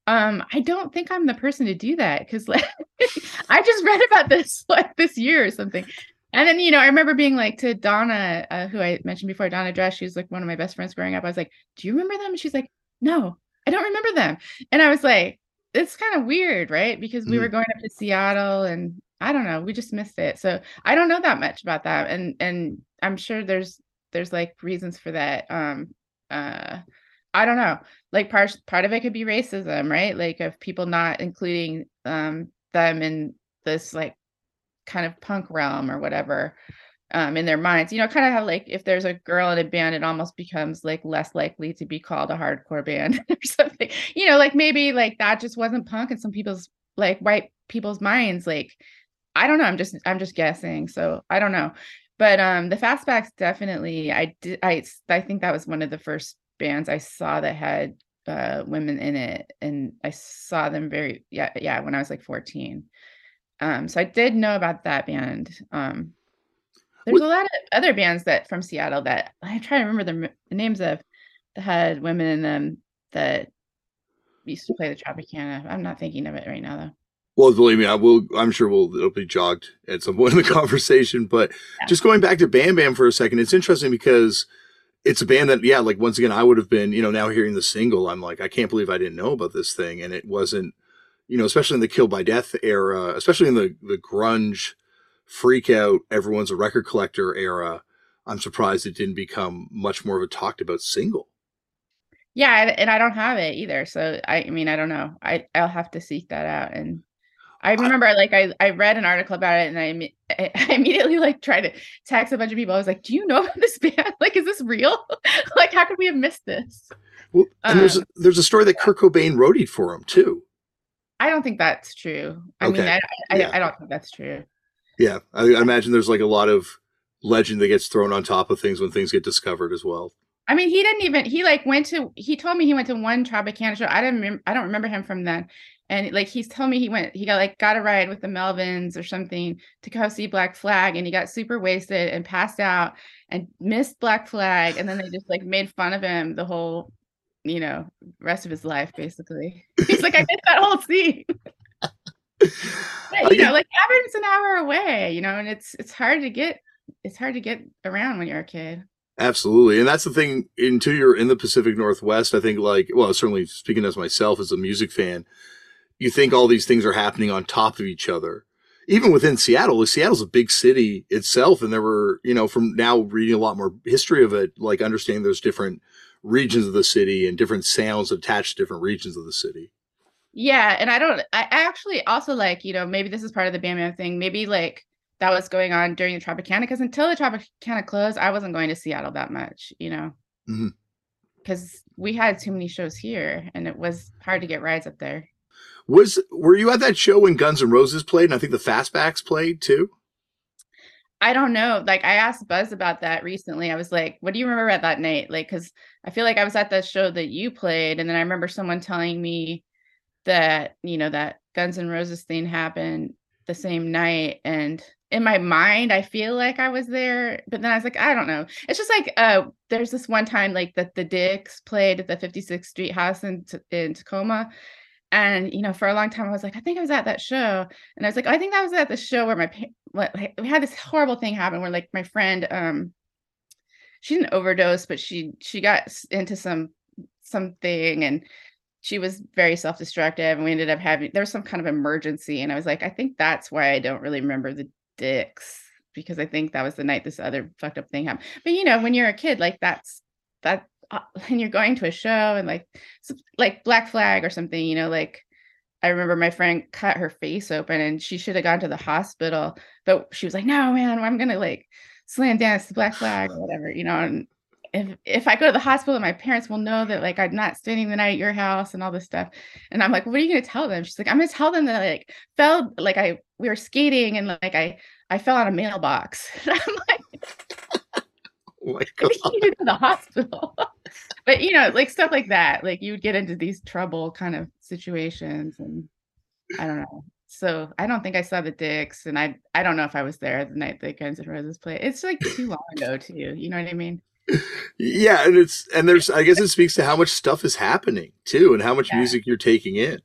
um, I don't think I'm the person to do that because like I just read about this like this year or something. And then, you know, I remember being like to Donna, uh, who I mentioned before, Donna Dresch, she's like one of my best friends growing up. I was like, Do you remember them? And she's like, No, I don't remember them. And I was like, It's kind of weird, right? Because we mm. were going up to Seattle and I don't know, we just missed it. So I don't know that much about that. And and I'm sure there's there's like reasons for that. Um uh I don't know. Like part part of it could be racism, right? Like of people not including um them in this like kind of punk realm or whatever um in their minds. You know, kind of how like if there's a girl in a band, it almost becomes like less likely to be called a hardcore band or something. You know, like maybe like that just wasn't punk in some people's like white people's minds. Like I don't know. I'm just I'm just guessing. So I don't know. But um the fastbacks definitely I did I I think that was one of the first bands I saw that had uh, women in it, and I saw them very yeah yeah when I was like 14. Um, so I did know about that band. Um, there's what? a lot of other bands that from Seattle that I try to remember the, the names of that had women in them that used to play the Tropicana. I'm not thinking of it right now though. Well, believe me, I will. I'm sure we'll it'll be jogged at some point in the conversation. But yeah. just going back to Bam Bam for a second, it's interesting because it's a band that, yeah, like once again, I would have been, you know, now hearing the single, I'm like, I can't believe I didn't know about this thing. And it wasn't, you know, especially in the Kill by Death era, especially in the, the grunge freak out, everyone's a record collector era. I'm surprised it didn't become much more of a talked about single. Yeah, and I don't have it either. So I, I mean, I don't know. I I'll have to seek that out and I remember I, like I, I read an article about it and I, I immediately like tried to text a bunch of people. I was like, "Do you know about this band? Like, is this real? like, how could we have missed this?" Well, and um, there's a, there's a story that Kurt Cobain roadied for him too. I don't think that's true. I okay. mean, I I, yeah. I, don't think that's true. Yeah, I, I imagine there's like a lot of legend that gets thrown on top of things when things get discovered as well. I mean, he didn't even he like went to he told me he went to one Tropicana show. I didn't remember, I don't remember him from then and like he's telling me he went he got like got a ride with the melvins or something to go see black flag and he got super wasted and passed out and missed black flag and then they just like made fun of him the whole you know rest of his life basically he's like i missed that whole scene But, you know, like Auburn's an hour away, you know, and it's it's hard to get it's hard to get around when you're a kid. Absolutely. And that's the thing until you're in the Pacific Northwest, I think like well, certainly speaking as myself as a music fan, you think all these things are happening on top of each other. Even within Seattle, Seattle's a big city itself, and there were, you know, from now reading a lot more history of it, like understanding there's different regions of the city and different sounds attached to different regions of the city. Yeah, and I don't I actually also like, you know, maybe this is part of the Bam Bam thing. Maybe like that was going on during the Tropicana because until the Tropicana closed, I wasn't going to Seattle that much, you know. Because mm-hmm. we had too many shows here and it was hard to get rides up there. Was were you at that show when Guns N' Roses played and I think the Fastbacks played too? I don't know. Like I asked Buzz about that recently. I was like, "What do you remember at that night?" Like cuz I feel like I was at the show that you played and then I remember someone telling me that, you know, that Guns N' Roses thing happened the same night and in my mind i feel like i was there but then i was like i don't know it's just like uh there's this one time like that the dicks played at the 56th street house in, in tacoma and you know for a long time i was like i think i was at that show and i was like i think that was at the show where my like, we had this horrible thing happen where like my friend um she didn't overdose but she she got into some something and she was very self-destructive and we ended up having there was some kind of emergency and i was like i think that's why i don't really remember the dicks because I think that was the night this other fucked up thing happened. But you know, when you're a kid, like that's that uh, when you're going to a show and like like Black Flag or something, you know, like I remember my friend cut her face open and she should have gone to the hospital, but she was like, "No, man, I'm gonna like slam dance the Black Flag or whatever," you know. And if if I go to the hospital, my parents will know that like I'm not spending the night at your house and all this stuff. And I'm like, what are you gonna tell them? She's like, I'm gonna tell them that I like fell like I we were skating and like I I fell on a mailbox. And I'm like, oh my god, to the hospital. but you know, like stuff like that. Like you would get into these trouble kind of situations, and I don't know. So I don't think I saw the dicks, and I I don't know if I was there the night that Guns N' Roses played. It's like too long ago too. You know what I mean? yeah, and it's and there's I guess it speaks to how much stuff is happening too, and how much yeah. music you're taking in.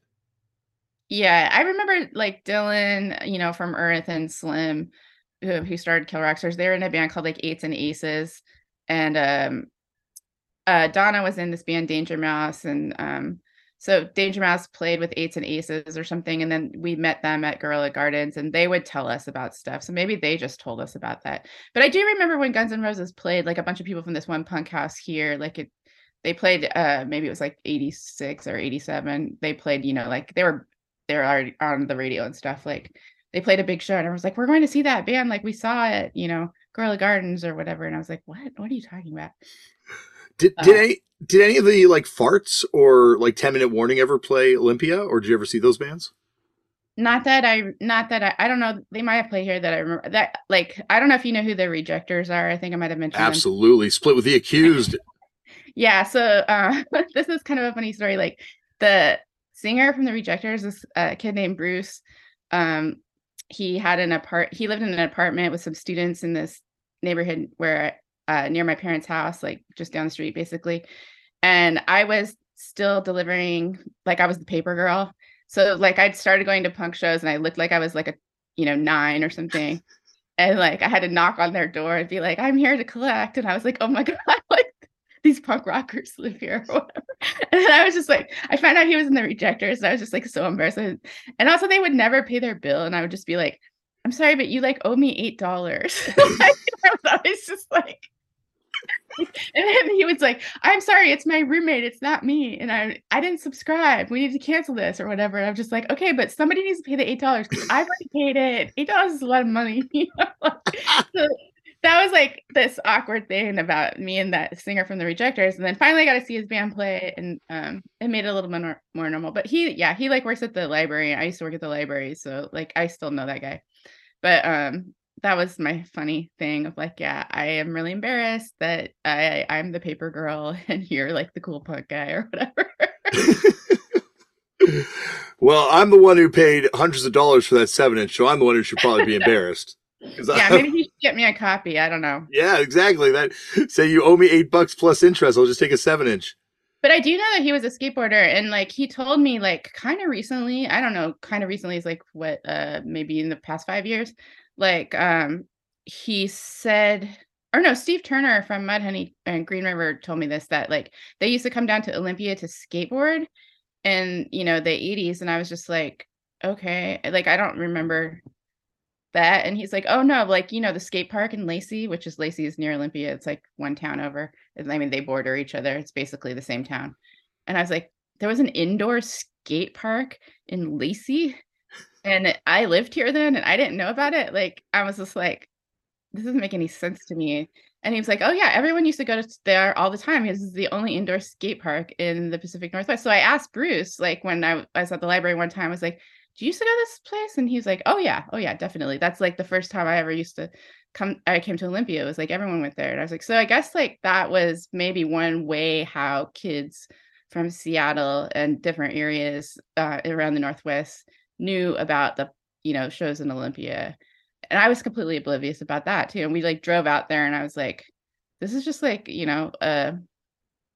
Yeah, I remember like Dylan, you know, from Earth and Slim, who, who started Kill Rock Stars. They were in a band called like Eights and Aces, and um, uh, Donna was in this band Danger Mouse, and um, so Danger Mouse played with Eights and Aces or something, and then we met them at Gorilla Gardens, and they would tell us about stuff. So maybe they just told us about that. But I do remember when Guns N' Roses played, like a bunch of people from this one punk house here, like it. They played, uh, maybe it was like '86 or '87. They played, you know, like they were they were already on the radio and stuff. Like they played a big show, and I was like, "We're going to see that band, like we saw it, you know, Gorilla Gardens or whatever." And I was like, "What? What are you talking about?" Did uh, did any did any of the like Fartz or like 10 minute warning ever play Olympia or did you ever see those bands? Not that I not that I I don't know. They might have played here that I remember that like I don't know if you know who the rejectors are. I think I might have mentioned Absolutely. Them. Split with the accused. yeah, so uh this is kind of a funny story. Like the singer from the rejectors, this uh, kid named Bruce, um, he had an apart he lived in an apartment with some students in this neighborhood where uh, near my parents' house, like just down the street, basically. And I was still delivering, like I was the paper girl. So like I'd started going to punk shows, and I looked like I was like a, you know, nine or something. and like I had to knock on their door and be like, "I'm here to collect." And I was like, "Oh my god, these punk rockers live here or whatever." And I was just like, I found out he was in the rejectors, and I was just like so embarrassed. And also, they would never pay their bill, and I would just be like, "I'm sorry, but you like owe me eight dollars." I was always just like, and then he was like, I'm sorry, it's my roommate, it's not me. And I I didn't subscribe. We need to cancel this or whatever. And I'm just like, okay, but somebody needs to pay the eight dollars because I've already paid it. Eight dollars is a lot of money. so that was like this awkward thing about me and that singer from the rejectors. And then finally I got to see his band play and um it made it a little bit more, more normal. But he yeah, he like works at the library. I used to work at the library, so like I still know that guy. But um that was my funny thing of like, yeah, I am really embarrassed that I I'm the paper girl and you're like the cool punk guy or whatever. well, I'm the one who paid hundreds of dollars for that seven inch, so I'm the one who should probably be embarrassed. Yeah, I, maybe he should get me a copy. I don't know. Yeah, exactly. That say you owe me eight bucks plus interest. I'll just take a seven inch. but I do know that he was a skateboarder and like he told me like kind of recently, I don't know, kind of recently is like what uh maybe in the past 5 years, like um he said or no, Steve Turner from Mudhoney and Green River told me this that like they used to come down to Olympia to skateboard and you know the 80s and I was just like okay, like I don't remember that and he's like oh no like you know the skate park in lacey which is lacey is near olympia it's like one town over i mean they border each other it's basically the same town. And i was like there was an indoor skate park in lacey? And i lived here then and i didn't know about it? Like i was just like this doesn't make any sense to me. And he was like oh yeah everyone used to go to there all the time. This is the only indoor skate park in the pacific northwest. So i asked bruce like when i was at the library one time i was like do you used to go to this place? And he's like, oh yeah, oh yeah, definitely. That's like the first time I ever used to come. I came to Olympia. It was like everyone went there, and I was like, so I guess like that was maybe one way how kids from Seattle and different areas uh, around the Northwest knew about the you know shows in Olympia, and I was completely oblivious about that too. And we like drove out there, and I was like, this is just like you know a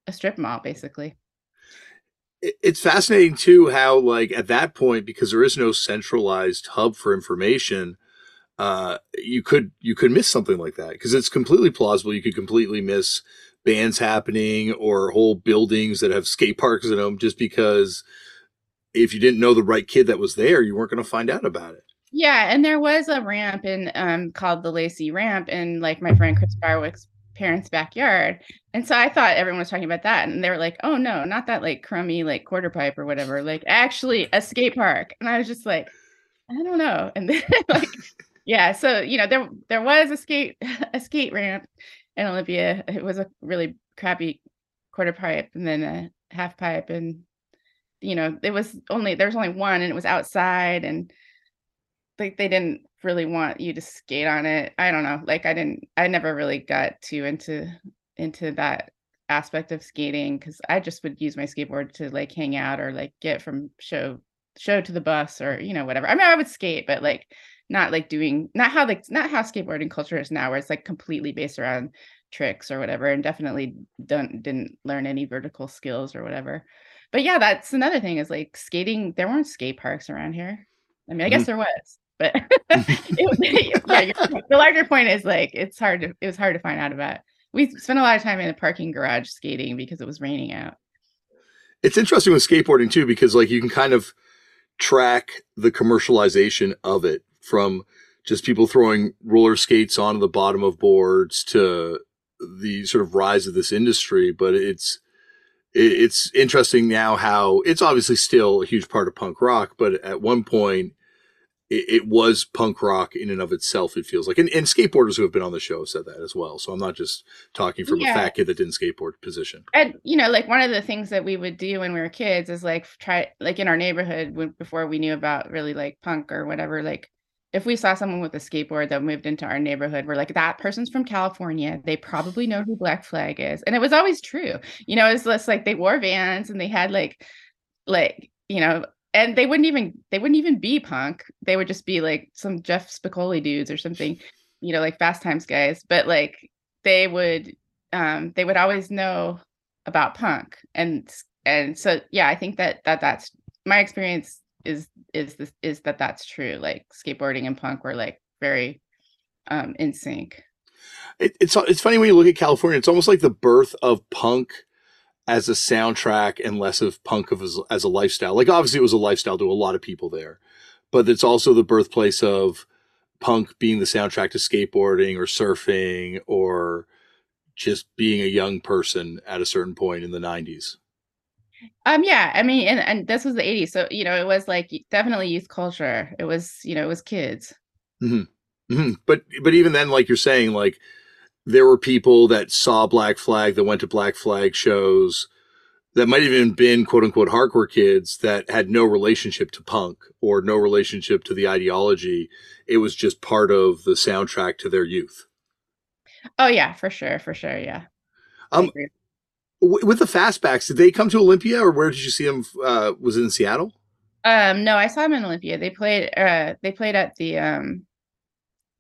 a strip mall basically it's fascinating too how like at that point because there is no centralized hub for information uh, you could you could miss something like that because it's completely plausible. You could completely miss bands happening or whole buildings that have skate parks in them just because if you didn't know the right kid that was there you weren't going to find out about it. Yeah and there was a ramp in um called the lacey ramp and like my friend chris barwick's parents' backyard. And so I thought everyone was talking about that. And they were like, oh no, not that like crummy like quarter pipe or whatever, like actually a skate park. And I was just like, I don't know. And then like, yeah, so you know, there there was a skate a skate ramp in Olympia. It was a really crappy quarter pipe and then a half pipe and you know, it was only there was only one and it was outside and like they didn't really want you to skate on it. I don't know. Like I didn't I never really got too into into that aspect of skating cuz I just would use my skateboard to like hang out or like get from show show to the bus or you know whatever. I mean I would skate but like not like doing not how like not how skateboarding culture is now where it's like completely based around tricks or whatever and definitely don't didn't learn any vertical skills or whatever. But yeah, that's another thing is like skating there weren't skate parks around here. I mean, I guess mm-hmm. there was, but it, yeah, the larger point is like it's hard to it was hard to find out about. We spent a lot of time in the parking garage skating because it was raining out. It's interesting with skateboarding too because like you can kind of track the commercialization of it from just people throwing roller skates onto the bottom of boards to the sort of rise of this industry, but it's it's interesting now how it's obviously still a huge part of punk rock, but at one point it, it, was punk rock in and of itself. It feels like, and, and, skateboarders who have been on the show said that as well. So I'm not just talking from yeah. a fat kid that didn't skateboard position. And you know, like one of the things that we would do when we were kids is like try, like in our neighborhood when, before we knew about really like punk or whatever, like if we saw someone with a skateboard that moved into our neighborhood, we're like, that person's from California. They probably know who Black Flag is. And it was always true. You know, it's just like they wore vans and they had like, like, you know, and they wouldn't even they wouldn't even be punk. They would just be like some Jeff Spicoli dudes or something, you know, like Fast Times guys. But like they would um they would always know about punk. And and so yeah, I think that that that's my experience is is this is that that's true. Like skateboarding and punk were like very um in sync. It, it's it's funny when you look at California. It's almost like the birth of punk as a soundtrack and less of punk of as, as a lifestyle. Like obviously it was a lifestyle to a lot of people there, but it's also the birthplace of punk being the soundtrack to skateboarding or surfing or just being a young person at a certain point in the 90s. Um yeah, I mean and, and this was the 80s so you know it was like definitely youth culture. It was you know it was kids. Mm-hmm. Mm-hmm. But but even then like you're saying like there were people that saw Black Flag that went to Black Flag shows that might have even been quote unquote hardcore kids that had no relationship to punk or no relationship to the ideology. It was just part of the soundtrack to their youth. Oh yeah, for sure, for sure, yeah. Um, w- with the fastbacks, did they come to Olympia or where did you see them? Uh, was it in Seattle? Um, no, I saw them in Olympia. They played. Uh, they played at the um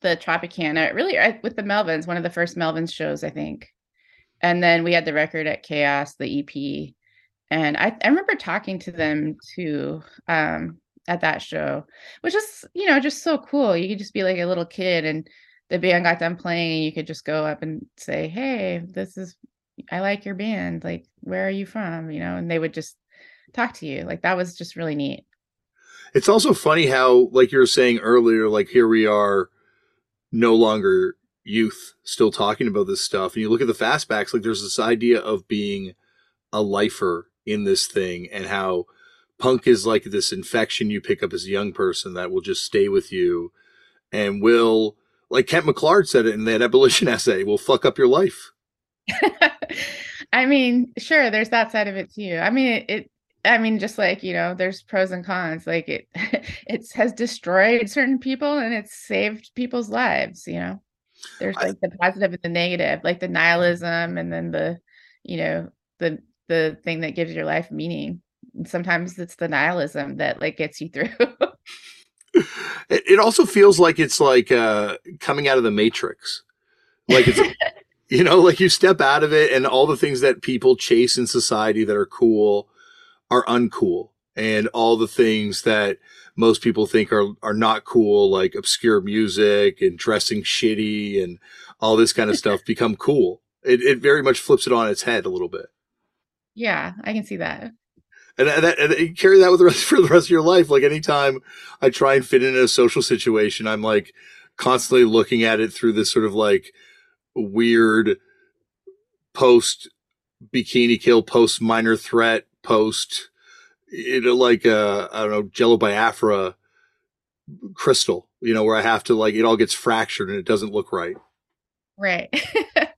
the Tropicana, really with the Melvins, one of the first Melvins shows, I think. And then we had the record at KAOS, the EP. and I, I remember talking to them too um, at that show, which is you know just so cool. You could just be like a little kid, and the band got done playing, and you could just go up and say, "Hey, this is I like your band. Like, where are you from?" You know, and they would just talk to you. Like that was just really neat. It's also funny how, like you were saying earlier, like here we are, no longer youth, still talking about this stuff, and you look at the fastbacks, like there's this idea of being a lifer in this thing and how punk is like this infection you pick up as a young person that will just stay with you and will like Kent McClard said it in that abolition essay will fuck up your life. I mean, sure, there's that side of it too. I mean, it, it I mean, just like, you know, there's pros and cons. Like it it has destroyed certain people and it's saved people's lives, you know. There's like I, the positive and the negative, like the nihilism and then the, you know, the the thing that gives your life meaning. And sometimes it's the nihilism that like gets you through. it, it also feels like it's like uh coming out of the matrix. Like it's you know, like you step out of it and all the things that people chase in society that are cool are uncool. And all the things that most people think are are not cool, like obscure music and dressing shitty and all this kind of stuff become cool. It it very much flips it on its head a little bit. Yeah, I can see that. And, and, and you carry that with the rest for the rest of your life. Like anytime I try and fit in a social situation, I'm like constantly looking at it through this sort of like weird post bikini kill, post minor threat, post you know, like uh I don't know, Jello Biafra crystal, you know, where I have to like it all gets fractured and it doesn't look right. Right.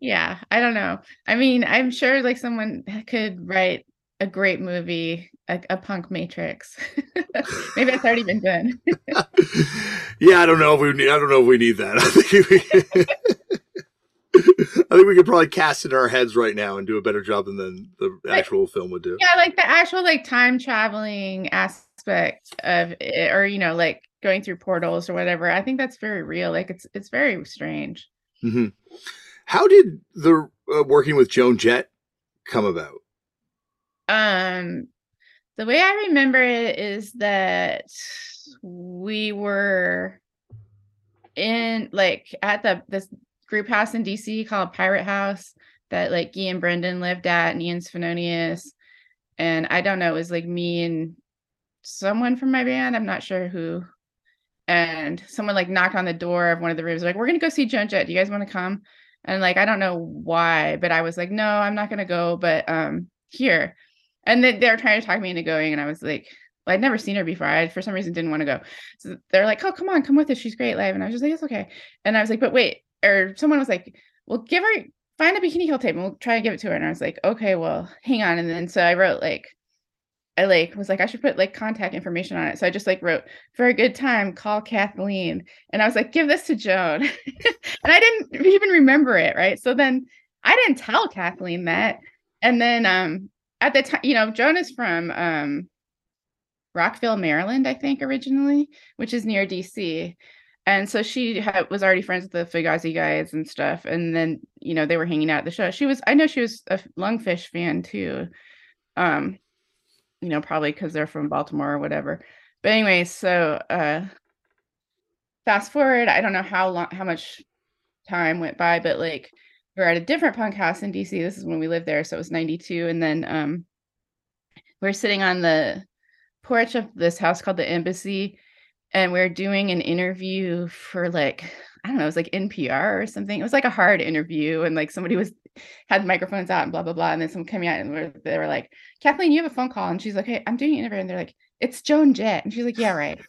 yeah i don't know i mean i'm sure like someone could write a great movie a, a punk matrix maybe it's already been done yeah i don't know if we need i don't know if we need that i think we, I think we could probably cast it in our heads right now and do a better job than, than the actual like, film would do. Yeah, like the actual like time traveling aspect of it, or you know, like going through portals or whatever. I think that's very real. Like it's it's very strange. Mm-hmm. How did the uh, working with Joan Jett come about? Um, the way I remember it is that we were in like at the this group house in DC called Pirate House that like Guy and Brendan lived at and Ian Svenonius. And I don't know, it was like me and someone from my band. I'm not sure who. And someone like knocked on the door of one of the rooms, like, we're gonna go see Joan Jett. Do you guys want to come? and like i don't know why but i was like no i'm not to go but um here and then they were trying to talk me into going and i was like I'd never seen her before. I for some reason didn't want to go. So they're like, "Oh, come on, come with us. She's great live." And I was just like, "It's okay." And I was like, "But wait," or someone was like, "Well, give her find a bikini kill tape and we'll try to give it to her." And I was like, "Okay, well, hang on." And then so I wrote like I like was like I should put like contact information on it. So I just like wrote for a good time, call Kathleen. And I was like, give this to Joan. and I didn't even remember it, right? So then I didn't tell Kathleen that. And then um at the time, you know, Joan is from um Rockville, Maryland, I think originally, which is near DC. And so she had, was already friends with the Fugazi guys and stuff. And then, you know, they were hanging out at the show. She was, I know she was a Lungfish fan too. Um, you know, probably because they're from Baltimore or whatever. But anyway, so uh fast forward, I don't know how long how much time went by, but like we are at a different punk house in DC. This is when we lived there, so it was 92. And then um we we're sitting on the porch of this house called the Embassy, and we we're doing an interview for like I don't know, it was like NPR or something. It was like a hard interview, and like somebody was had microphones out and blah blah blah. And then someone came out and they were like, Kathleen, you have a phone call, and she's like, Hey, I'm doing an interview, and they're like, It's Joan Jett, and she's like, Yeah, right.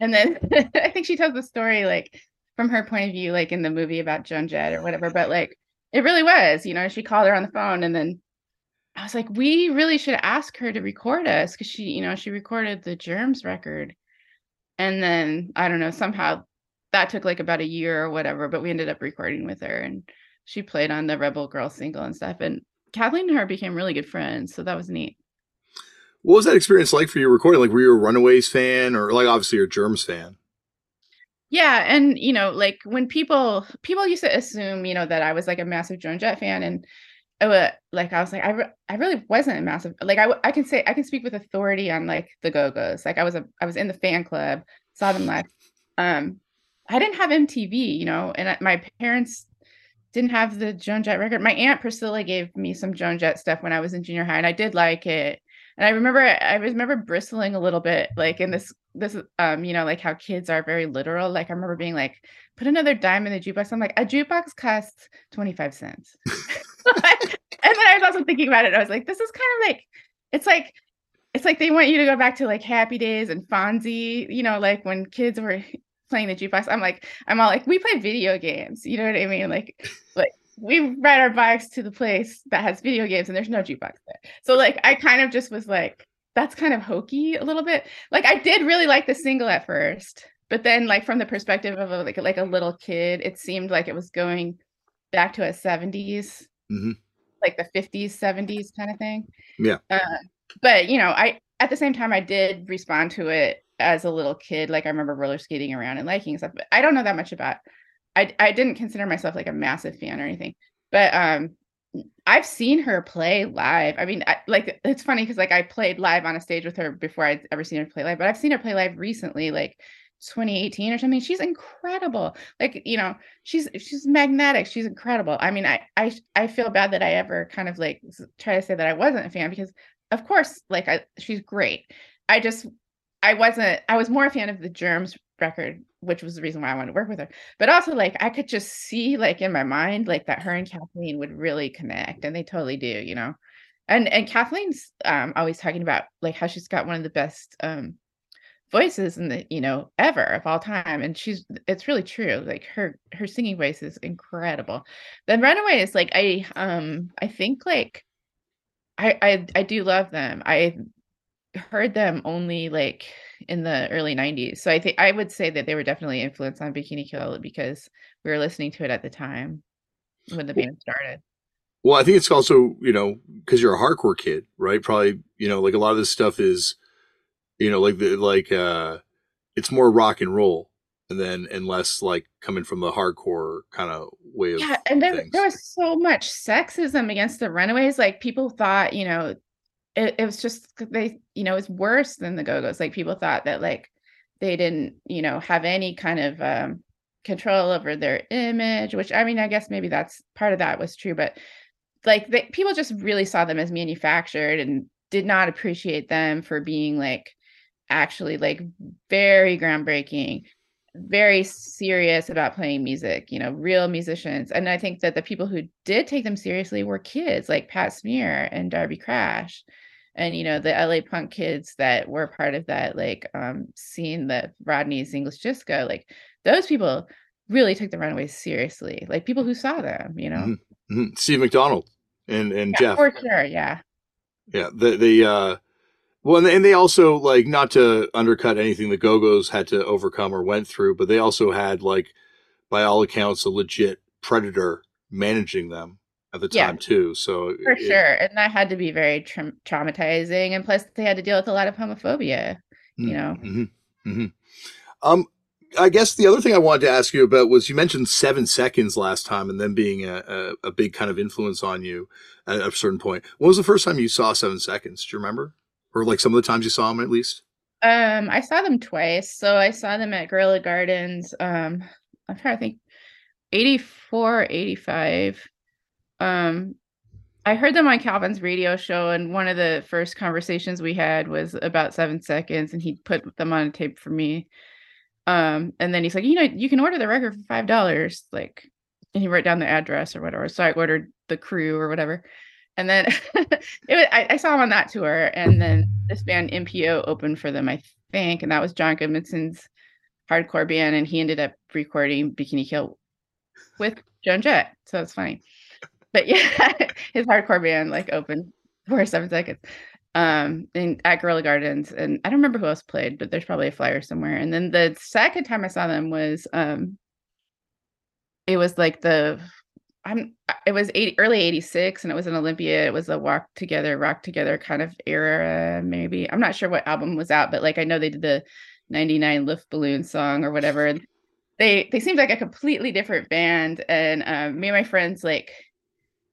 and then I think she tells the story like from her point of view, like in the movie about Joan Jett or whatever. But like it really was, you know, she called her on the phone, and then I was like, we really should ask her to record us because she, you know, she recorded the Germs record. And then I don't know, somehow that took like about a year or whatever, but we ended up recording with her and she played on the Rebel Girl single and stuff. And Kathleen and her became really good friends. So that was neat. What was that experience like for you recording? Like, were you a Runaways fan or like obviously you're a Germs fan? Yeah. And, you know, like when people, people used to assume, you know, that I was like a massive Joan Jett fan. And uh, like I was like I, re- I really wasn't a massive like I I can say I can speak with authority on like the Go Go's like I was a I was in the fan club saw them live. Um I didn't have MTV you know and my parents didn't have the Joan Jett record. My aunt Priscilla gave me some Joan Jett stuff when I was in junior high and I did like it. And I remember I remember bristling a little bit like in this this um you know like how kids are very literal. Like I remember being like put another dime in the jukebox. I'm like a jukebox costs 25 cents and then I was also thinking about it I was like this is kind of like it's like it's like they want you to go back to like happy days and Fonzie you know like when kids were playing the jukebox I'm like I'm all like we play video games you know what I mean like like we ride our bikes to the place that has video games and there's no jukebox there. So like I kind of just was like, that's kind of hokey a little bit. Like I did really like the single at first, but then like from the perspective of a, like like a little kid, it seemed like it was going back to a 70s, mm-hmm. like the 50s, 70s kind of thing. Yeah. Uh, but you know, I at the same time I did respond to it as a little kid. Like I remember roller skating around and liking stuff, but I don't know that much about I I didn't consider myself like a massive fan or anything, but um, I've seen her play live. I mean, I, like it's funny because like I played live on a stage with her before I'd ever seen her play live, but I've seen her play live recently, like 2018 or something. She's incredible. Like you know, she's she's magnetic. She's incredible. I mean, I I I feel bad that I ever kind of like try to say that I wasn't a fan because of course, like I, she's great. I just I wasn't. I was more a fan of the Germs record, which was the reason why I wanted to work with her. But also, like, I could just see, like, in my mind, like that her and Kathleen would really connect, and they totally do, you know. And and Kathleen's um, always talking about like how she's got one of the best um, voices in the you know ever of all time, and she's it's really true. Like her her singing voice is incredible. Then Runaways, is like I um I think like I I I do love them. I heard them only like in the early 90s. So I think I would say that they were definitely influenced on Bikini Kill because we were listening to it at the time when the band started. Well, I think it's also, you know, because you're a hardcore kid, right? Probably, you know, like a lot of this stuff is, you know, like the like uh it's more rock and roll and then and less like coming from the hardcore kind of way of Yeah, and there, there was so much sexism against the runaways. Like people thought, you know, it, it was just they you know it's worse than the go-go's like people thought that like they didn't you know have any kind of um control over their image which i mean i guess maybe that's part of that was true but like they, people just really saw them as manufactured and did not appreciate them for being like actually like very groundbreaking very serious about playing music you know real musicians and i think that the people who did take them seriously were kids like pat smear and darby crash and you know the LA punk kids that were part of that like um scene that Rodney's English disco like those people really took the Runaways seriously like people who saw them you know mm-hmm. Mm-hmm. Steve McDonald and and yeah, Jeff for sure yeah yeah the the uh well and they also like not to undercut anything the Go-Go's had to overcome or went through but they also had like by all accounts a legit predator managing them at the time yeah, too. So for it, sure, and that had to be very tra- traumatizing, and plus they had to deal with a lot of homophobia. You mm, know. Mm-hmm, mm-hmm. Um, I guess the other thing I wanted to ask you about was you mentioned seven seconds last time, and then being a, a, a big kind of influence on you at a certain point. When was the first time you saw Seven Seconds? Do you remember, or like some of the times you saw them at least? Um, I saw them twice. So I saw them at Gorilla Gardens. Um, I'm trying to think, 84, 85 um I heard them on Calvin's radio show, and one of the first conversations we had was about seven seconds, and he put them on a tape for me. Um, and then he's like, you know, you can order the record for five dollars, like, and he wrote down the address or whatever. So I ordered the crew or whatever, and then it was, I, I, saw him on that tour, and then this band MPO opened for them, I think, and that was John Goodmanson's hardcore band, and he ended up recording Bikini Kill with Joan Jett, so it's funny but yeah, his hardcore band like opened for seven seconds um in at Gorilla Gardens and I don't remember who else played, but there's probably a flyer somewhere. And then the second time I saw them was um it was like the I'm it was 80 early 86 and it was in Olympia. It was a walk together, rock together kind of era, maybe. I'm not sure what album was out, but like I know they did the 99 Luftballon song or whatever. They they seemed like a completely different band. And um, me and my friends like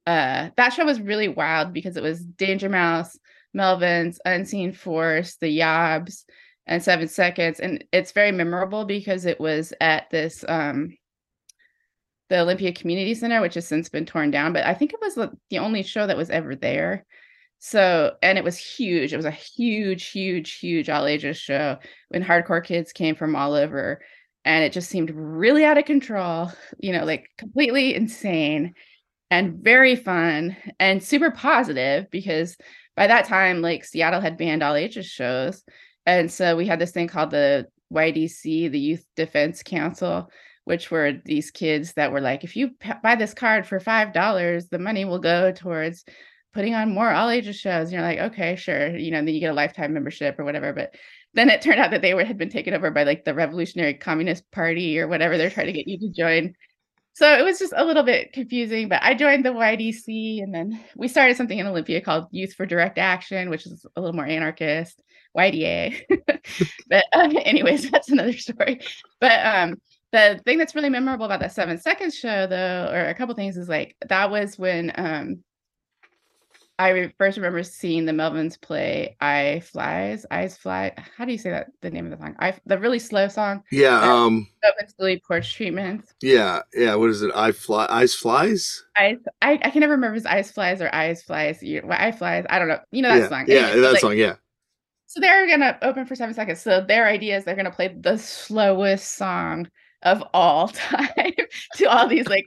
uh, that show was really wild because it was Danger Mouse, Melvins, Unseen Force, the Yobs, and Seven Seconds, and it's very memorable because it was at this um, the Olympia Community Center, which has since been torn down, but I think it was the only show that was ever there. So, and it was huge. It was a huge, huge, huge all ages show when hardcore kids came from all over. And it just seemed really out of control, you know, like completely insane and very fun and super positive because by that time, like Seattle had banned all ages shows. And so we had this thing called the YDC, the Youth Defense Council, which were these kids that were like, if you buy this card for $5, the money will go towards putting on more all ages shows. And you're like, okay, sure. You know, then you get a lifetime membership or whatever. But then it turned out that they were had been taken over by like the Revolutionary Communist Party or whatever they're trying to get you to join. So it was just a little bit confusing, but I joined the YDC and then we started something in Olympia called Youth for Direct Action, which is a little more anarchist, YDA. but anyways, that's another story. But um the thing that's really memorable about that seven seconds show though, or a couple things is like that was when um I first remember seeing the Melvins play "I Flies," "Eyes Fly." How do you say that? The name of the song? I the really slow song. Yeah. Um. Melvins Gluey Porch Treatments. Yeah. Yeah. What is it? I fly. Eyes flies. I I, I can never remember if it's "Eyes Flies" or "Eyes Flies." You, well, "I Flies." I don't know. You know that yeah. song. Yeah. Anyway, that like, song. Yeah. So they're gonna open for seven seconds. So their idea is they're gonna play the slowest song of all time to all these like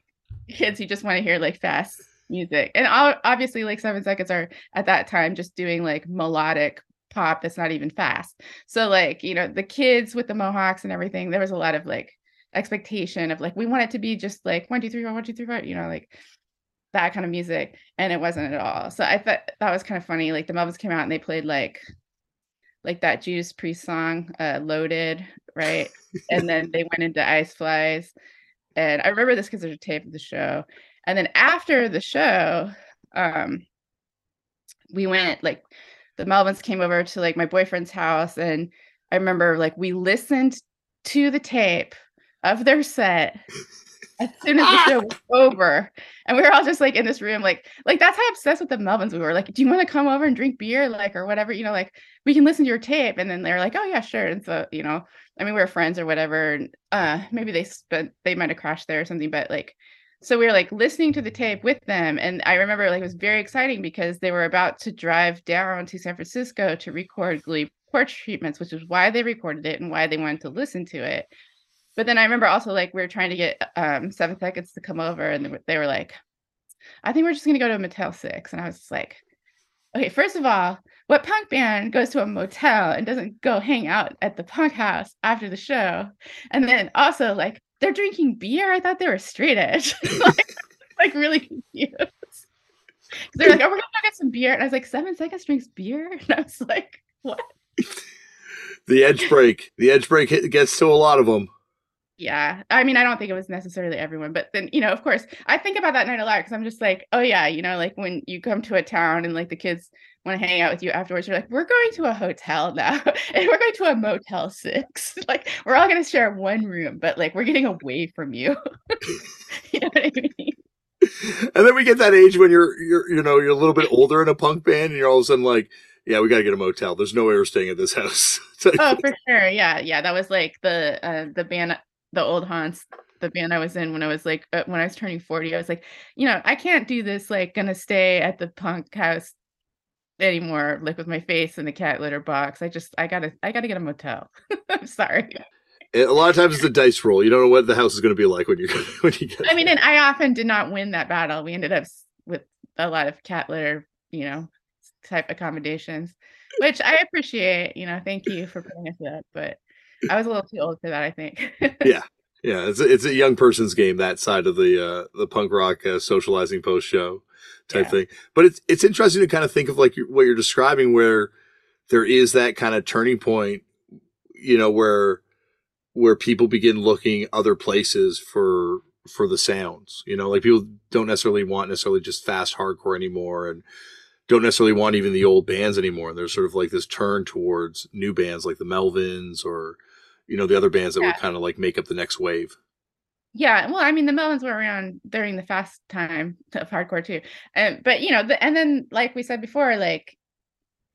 kids who just want to hear like fast music. And obviously like 7 seconds are at that time just doing like melodic pop that's not even fast. So like, you know, the kids with the mohawks and everything, there was a lot of like expectation of like we want it to be just like one, two, three, four, one, two, three, four, you know, like that kind of music. And it wasn't at all. So I thought that was kind of funny. Like the Melvins came out and they played like like that Judas Priest song, uh, Loaded, right? and then they went into Eyes Flies. And I remember this because there's a tape of the show. And then after the show, um, we went like the Melvins came over to like my boyfriend's house, and I remember like we listened to the tape of their set as soon as the show was over. And we were all just like in this room, like, like that's how obsessed with the Melvins we were. Like, do you want to come over and drink beer? Like, or whatever, you know, like we can listen to your tape. And then they're like, Oh yeah, sure. And so, you know, I mean, we were friends or whatever. Uh maybe they spent they might have crashed there or something, but like so we were like listening to the tape with them. And I remember like it was very exciting because they were about to drive down to San Francisco to record Gluey Porch Treatments, which is why they recorded it and why they wanted to listen to it but then I remember also like we were trying to get um seven seconds to come over and they were like, I think we're just gonna go to Motel Six. And I was like, okay, first of all, what punk band goes to a motel and doesn't go hang out at the punk house after the show? And then also like they're drinking beer. I thought they were straight edge. like, like really confused. They're like, oh, we're gonna go get some beer. And I was like, seven seconds drinks beer? And I was like, what? The edge break. The edge break gets to a lot of them yeah i mean i don't think it was necessarily everyone but then you know of course i think about that night a lot because i'm just like oh yeah you know like when you come to a town and like the kids want to hang out with you afterwards you're like we're going to a hotel now and we're going to a motel six like we're all going to share one room but like we're getting away from you you know what i mean and then we get that age when you're you're you know you're a little bit older in a punk band and you're all of a sudden like yeah, we got to get a motel. There's no way we're staying at this house. oh, for sure. Yeah, yeah. That was like the uh, the band the old haunts the band I was in when I was like uh, when I was turning 40 I was like you know I can't do this like gonna stay at the punk house anymore like with my face in the cat litter box. I just I gotta I gotta get a motel. I'm sorry. A lot of times it's a dice roll. You don't know what the house is going to be like when you when you get I mean and I often did not win that battle. We ended up with a lot of cat litter you know type accommodations which I appreciate you know thank you for putting us up but I was a little too old for that, I think. yeah. Yeah, it's a, it's a young person's game that side of the uh, the punk rock uh, socializing post show type yeah. thing. But it's it's interesting to kind of think of like what you're describing, where there is that kind of turning point, you know, where where people begin looking other places for for the sounds. You know, like people don't necessarily want necessarily just fast hardcore anymore, and don't necessarily want even the old bands anymore. And there's sort of like this turn towards new bands like the Melvins or you know the other bands that yeah. would kind of like make up the next wave Yeah, well, I mean, the Melvins were around during the fast time of hardcore too, and but you know, the, and then like we said before, like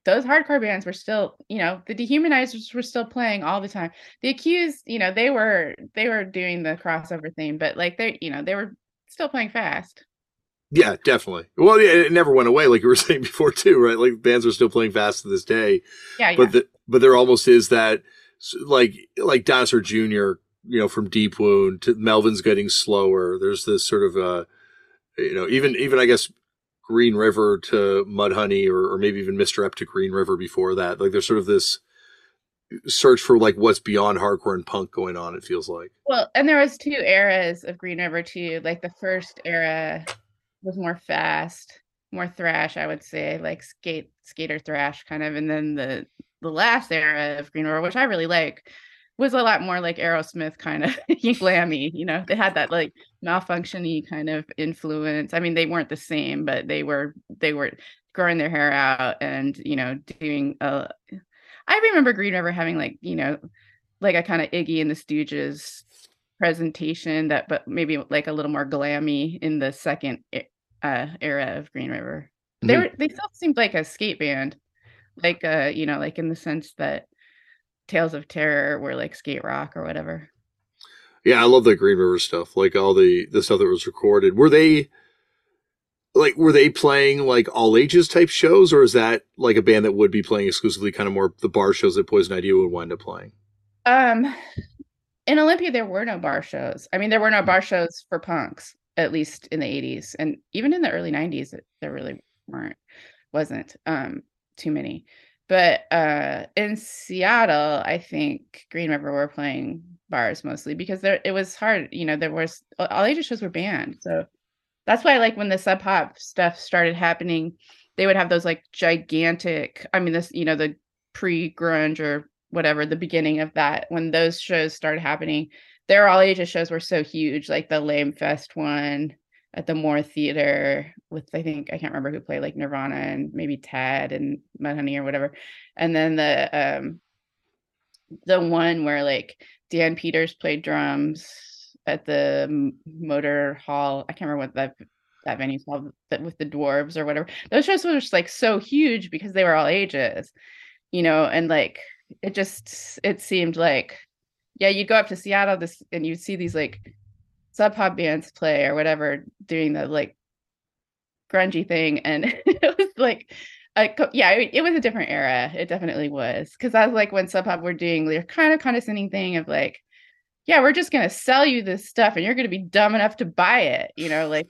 those hardcore bands were still, you know, the dehumanizers were still playing all the time. The accused, you know, they were they were doing the crossover thing, but like they, you know, they were still playing fast. Yeah, definitely. Well, yeah, it never went away, like you were saying before too, right? Like bands are still playing fast to this day. Yeah, but the, but there almost is that, like like Dinosaur Jr. You know, from Deep Wound to Melvin's getting slower. There's this sort of uh, you know, even even I guess Green River to Mudhoney, or, or maybe even Mr. Epp to Green River before that. Like there's sort of this search for like what's beyond hardcore and punk going on. It feels like. Well, and there was two eras of Green River too. Like the first era was more fast, more thrash, I would say, like skate skater thrash kind of, and then the the last era of Green River, which I really like, was a lot more like Aerosmith kind of glammy. You know, they had that like malfunctiony kind of influence. I mean, they weren't the same, but they were they were growing their hair out and you know doing a. I remember Green River having like you know like a kind of Iggy and the Stooges presentation that but maybe like a little more glammy in the second uh, era of Green River. They were they still seemed like a skate band, like uh you know like in the sense that Tales of Terror were like skate rock or whatever. Yeah, I love the Green River stuff, like all the the stuff that was recorded. Were they like were they playing like all ages type shows, or is that like a band that would be playing exclusively kind of more the bar shows that Poison Idea would wind up playing? Um, in Olympia, there were no bar shows. I mean, there were no bar shows for punks, at least in the 80s. And even in the early 90s, there really weren't, wasn't um, too many. But uh, in Seattle, I think Green River were playing bars mostly because there it was hard. You know, there was all ages shows were banned. So that's why, like, when the sub pop stuff started happening, they would have those like gigantic, I mean, this, you know, the pre grunge or whatever the beginning of that when those shows started happening their all ages shows were so huge like the Lamefest one at the moore theater with i think i can't remember who played like nirvana and maybe tad and mudhoney or whatever. And then the um the one where like dan peters played drums at the motor hall. I can't remember what that that venue's called with the dwarves or whatever. Those shows were just like so huge because they were all ages you know and like it just it seemed like yeah you'd go up to seattle this and you'd see these like sub pop bands play or whatever doing the like grungy thing and it was like yeah it, it, was a different era. It definitely was. Because i was like when sub pop were doing their kind of condescending thing of like yeah we're just going to sell you this stuff and you're going to be dumb enough to buy it you know like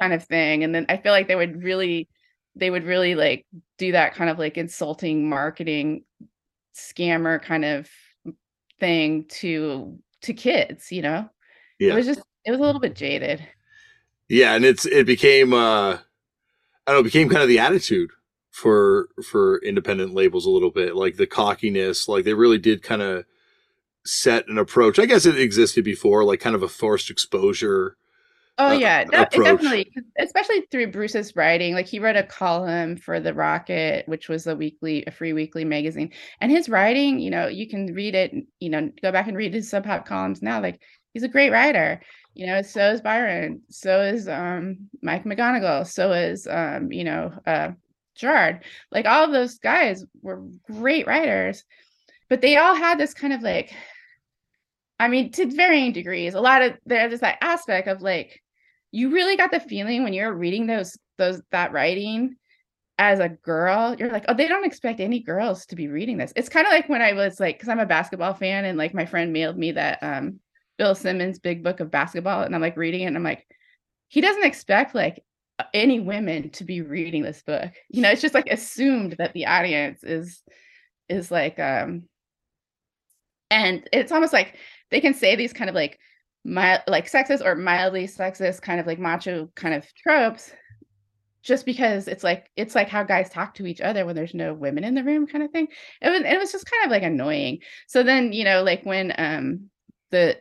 kind of thing. And then i feel like they would really they would really like do that kind of like insulting marketing scammer kind of thing to to kids you know yeah. it was just it was a little bit jaded yeah and it's it became uh i don't know it became kind of the attitude for for independent labels a little bit like the cockiness like they really did kind of set an approach i guess it existed before like kind of a forced exposure Oh uh, yeah, that, definitely, especially through Bruce's writing. Like he wrote a column for the Rocket, which was a weekly, a free weekly magazine, and his writing, you know, you can read it. You know, go back and read his sub pop columns now. Like he's a great writer. You know, so is Byron, so is um, Mike McGonigal, so is um, you know uh, Gerard. Like all of those guys were great writers, but they all had this kind of like I mean, to varying degrees. A lot of there's that aspect of like you really got the feeling when you're reading those those that writing as a girl you're like oh they don't expect any girls to be reading this it's kind of like when i was like because i'm a basketball fan and like my friend mailed me that um bill simmons big book of basketball and i'm like reading it and i'm like he doesn't expect like any women to be reading this book. You know it's just like assumed that the audience is is like um and it's almost like they can say these kind of like mild, like sexist or mildly sexist kind of like macho kind of tropes just because it's like it's like how guys talk to each other when there's no women in the room kind of thing. It was it was just kind of like annoying. So then you know like when um the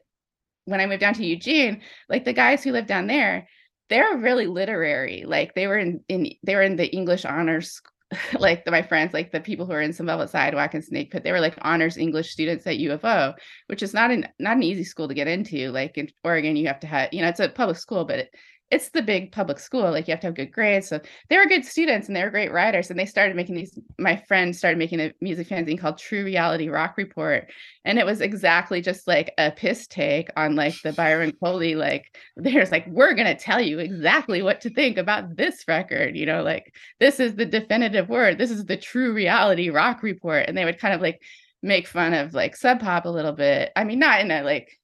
when i moved down to eugene like the guys who live down there they're really literary like they were in in they were in the english honors like the, my friends, like the people who are in some Velvet Sidewalk and Snake Pit, they were like honors English students at U of O, which is not an not an easy school to get into. Like in Oregon, you have to have, you know, it's a public school, but it, it's the big public school. Like you have to have good grades. So they were good students and they were great writers. And they started making these, my friend started making a music fanzine called True Reality Rock Report. And it was exactly just like a piss take on like the Byron Coley, like there's like, we're gonna tell you exactly what to think about this record, you know, like this is the definitive word. This is the true reality rock report. And they would kind of like make fun of like sub pop a little bit. I mean, not in a like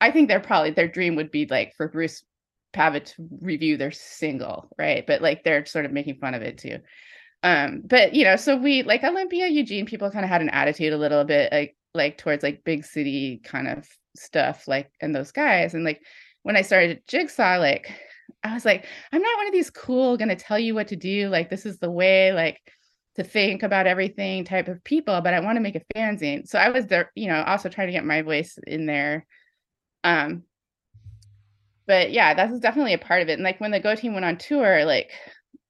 I think they're probably their dream would be like for Bruce Pavitt to review their single, right? But like they're sort of making fun of it too. Um, but you know, so we like Olympia, Eugene, people kind of had an attitude a little bit like like towards like big city kind of stuff, like and those guys. And like when I started Jigsaw, like I was like, I'm not one of these cool gonna tell you what to do, like this is the way, like to think about everything type of people, but I want to make a fanzine. So I was there, you know, also trying to get my voice in there. Um, but yeah, that's definitely a part of it. And like when the Go team went on tour, like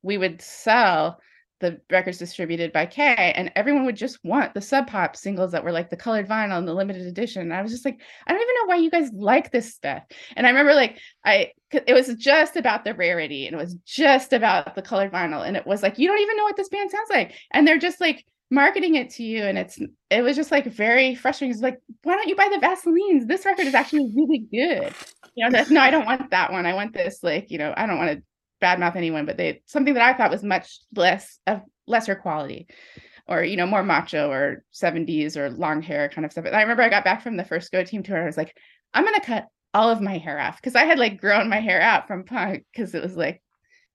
we would sell the records distributed by K, and everyone would just want the sub pop singles that were like the colored vinyl and the limited edition. And I was just like, I don't even know why you guys like this stuff. And I remember like I it was just about the rarity and it was just about the colored vinyl. And it was like, you don't even know what this band sounds like. And they're just like marketing it to you and it's it was just like very frustrating. It's like why don't you buy the vaselines this record is actually really good. You know no i don't want that one. I want this like you know i don't want to badmouth anyone but they something that i thought was much less of lesser quality or you know more macho or 70s or long hair kind of stuff. And i remember i got back from the first go team tour and i was like i'm gonna cut all of my hair off because i had like grown my hair out from punk because it was like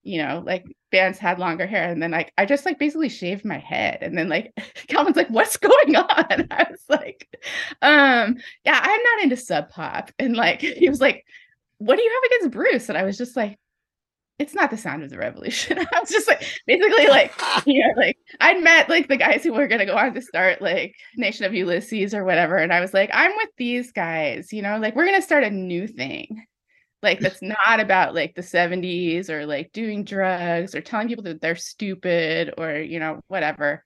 you know, like bands had longer hair. And then like I just like basically shaved my head. And then like Calvin's like, what's going on? I was like, um, yeah, I'm not into sub pop. And like he was like, what do you have against Bruce? And I was just like, it's not the sound of the revolution. I was just like basically like, you know, like I'd met like the guys who were gonna go on to start like Nation of Ulysses or whatever. And I was like, I'm with these guys, you know, like we're gonna start a new thing like that's not about like the 70s or like doing drugs or telling people that they're stupid or you know whatever.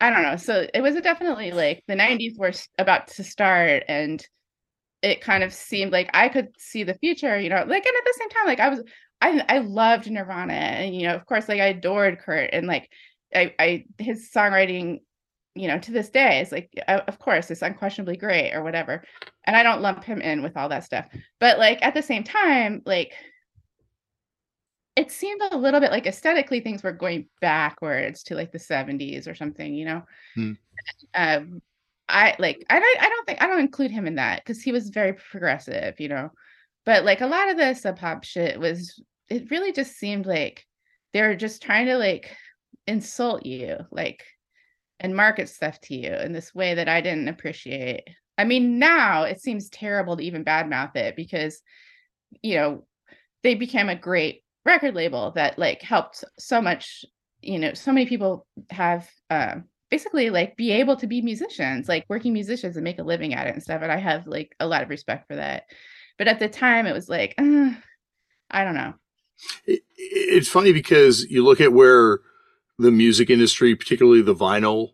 I don't know. So it was definitely like the 90s were about to start and it kind of seemed like i could see the future you know like and at the same time like i was i i loved nirvana and you know of course like i adored kurt and like i i his songwriting you know, to this day, it's like, of course, it's unquestionably great or whatever. And I don't lump him in with all that stuff. But like at the same time, like it seemed a little bit like aesthetically things were going backwards to like the 70s or something, you know. Hmm. Um, I like I don't I don't think I don't include him in that because he was very progressive, you know. But like a lot of the sub pop shit was it really just seemed like they were just trying to like insult you, like and market stuff to you in this way that I didn't appreciate. I mean, now it seems terrible to even badmouth it because, you know, they became a great record label that like helped so much, you know, so many people have uh, basically like be able to be musicians, like working musicians and make a living at it and stuff. And I have like a lot of respect for that. But at the time, it was like, uh, I don't know. It, it's funny because you look at where the music industry, particularly the vinyl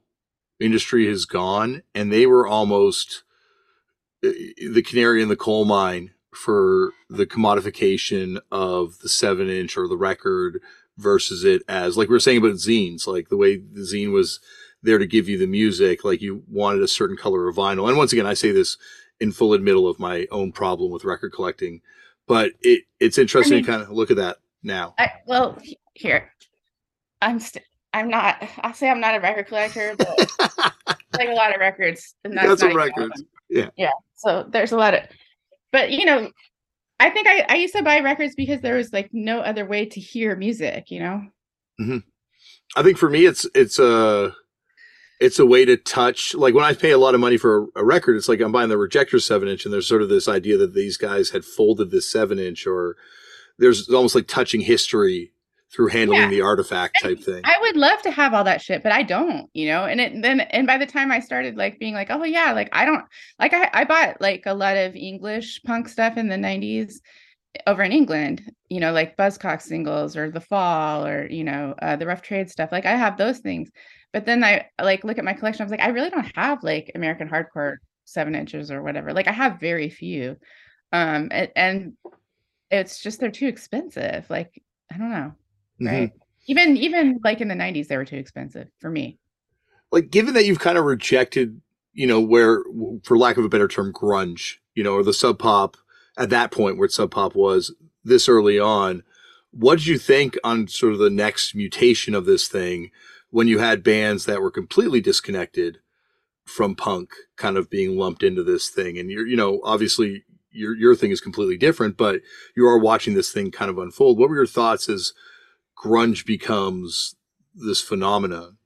industry, has gone, and they were almost uh, the canary in the coal mine for the commodification of the seven inch or the record versus it as like we were saying about zines, like the way the zine was there to give you the music, like you wanted a certain color of vinyl. And once again, I say this in full admittal of my own problem with record collecting, but it it's interesting I mean, to kind of look at that now. I, well, here I'm st- I'm not. I'll say I'm not a record collector, but like a lot of records. And that's records. Yeah. Yeah. So there's a lot of, but you know, I think I, I used to buy records because there was like no other way to hear music. You know. Mm-hmm. I think for me, it's it's a it's a way to touch. Like when I pay a lot of money for a, a record, it's like I'm buying the Rejector seven inch, and there's sort of this idea that these guys had folded this seven inch, or there's almost like touching history through handling yeah. the artifact type thing. I would love to have all that shit, but I don't, you know. And it then and by the time I started like being like, oh yeah, like I don't like I I bought like a lot of English punk stuff in the 90s over in England, you know, like Buzzcock singles or The Fall or, you know, uh, the Rough Trade stuff. Like I have those things. But then I like look at my collection. I was like, I really don't have like American hardcore seven inches or whatever. Like I have very few. Um, and, and it's just they're too expensive. Like, I don't know. Right. Mm-hmm. Even even like in the 90s, they were too expensive for me. Like given that you've kind of rejected, you know, where for lack of a better term, grunge, you know, or the sub pop at that point where sub pop was this early on. What did you think on sort of the next mutation of this thing when you had bands that were completely disconnected from punk kind of being lumped into this thing? And you're, you know, obviously your, your thing is completely different, but you are watching this thing kind of unfold. What were your thoughts as grunge becomes this phenomenon?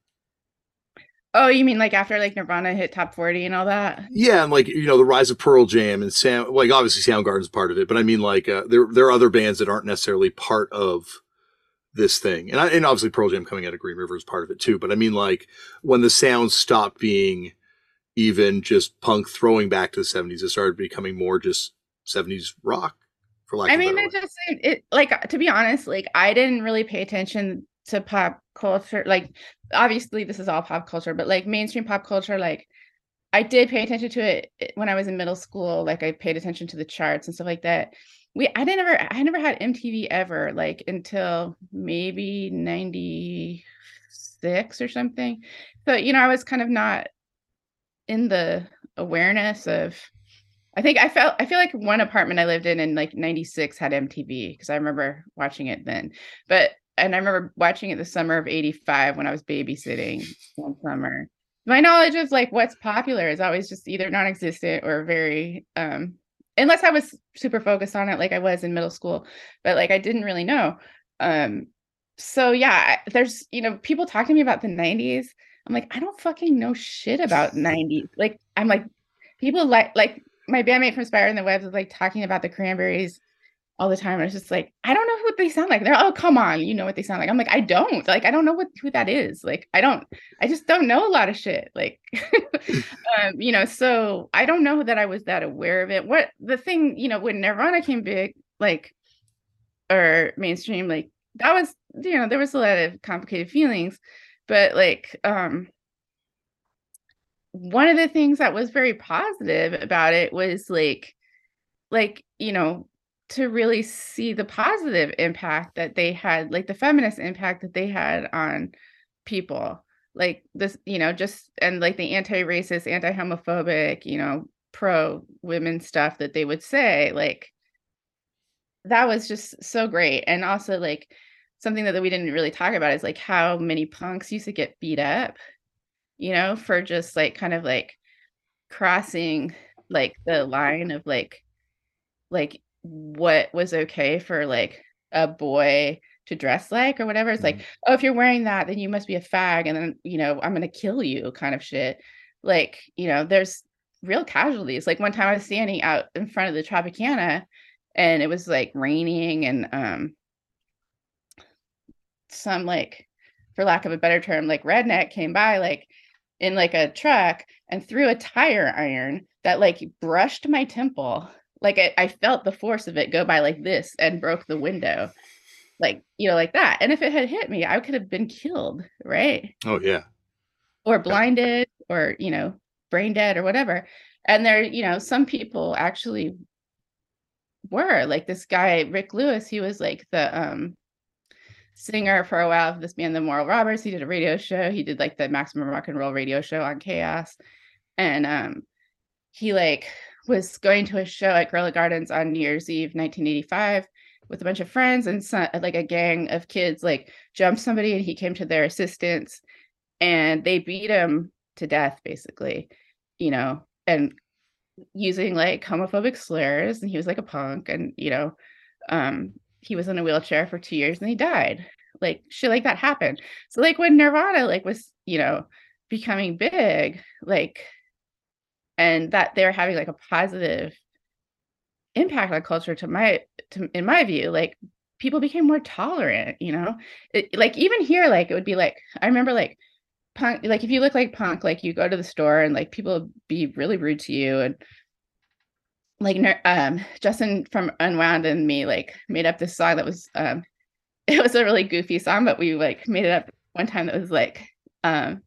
Oh, you mean like after like Nirvana hit top 40 and all that? Yeah, and like, you know, the rise of Pearl Jam and Sam, like obviously Soundgarden's part of it, but I mean like uh, there, there are other bands that aren't necessarily part of this thing. And I, and obviously Pearl Jam coming out of Green River is part of it too, but I mean like when the sound stopped being even just punk throwing back to the 70s, it started becoming more just 70s rock for like I mean, it just it, like uh, to be honest, like I didn't really pay attention to pop culture like obviously this is all pop culture but like mainstream pop culture like i did pay attention to it eh, when i was in middle school like i paid attention to the charts and stuff like that. We i didn't ever i never had mtv ever like until maybe 96 or something. So you know i was kind of not in the awareness of I think I felt I feel like one apartment I lived in in like 96 had MTV because I remember watching it then. But and I remember watching it the summer of 85 when I was babysitting one summer. My knowledge of like what's popular is always just either non-existent or very um unless I was super focused on it like I was in middle school, but like I didn't really know. Um so yeah, there's you know people talk to me about the 90s. I'm like I don't fucking know shit about 90s. Like I'm like people like like my bandmate from Spider and the Webs was like talking about the Cranberries all the time. I was just like, I don't know what they sound like. They're oh, come on, you know what they sound like. I'm like, I don't. Like, I don't know what who that is. Like, I don't, I just don't know a lot of shit. Like, um, you know, so I don't know that I was that aware of it. What the thing, you know, when Nirvana came big, like or mainstream, like that was, you know, there was a lot of complicated feelings, but like um one of the things that was very positive about it was like like you know to really see the positive impact that they had, like the feminist impact that they had on people. Like this, you know, just and like the anti-racist, anti-homophobic, you know, pro women stuff that they would say, like that was just so great. And also like something that, that we didn't really talk about is like how many punks used to get beat up, you know, for just like kind of like crossing like the line of like like what was okay for like a boy to dress like or whatever. It's mm-hmm. like, oh, if you're wearing that, then you must be a fag, and then you know I'm gonna kill you, kind of shit. Like, you know, there's real casualties. Like one time I was standing out in front of the Tropicana, and it was like raining, and um, some like, for lack of a better term, like redneck came by, like in like a truck and threw a tire iron that like brushed my temple. Like I, I felt the force of it go by like this and broke the window. Like you know like that. And if it had hit me i could have been killed right? Oh yeah. Or blinded yeah. or you know brain dead or whatever. And there you know some people actually were. Like this guy rick lewis he was like the um singer for a while of this band the moral robbers he did a radio show. He did like the maximum rock and roll radio show on KAOS. And um he like was going to a show at Gorilla Gardens on New Year's Eve, 1985, with a bunch of friends and some, like a gang of kids like jumped somebody and he came to their assistance. And they beat him to death basically, you know, and using like homophobic slurs. And he was like a punk and you know, um he was in a wheelchair for 2 years and he died. Like shit like that happened. So like when Nirvana like was, you know, becoming big, like and that they were having like a positive impact on culture to my to in my view like people became more tolerant you know it, like even here like it would be like i remember like punk like if you look like punk like you go to the store and like people be really rude to you and like um Justin from Unwound and me like made up this song that was um it was a really goofy song, but we like made it up one time that was like um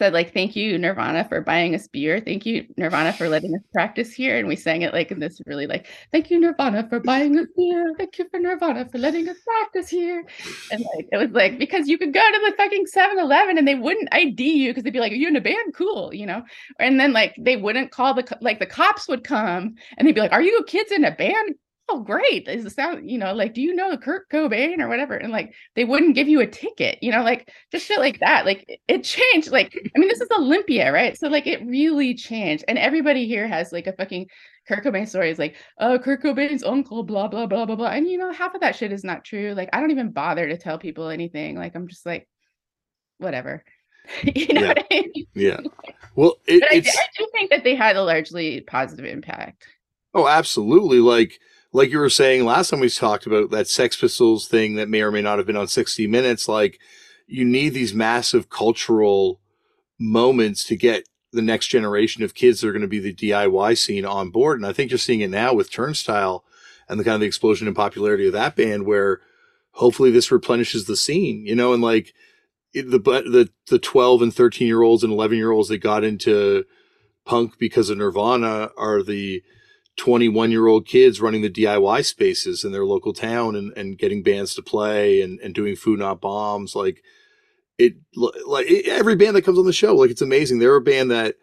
said like thank you nirvana for buying us beer. Thank you nirvana for letting us practice here. And we sang it like in this really like thank you nirvana for buying us beer. Thank you for nirvana for letting us practice here. And like it was like because you could go to the fucking 7-eleven and they wouldn't id you because they'd be like are you in a band? Cool you know? And then like they wouldn't call the like the cops would come and they'd be like are you kids in a band oh great is the sound you know like do you know kurt cobain or whatever and like they wouldn't give you a ticket you know like just shit like that like it changed like i mean this is olympia right so like it really changed and everybody here has like a fucking kurt cobain story is like oh kurt cobain's uncle blah blah blah blah blah and you know half of that shit is not true like i don't even bother to tell people anything like i'm just like whatever you know yeah. I mean? yeah well it, I, I do think that they had a largely positive impact oh absolutely like like you were saying last time we talked about that Sex Pistols thing that may or may not have been on 60 Minutes, like you need these massive cultural moments to get the next generation of kids that are going to be the DIY scene on board. And I think you're seeing it now with Turnstile and the kind of the explosion in popularity of that band where hopefully this replenishes the scene, you know, and like the, the, the 12 and 13 year olds and 11 year olds that got into punk because of Nirvana are the, 21 year old kids running the DIY spaces in their local town and, and getting bands to play and, and doing food not bombs. Like it, like every band that comes on the show, like it's amazing. They're a band that,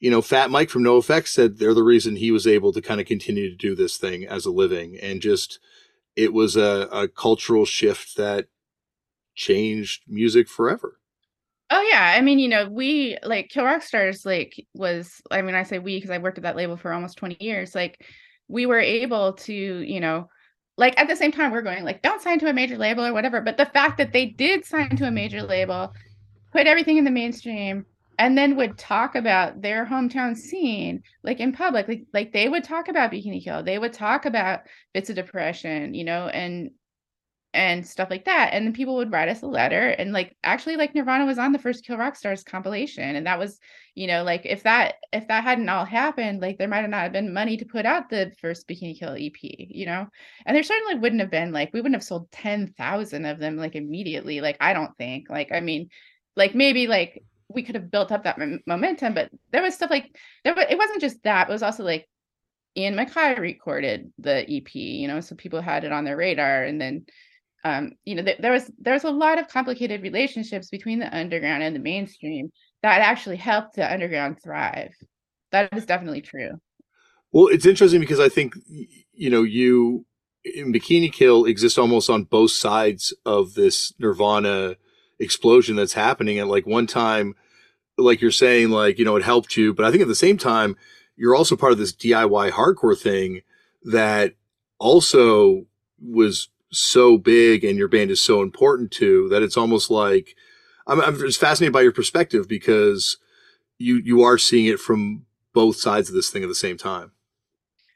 you know, Fat Mike from NOFX said they're the reason he was able to kind of continue to do this thing as a living. And just, it was a, a cultural shift that changed music forever. Oh yeah, I mean, you know, we like Kill Rock Stars like was I mean, I say we because I worked at that label for almost 20 years. Like we were able to, you know, like at the same time we're going like don't sign to a major label or whatever, but the fact that they did sign to a major label, put everything in the mainstream and then would talk about their hometown scene like in public like like they would talk about Bikini Kill. They would talk about bits of depression, you know, and and stuff like that. And then people would write us a letter. And like actually like Nirvana was on the first Kill Rock Stars compilation. And that was, you know, like if that if that hadn't all happened, like there might have not have been money to put out the first Bikini Kill EP, you know? And there certainly wouldn't have been like we wouldn't have sold 10,000 of them like immediately. Like I don't think. Like I mean, like maybe like we could have built up that m- momentum, but there was stuff like there was, it wasn't just that, it was also like Ian MacKaye recorded the EP, you know, so people had it on their radar and then um, you know, th- there was there was a lot of complicated relationships between the underground and the mainstream that actually helped the underground thrive. That is definitely true. Well, it's interesting because I think you know you in Bikini Kill exist almost on both sides of this Nirvana explosion that's happening. At like one time, like you're saying, like you know it helped you, but I think at the same time you're also part of this DIY hardcore thing that also was so big and your band is so important to that it's almost like I'm, I'm just fascinated by your perspective because you you are seeing it from both sides of this thing at the same time.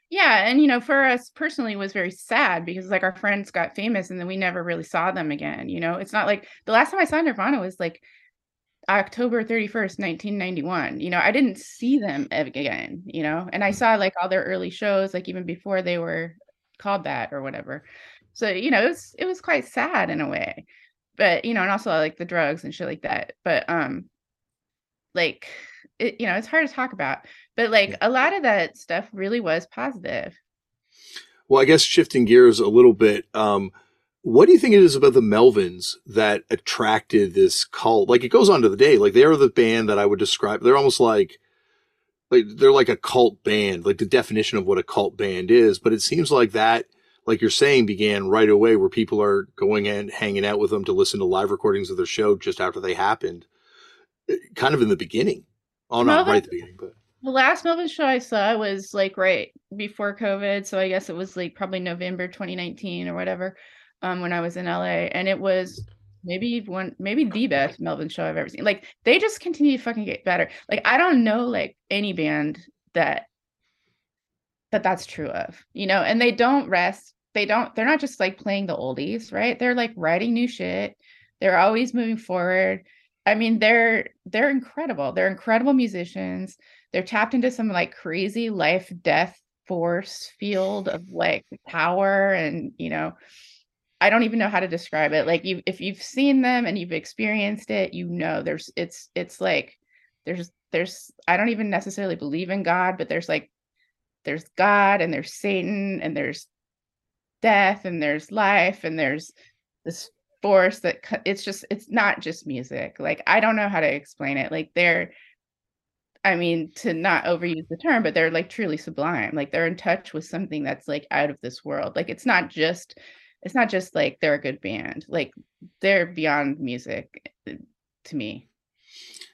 Yeah, and you know, for us personally, was very sad because like our friends got famous and then we never really saw them again. You know, it's not like the last time I saw Nirvana was like October 31st, 1991. You know, I didn't see them again, you know, and I mm-hmm. saw like all their early shows, like even before they were called that or whatever. So, you know, it was it was quite sad in a way. But, you know, and also like the drugs and shit like that. But um like it, you know, it's hard to talk about. But like a lot of that stuff really was positive. Well, I guess shifting gears a little bit, um, what do you think it is about the Melvins that attracted this cult? Like it goes on to the day, like they're the band that I would describe. They're almost like, like they're like a cult band, like the definition of what a cult band is. But it seems like that like you're saying, began right away where people are going and hanging out with them to listen to live recordings of their show just after they happened, eh, kind of in the beginning. Oh, not right at the beginning, but the last Melvin show I saw was like right before COVID, so I guess it was like probably November 2019 or whatever, um, when I was in LA, and it was maybe one, maybe the best Melvin show I've ever seen. Like they just continue to fucking get better. Like I don't know like any band that that that's true of, you know, and they don't rest they don't they're not just like playing the oldies right? They're like writing new shit. They're always moving forward. I mean they're they're incredible. They're incredible musicians. They're tapped into some like crazy life death force field of like power and you know I don't even know how to describe it. Like you if you've seen them and you've experienced it, you know there's it's it's like there's there's I don't even necessarily believe in God, but there's like there's God and there's Satan and there's death and there's life and there's this force that it's just it's not just music. Like I don't know how to explain it. Like they're I mean, to not overuse the term, but they're like truly sublime. Like they're in touch with something that's like out of this world. Like it's not just it's not just like they're a good band. Like they're beyond music eh, to me.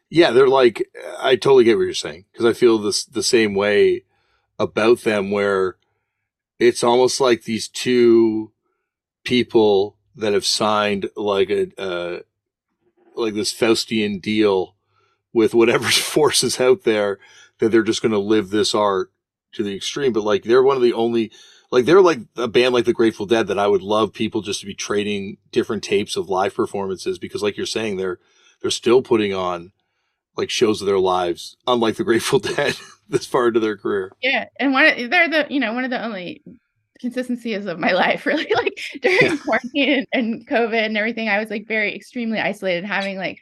Yeah, they're like I totally get what you're saying because I feel this the same way about them where it's almost like these two people that have signed like a uh, like this Faustian deal with whatever forces out there that they're just going to live this art to the extreme. But like they're one of the only like they're like a band like the Grateful Dead that I would love people just to be trading different tapes of live performances because like you're saying they're they're still putting on like shows of their lives unlike the Grateful Dead this far into their career. Yeah, and one of, they're the you know one of the only consistencies of my life really like during quarantine and, and COVID and everything I was like very extremely isolated having like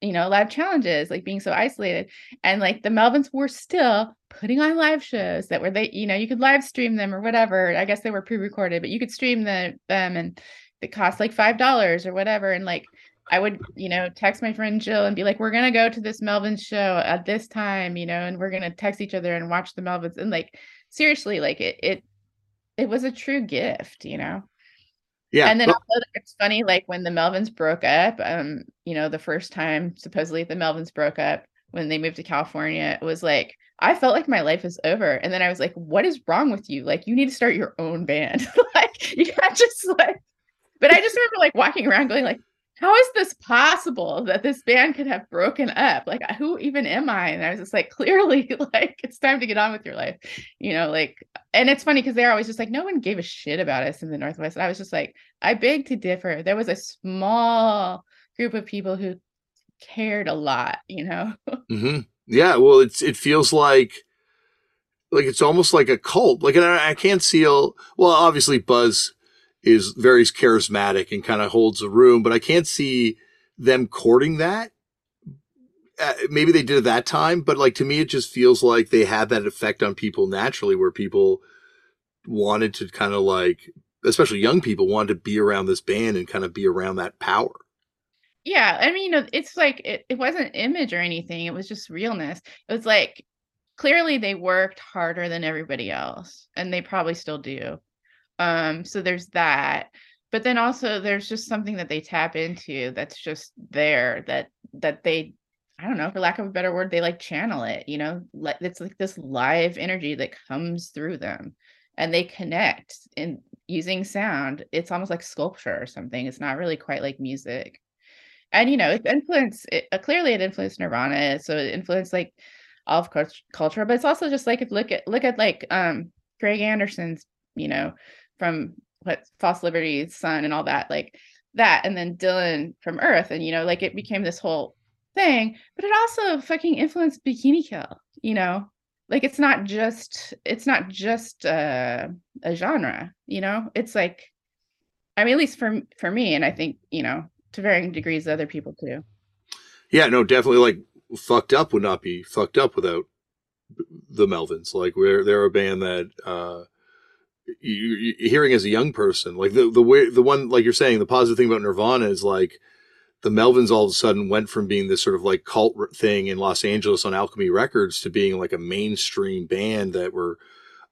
you know, a lot of challenges, like being so isolated. And like the Melvins were still putting on live shows that were they, you know, you could live stream them or whatever. I guess they were pre-recorded, but you could stream the them and it cost like five dollars or whatever. And like I would, you know, text my friend Jill and be like, we're gonna go to this Melvins show at this time, you know, and we're gonna text each other and watch the Melvins. And like seriously, like it it it was a true gift, you know. Yeah. And then also it's funny, like when the Melvins broke up, um, you know, the first time supposedly the Melvins broke up when they moved to California, it was like I felt like my life was over. And then I was like, what is wrong with you? Like you need to start your own band. like you can't just like but I just remember like walking around going like, how is this possible that this band could have broken up? Like, who even am I? And I was just like, clearly, like, it's time to get on with your life, you know, like, and it's funny because they're always just like, no one gave a shit about us in the Northwest. And I was just like, I beg to differ. There was a small group of people who cared a lot, you know? mm-hmm. Yeah. Well, it's, it feels like, like it's almost like a cult. Like, and I, I can't see, well, obviously Buzz is very charismatic and kind of holds a room, but I can't see them courting that. Uh, maybe they did at that time, but like to me, it just feels like they had that effect on people naturally, where people wanted to kind of like, especially young people, wanted to be around this band and kind of be around that power. Yeah, I mean, it's like it, it wasn't image or anything; it was just realness. It was like clearly they worked harder than everybody else, and they probably still do. Um, so there's that. But then also there's just something that they tap into that's just there that that they I don't know, for lack of a better word, they like channel it, you know, like it's like this live energy that comes through them and they connect in using sound. It's almost like sculpture or something. It's not really quite like music. And you know, it influenced it, uh, clearly it influenced Nirvana. So it influenced like all of culture, but it's also just like if look at look at like um Greg Anderson's, you know, from what false liberty son and all that like that and then dylan from earth and you know like it became this whole thing but it also fucking influenced bikini kill you know? Like it's not just it's not just uh, a genre you know? It's like i mean at least for for me and i think you know to varying degrees other people too. Yeah no definitely like fucked up would not be fucked up without the melvins. Like we're they're a band that uh you, hearing as a young person, like the the way the one like you're saying, the positive thing about Nirvana is like the Melvins all of a sudden went from being this sort of like cult thing in Los Angeles on Alchemy Records to being like a mainstream band that were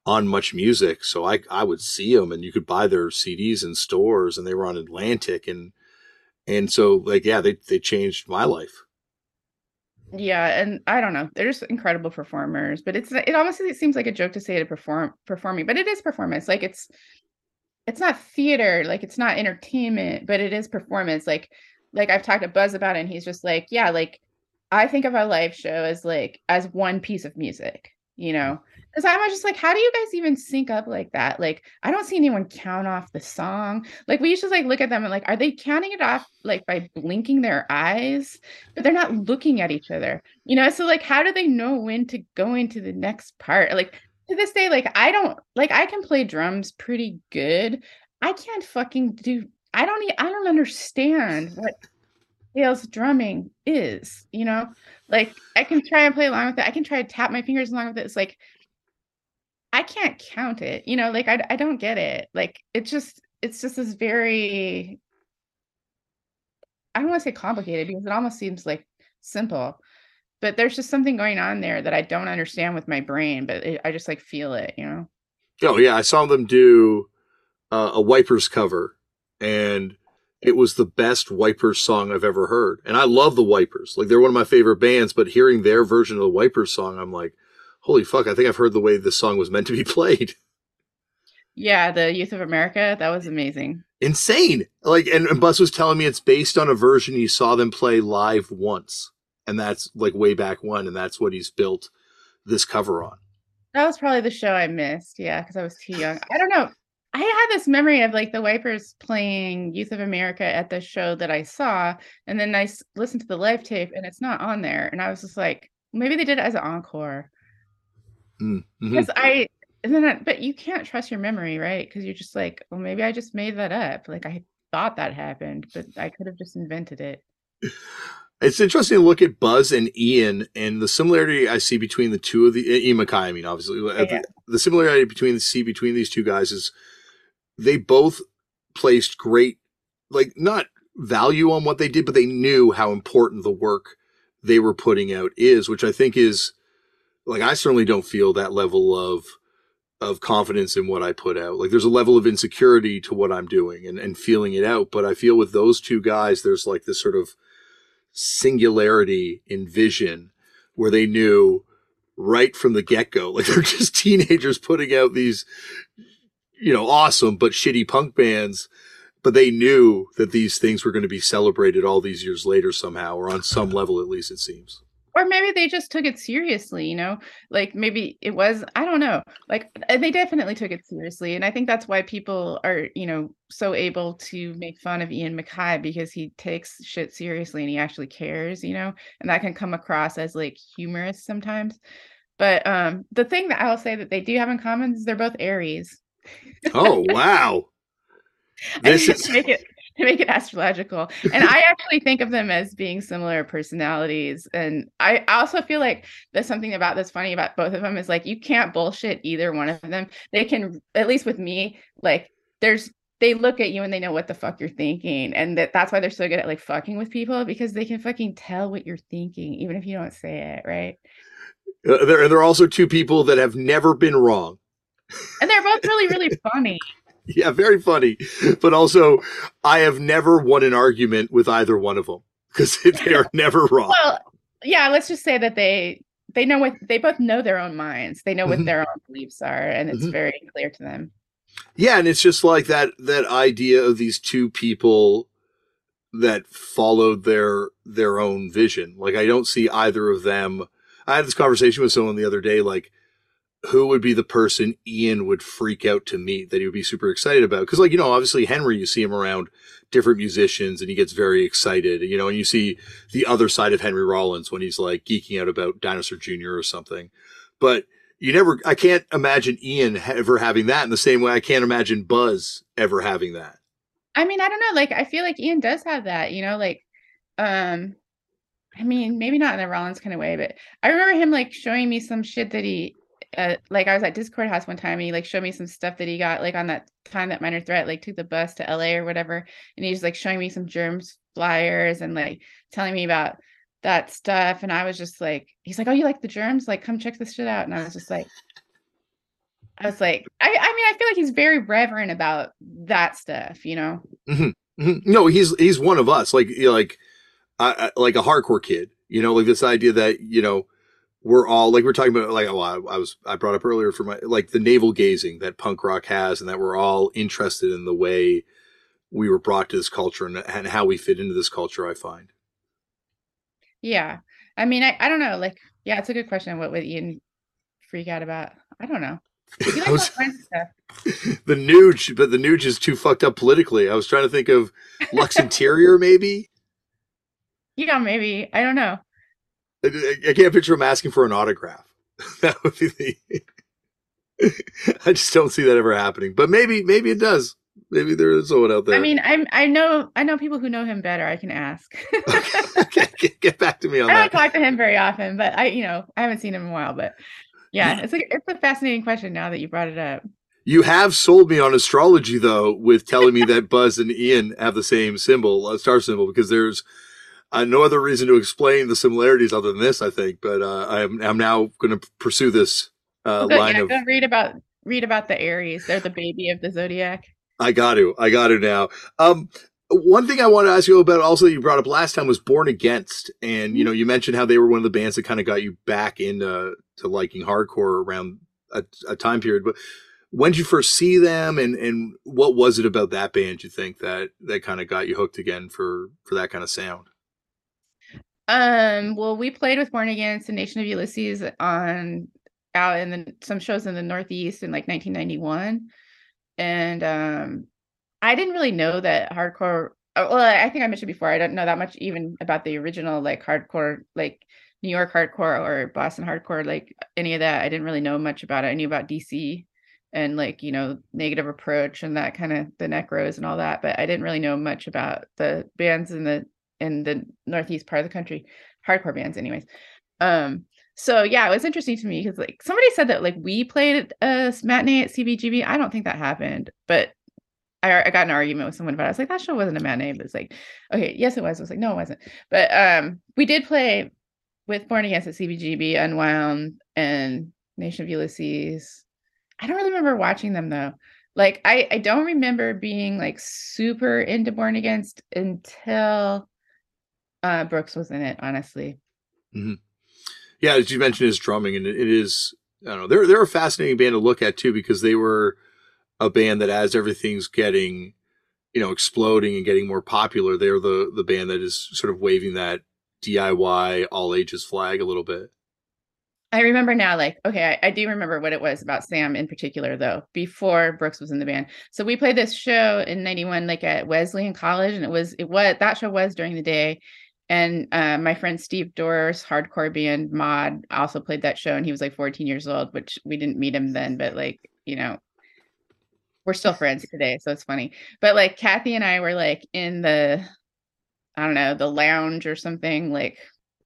on MuchMusic. So I I would see them and you could buy their CDs in stores and they were on Atlantic and and so like yeah they they changed my life yeah and i don't know they're just incredible performers but it's it almost it seems like a joke to say to perform performing but it is performance like it's it's not theater like it's not entertainment but it is performance like like i've talked to buzz about it and he's just like yeah like i think of a live show as like as one piece of music you mm. know because I'm just like, how do you guys even sync up like that? Like, I don't see anyone count off the song. Like, we to like look at them and like, are they counting it off like by blinking their eyes? But they're not looking at each other, you know? So like, how do they know when to go into the next part? Like, to this day, like I don't like I can play drums pretty good. I can't fucking do. I don't. I don't understand what Dale's drumming is. You know, like I can try and play along with it. I can try to tap my fingers along with it. It's like I can't count it. You know, like I I don't get it. Like it just it's just this very I don't want to say complicated because it almost seems like simple, but there's just something going on there that I don't understand with my brain, but it, I just like feel it, you know. Oh yeah, I saw them do uh, a Wipers cover, and it was the best Wipers song I've ever heard. And I love the Wipers, like they're one of my favorite bands. But hearing their version of the Wipers song, I'm like, holy fuck! I think I've heard the way this song was meant to be played. Yeah, the Youth of America, that was amazing. Insane. Like, and, and Buzz was telling me it's based on a version he saw them play live once, and that's like way back when, and that's what he's built this cover on. That was probably the show I missed. Yeah, because I was too young. I don't know. I had this memory of like the Wipers playing Youth of America at the show that I saw, and then I listened to the live tape, and it's not on there, and I was just like, maybe they did it as an encore. Mm, mm-hmm. Because I and then, I, but you can't trust your memory, right? Because you're just like, well, maybe I just made that up. Like I thought that happened, but I could have just invented it. It's interesting to look at Buzz and Ian and the similarity I see between the two of the Ian MacKaye. I mean, obviously, yeah. the, the, similarity between the see between these two guys is they both placed great, like not value on what they did, but they knew how important the work they were putting out is, which I think is like I certainly don't feel that level of of confidence in what I put out. Like there's a level of insecurity to what I'm doing and, and feeling it out. But I feel with those two guys, there's like this sort of singularity in vision where they knew right from the get go, like they're just teenagers putting out these, you know, awesome but shitty punk bands. But they knew that these things were going to be celebrated all these years later somehow, or on some level at least, it seems or maybe they just took it seriously you know? Like maybe it was i don't know. Like they definitely took it seriously and i think that's why people are you know so able to make fun of Ian MacKaye because he takes shit seriously and he actually cares you know? And that can come across as like humorous sometimes. But um the thing that i'll say that they do have in common is they're both aries. Oh wow. This is make it to make it astrological. And I actually think of them as being similar personalities. And I also feel like there's something about that's funny about both of them is like you can't bullshit either one of them. They can, at least with me, like there's they look at you and they know what the fuck you're thinking. And that, that's why they're so good at like fucking with people because they can fucking tell what you're thinking, even if you don't say it, right? Uh, there are also two people that have never been wrong. And they're both really, really funny. yeah, very funny. But also, I have never won an argument with either one of them because they are never wrong. Well, yeah, let's just say that they they know what they both know their own minds. They know what mm-hmm. their own beliefs are, and it's mm-hmm. very clear to them. Yeah, and it's just like that that idea of these two people that followed their their own vision. Like I don't see either of them. I had this conversation with someone the other day, like who would be the person Ian would freak out to meet that he would be super excited about? Because, like, you know, obviously Henry, you see him around different musicians and he gets very excited, you know, and you see the other side of Henry Rollins when he's like geeking out about Dinosaur Jr. or something. But you never, I can't imagine Ian ever having that in the same way I can't imagine Buzz ever having that. I mean, I don't know. Like, I feel like Ian does have that, you know, like, um, I mean, maybe not in the Rollins kind of way, but I remember him like showing me some shit that he uh, like I was at Dischord House one time and he like showed me some stuff that he got like on that time that Minor Threat like took the bus to LA or whatever. And he's like showing me some germs flyers and like telling me about that stuff. And I was just like, he's like, Oh, you like the germs? Like, come check this shit out. And I was just like, I was like, I, I mean, I feel like he's very reverent about that stuff, you know? Mm-hmm. Mm-hmm. No, he's, he's one of us, like, like, like a hardcore kid, you know, like this idea that, you know, we're all like we're talking about like oh I, I, was I brought up earlier for my like the navel gazing that punk rock has and that we're all interested in the way we were brought to this culture and, and how we fit into this culture I find. Yeah. I mean I, I don't know like yeah it's a good question what would Ian freak out about? I don't know. Like was, the Nuge, but the Nuge is too fucked up politically. I was trying to think of Lux Interior, maybe. Yeah, maybe. I don't know. I, I can't picture him asking for an autograph. that would be the. I just don't see that ever happening. But maybe, maybe it does. Maybe there is someone out there. I mean, I'm, I know I know people who know him better. I can ask. okay, get, get, back to me on I that. don't talk to him very often, but I, you know, I haven't seen him in a while. But yeah, it's like it's a fascinating question now that you brought it up. You have sold me on astrology though, with telling me that Buzz and Ian have the same symbol, a star symbol, because there's uh, no other reason to explain the similarities other than this, I think. But uh, I'm I'm now going to pursue this uh, line yeah, of. Go read about read about the Aries. They're the baby of the zodiac. I got to. I got to now. Um, one thing I want to ask you about also that you brought up last time was Born Against, and you know you mentioned how they were one of the bands that kind of got you back into to liking hardcore around a, a time period. But when did you first see them, and and what was it about that band you think that that kind of got you hooked again for for that kind of sound? Um, well, we played with Born Against and Nation of Ulysses on out in the, some shows in the Northeast in like 1991, and um, I didn't really know that hardcore. Uh, well, I think I mentioned before I don't know that much even about the original like hardcore, like New York hardcore or Boston hardcore, like any of that. I didn't really know much about it. I knew about DC and like you know negative approach and that kind of the necros and all that, but I didn't really know much about the bands in the in the northeast part of the country, hardcore bands, anyways. Um, so yeah, it was interesting to me because like somebody said that like we played a matinee at CBGB. I don't think that happened, but I, I got an argument with someone about it. I was like, that show wasn't a matinee, but it's like, okay, yes, it was. I was like, no, it wasn't. But um, we did play with Born Against at CBGB, Unwound, and Nation of Ulysses. I don't really remember watching them though. Like I, I don't remember being like super into Born Against until uh, Brooks was in it, honestly. Mm-hmm. Yeah, as you mentioned, his drumming, and it, it is. I don't know. They're they're a fascinating band to look at too because they were a band that, as everything's getting, you know, exploding and getting more popular, they're the the band that is sort of waving that DIY all ages flag a little bit. I remember now, like, okay, I, I, do remember what it was about Sam in particular, though, before Brooks was in the band. So we played this show in 91, like at Wesleyan College, and it was, it was, that show was during the day. And uh, my friend Steve Dorr's hardcore band Mod also played that show, and he was like 14 years old, which we didn't meet him then, but like, you know, we're still friends today. So it's funny. But like, Kathi and I were like in the, I don't know, the lounge or something, like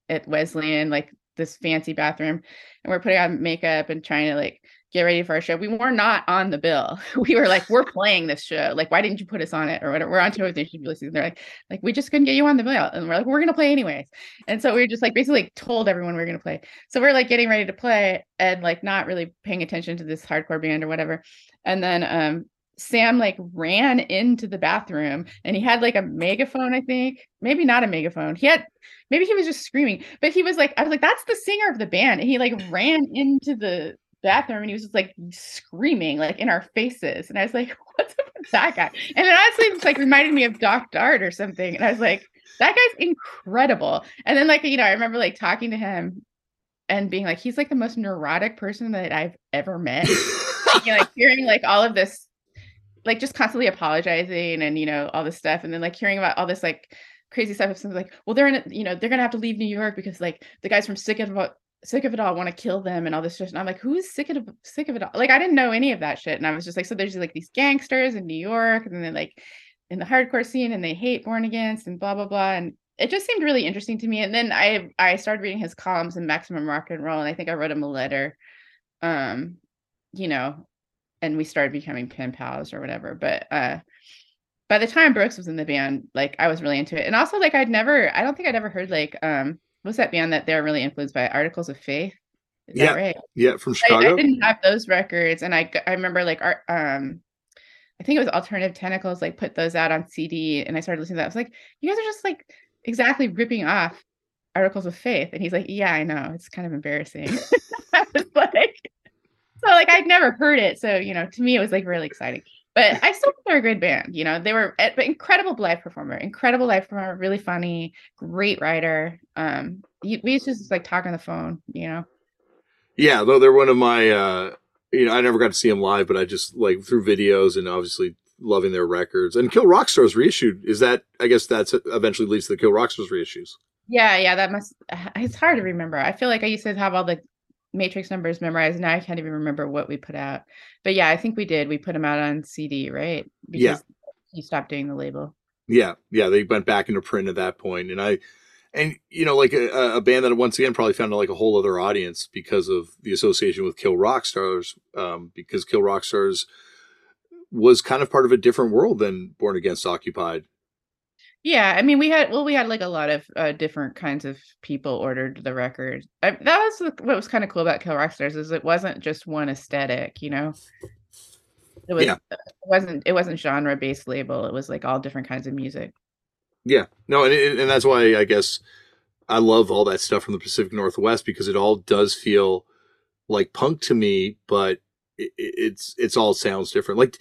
at Wesleyan, like this fancy bathroom and we're putting on makeup and trying to like get ready for our show. We were not on the bill. We were like, we're playing this show. Like, why didn't you put us on it or whatever? We're on tour with Nation Ulysses. They're like, like, we just couldn't get you on the bill. And we're like, we're gonna play anyways. And so we were just like basically like, told everyone we are gonna play. So we're like getting ready to play and like not really paying attention to this hardcore band or whatever. And then um Sam like ran into the bathroom and he had like a megaphone, I think. Maybe not a megaphone. He had maybe he was just screaming, but he was like, I was like, that's the singer of the band. And he like ran into the bathroom and he was just like screaming like in our faces. And I was like, what's up with that guy? And it honestly, it's like reminded me of Doc Dart or something. And I was like, that guy's incredible. And then like, you know, I remember like talking to him and being like, he's like the most neurotic person that I've ever met. you know, like hearing like all of this like just constantly apologizing and you know all this stuff and then like hearing about all this like crazy stuff of something like well they're in a, you know they're gonna have to leave new york because like the guys from sick of sick of it all want to kill them and all this shit and i'm like who's sick of sick of it all like i didn't know any of that shit and i was just like so there's like these gangsters in new york and then they're like in the hardcore scene and they hate born against and blah blah blah and it just seemed really interesting to me and then i i started reading his columns in maximum rock and roll and i think i wrote him a letter um you know and we started becoming pen pals or whatever. But uh by the time Brooks was in the band, like I was really into it. And also like I'd never I don't think I'd ever heard like um what's that band that they're really influenced by Articles of Faith? Is yeah, right? Yeah, from Chicago. I, I, didn't have those records and I I remember like art um I think it was Alternative Tentacles like put those out on CD and I started listening to that. I was like, you guys are just like exactly ripping off Articles of Faith. And he's like, Yeah, I know. It's kind of embarrassing. I was like so like I'd never heard it. So, you know, to me it was like really exciting. But I still think they're a good band. You know, they were eh, but incredible live performer, incredible live performer, really funny, great writer. Um, we used to just like talk on the phone, you know. Yeah, though they're one of my uh you know, I never got to see them live, but I just like through videos and obviously loving their records. And Kill Rock Stars reissued. Is that I guess that's eventually leads to the Kill Rock Stars reissues. Yeah, yeah, that must it's hard to remember. I feel like I used to have all the Matrix numbers memorized. Now I can't even remember what we put out. But yeah, I think we did. We put them out on CD, right? Because yeah. He stopped doing the label. Yeah, yeah, they went back into print at that point, and I, and you know, like a, a band that once again probably found like a whole other audience because of the association with Kill Rock Stars, um, because Kill Rock Stars was kind of part of a different world than Born Against Occupied. Yeah, I mean, we had well, we had like a lot of uh, different kinds of people ordered the record. I, that was what was kind of cool about Kill Rock Stars is it wasn't just one aesthetic, you know. It was. Yeah. It wasn't. It wasn't genre based label. It was like all different kinds of music. Yeah. No, and and that's why I guess I love all that stuff from the Pacific Northwest because it all does feel like punk to me, but it, it's it's all sounds different. Like,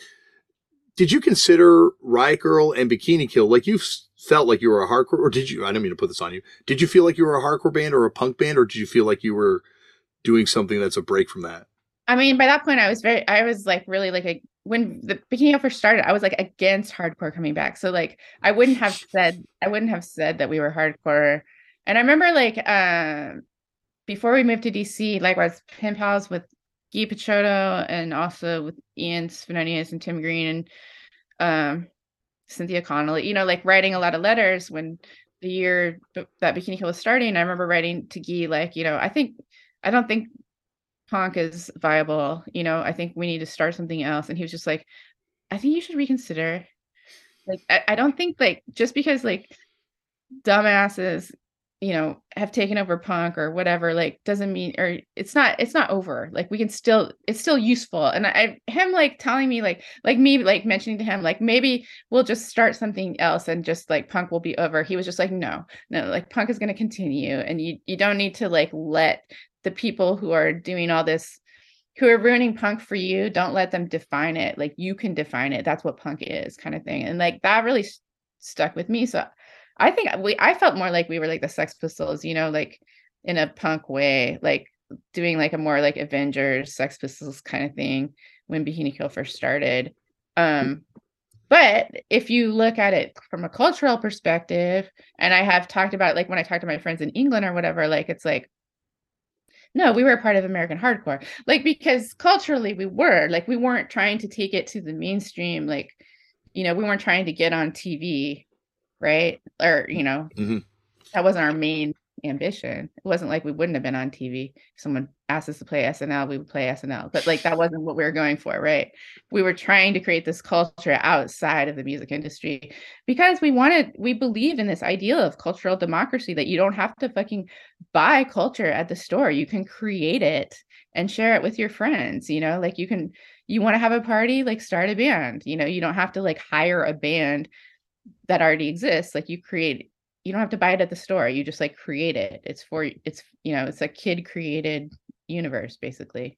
did you consider Riot Grrrl and Bikini Kill like you felt like you were a hardcore, or did you? I don't mean to put this on you. Did you feel like you were a hardcore band or a punk band, or did you feel like you were doing something that's a break from that? I mean, by that point, I was very, I was like really like a when the Bikini Kill first started, I was like against hardcore coming back. So like, I wouldn't have said, I wouldn't have said that we were hardcore. And I remember like, uh, before we moved to DC, like I was pen pals with Guy Picciotto and also with Ian Svenonius and Tim Green and um, Cynthia Connolly, you know, like writing a lot of letters when the year that Bikini Kill was starting. I remember writing to Guy, like, you know, I think, I don't think punk is viable. You know, I think we need to start something else. And he was just like, I think you should reconsider. Like, I, I don't think like just because like dumbasses you know have taken over punk or whatever like doesn't mean or it's not it's not over. Like we can still it's still useful. And i him like telling me like like me like mentioning to him like maybe we'll just start something else and just like punk will be over. He was just like no no like punk is going to continue and you you don't need to like let the people who are doing all this who are ruining punk for you don't let them define it. Like you can define it. That's what punk is kind of thing. And like that really st- stuck with me. So I think we I felt more like we were like the Sex Pistols, you know, like in a punk way, like doing like a more like Avengers, Sex Pistols kind of thing when Bikini Kill first started. Um but if you look at it from a cultural perspective, and I have talked about like when I talk to my friends in England or whatever, like it's like no, we were a part of American hardcore. Like because culturally we were, like we weren't trying to take it to the mainstream, like you know, we weren't trying to get on TV right? Or, you know, mm-hmm. that wasn't our main ambition. It wasn't like we wouldn't have been on TV. If someone asked us to play SNL, we would play SNL. But like that wasn't what we were going for, right? We were trying to create this culture outside of the music industry because we wanted, we believed in this ideal of cultural democracy that you don't have to fucking buy culture at the store. You can create it and share it with your friends, you know, like you can you want to have a party, like start a band. You know, you don't have to like hire a band that already exists like you create you don't have to buy it at the store you just like create it. It's for it's you know it's a kid created universe basically.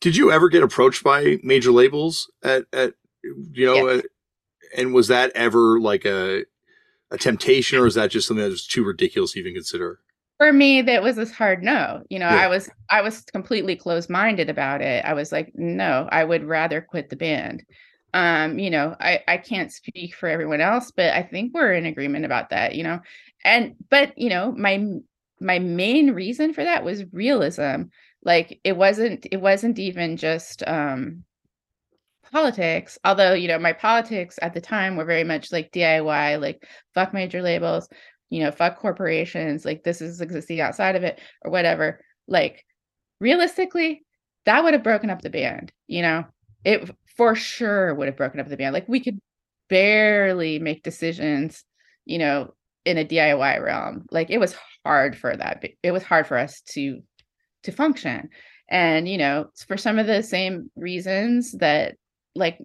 Did you ever get approached by major labels at at you know yes. uh, and was that ever like a a temptation or is that just something that was too ridiculous to even consider? For me that was a hard no. You know yeah. i was i was completely closed minded about it. I was like no i would rather quit the band um you know i i can't speak for everyone else but i think we're in agreement about that you know? And but you know my my main reason for that was realism. Like it wasn't it wasn't even just um politics although you know my politics at the time were very much like diy like fuck major labels you know fuck corporations like this is existing outside of it or whatever. Like realistically that would have broken up the band you know? It for sure would have broken up the band. Like we could barely make decisions, you know, in a DIY realm. Like it was hard for that. It was hard for us to to function. And you know, for some of the same reasons that like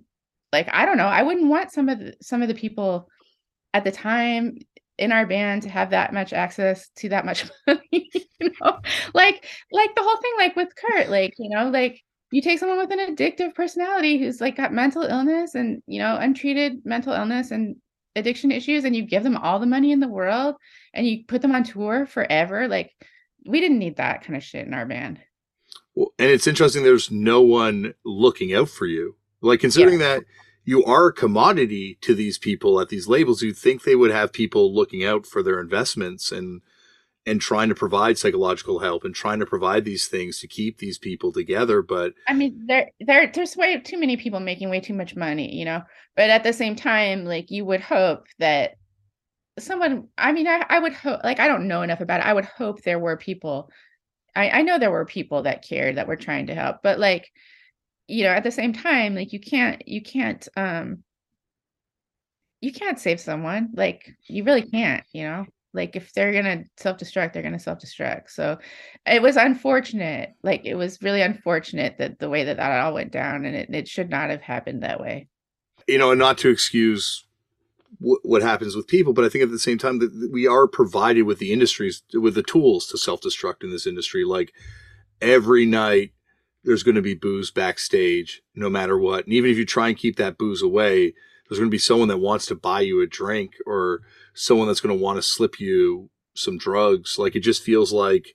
like I don't know, I wouldn't want some of the some of the people at the time in our band to have that much access to that much money, you know. Like like the whole thing like with Kurt, like, you know, like you take someone with an addictive personality who's like got mental illness and you know untreated mental illness and addiction issues and you give them all the money in the world and you put them on tour forever like we didn't need that kind of shit in our band well, and it's interesting there's no one looking out for you like considering yeah. that you are a commodity to these people at these labels you'd think they would have people looking out for their investments and and trying to provide psychological help and trying to provide these things to keep these people together but i mean there there there's way too many people making way too much money you know? But at the same time like you would hope that someone i mean i, I would hope like i don't know enough about it. I would hope there were people I, I know there were people that cared that were trying to help but like you know at the same time like you can't you can't um you can't save someone. Like you really can't you know like if they're gonna self-destruct they're gonna self-destruct. So it was unfortunate like it was really unfortunate that the way that that all went down and it, it should not have happened that way. You know and not to excuse what happens with people but i think at the same time that we are provided with the industries with the tools to self-destruct in this industry. Like every night there's going to be booze backstage no matter what. And even if you try and keep that booze away there's going to be someone that wants to buy you a drink or someone that's going to want to slip you some drugs. Like it just feels like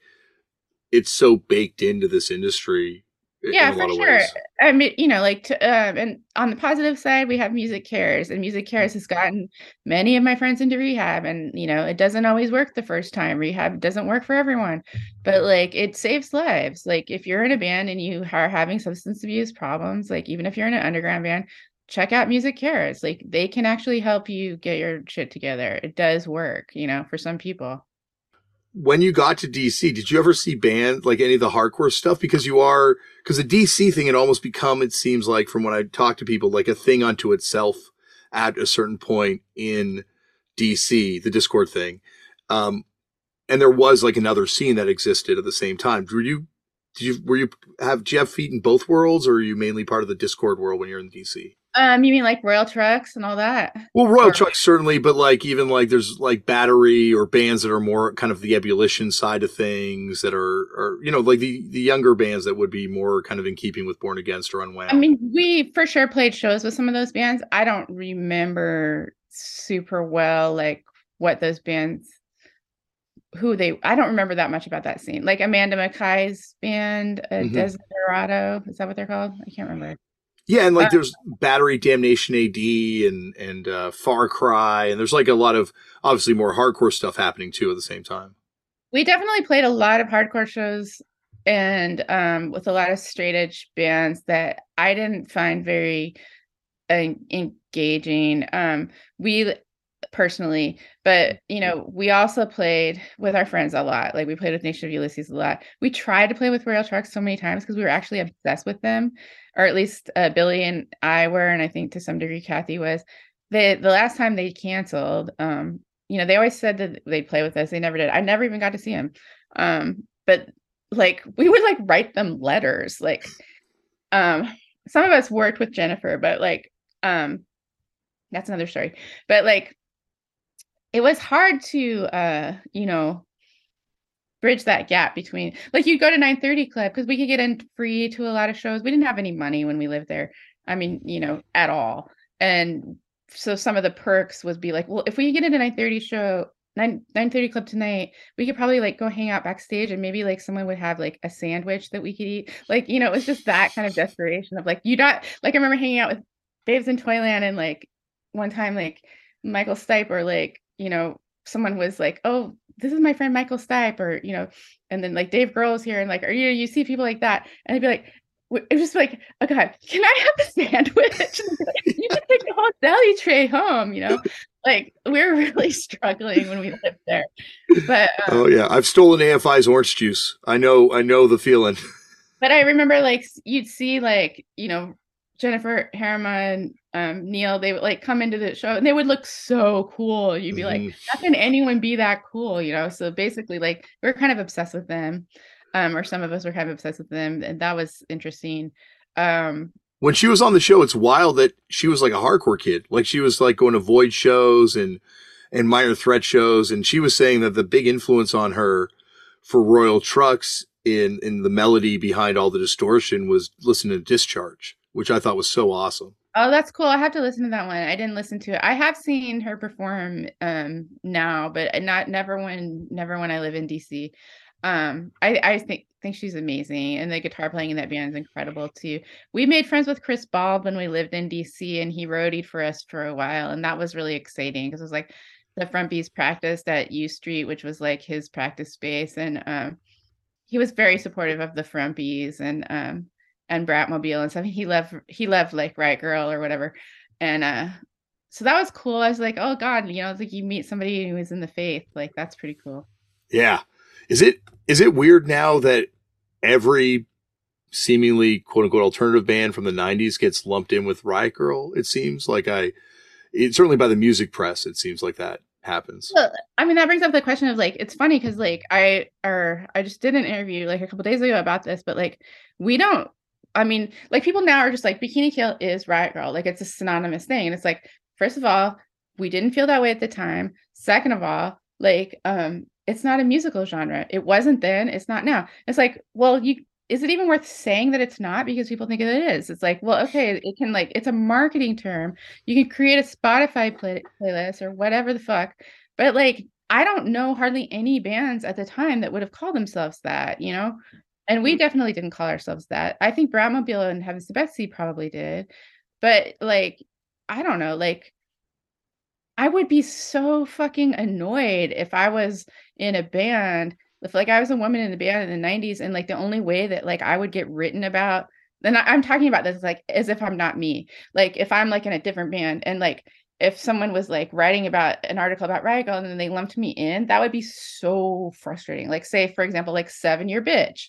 it's so baked into this industry. Yeah, for sure. Ways. I mean, you know, like, to, um, and on the positive side, we have MusiCares, and MusiCares has gotten many of my friends into rehab. And, you know, it doesn't always work the first time. Rehab doesn't work for everyone, but like, it saves lives. Like, if you're in a band and you are having substance abuse problems, like, even if you're in an underground band, check out MusiCares. Like they can actually help you get your shit together. It does work, you know, for some people. When you got to DC, did you ever see band like any of the hardcore stuff? Because you are because the DC thing had almost become, it seems like, from when I talk to people, like a thing unto itself at a certain point in DC, the Dischord thing. Um, and there was like another scene that existed at the same time. Were you did you were you have have feet in both worlds or are you mainly part of the Dischord world when you're in DC? Um, you mean like Royal Trux and all that? Well, Royal or- Trux certainly, but like even like there's like Battery or bands that are more kind of the ebullition side of things that are, are you know, like the the younger bands that would be more kind of in keeping with Born Against or Unwound. I mean, we for sure played shows with some of those bands. I don't remember super well like what those bands who they I don't remember that much about that scene. Like Amanda MacKaye's band, uh, mm-hmm. Desperado, is that what they're called? I can't remember. Yeah, and like there's Battery Damnation AD and and uh, Far Cry, and there's like a lot of obviously more hardcore stuff happening too at the same time. We definitely played a lot of hardcore shows and um, with a lot of straight edge bands that I didn't find very uh, engaging. Um, we personally, but you know, we also played with our friends a lot. Like we played with Nation of Ulysses a lot. We tried to play with Royal Trux so many times because we were actually obsessed with them or at least uh, Billy and I were, and I think to some degree Kathi was. They the last time they canceled, um, you know, they always said that they'd play with us. They never did. I never even got to see them. Um, but like we would like write them letters. Like, um, some of us worked with Jennifer, but like, um, that's another story. But like, it was hard to, uh, you know, bridge that gap between like you'd go to 930 club because we could get in free to a lot of shows. We didn't have any money when we lived there i mean you know at all. And so some of the perks would be like well if we get into 930 show 9 930 club tonight we could probably like go hang out backstage and maybe like someone would have like a sandwich that we could eat. Like you know it was just that kind of desperation of like you got like i remember hanging out with babes in toyland and like one time like michael stipe or like you know someone was like oh this is my friend Michael Stipe, or you know, and then like Dave Grohl's here, and like, are you you see people like that, and I'd be like, it was just like, oh god, can I have the sandwich? you can take the whole deli tray home, you know. Like we are really struggling when we lived there. But um, oh yeah, I've stolen AFI's orange juice. I know, I know the feeling. But I remember like you'd see like you know Jennifer Herrema, um, Neil, they would like come into the show and they would look so cool. You'd be mm-hmm. like, how can anyone be that cool? You know, so basically, like, we are kind of obsessed with them. Um, or some of us were kind of obsessed with them, and that was interesting. Um, when she was on the show, it's wild that she was like a hardcore kid. Like she was like going to void shows and and minor threat shows, and she was saying that the big influence on her for Royal Trux in in the melody behind all the distortion was listening to Discharge which I thought was so awesome. Oh, that's cool. I have to listen to that one. I didn't listen to it. I have seen her perform um now, but not never when never when I live in DC. Um I I think think she's amazing and the guitar playing in that band is incredible too. We made friends with Chris Bald when we lived in DC and he roadied for us for a while and that was really exciting because it was like the Frumpies practiced at U Street, which was like his practice space, and um, he was very supportive of the Frumpies and um and Bratmobile and stuff. He loved he loved like Riot Grrrl or whatever, and uh, so that was cool. I was like, oh god, you know, it's like you meet somebody who is in the faith, like that's pretty cool. Yeah, is it is it weird now that every seemingly quote unquote alternative band from the 90s gets lumped in with Riot Grrrl? It seems like I, it, certainly by the music press, it seems like that happens. Well, I mean, that brings up the question of like, it's funny because like I, or I just did an interview like a couple days ago about this, but like, we don't, I mean, like people now are just like, Bikini Kill is Riot Grrrl. Like it's a synonymous thing. And it's like, first of all, we didn't feel that way at the time. Second of all, like, um, it's not a musical genre. It wasn't then. It's not now. It's like, well, you is it even worth saying that it's not because people think it is it's like well okay it can like it's a marketing term you can create a spotify play- playlist or whatever the fuck but like i don't know hardly any bands at the time that would have called themselves that you know and we mm. definitely didn't call ourselves that i think Bratmobile and heavens to betsy probably did but like i don't know like i would be so fucking annoyed if i was in a band if like I was a woman in the band in the 90s and like the only way that like I would get written about then I'm talking about this like as if I'm not me. Like if I'm like in a different band and like if someone was like writing about an article about Grrrl and then they lumped me in, that would be so frustrating. Like say for example, like seven year bitch.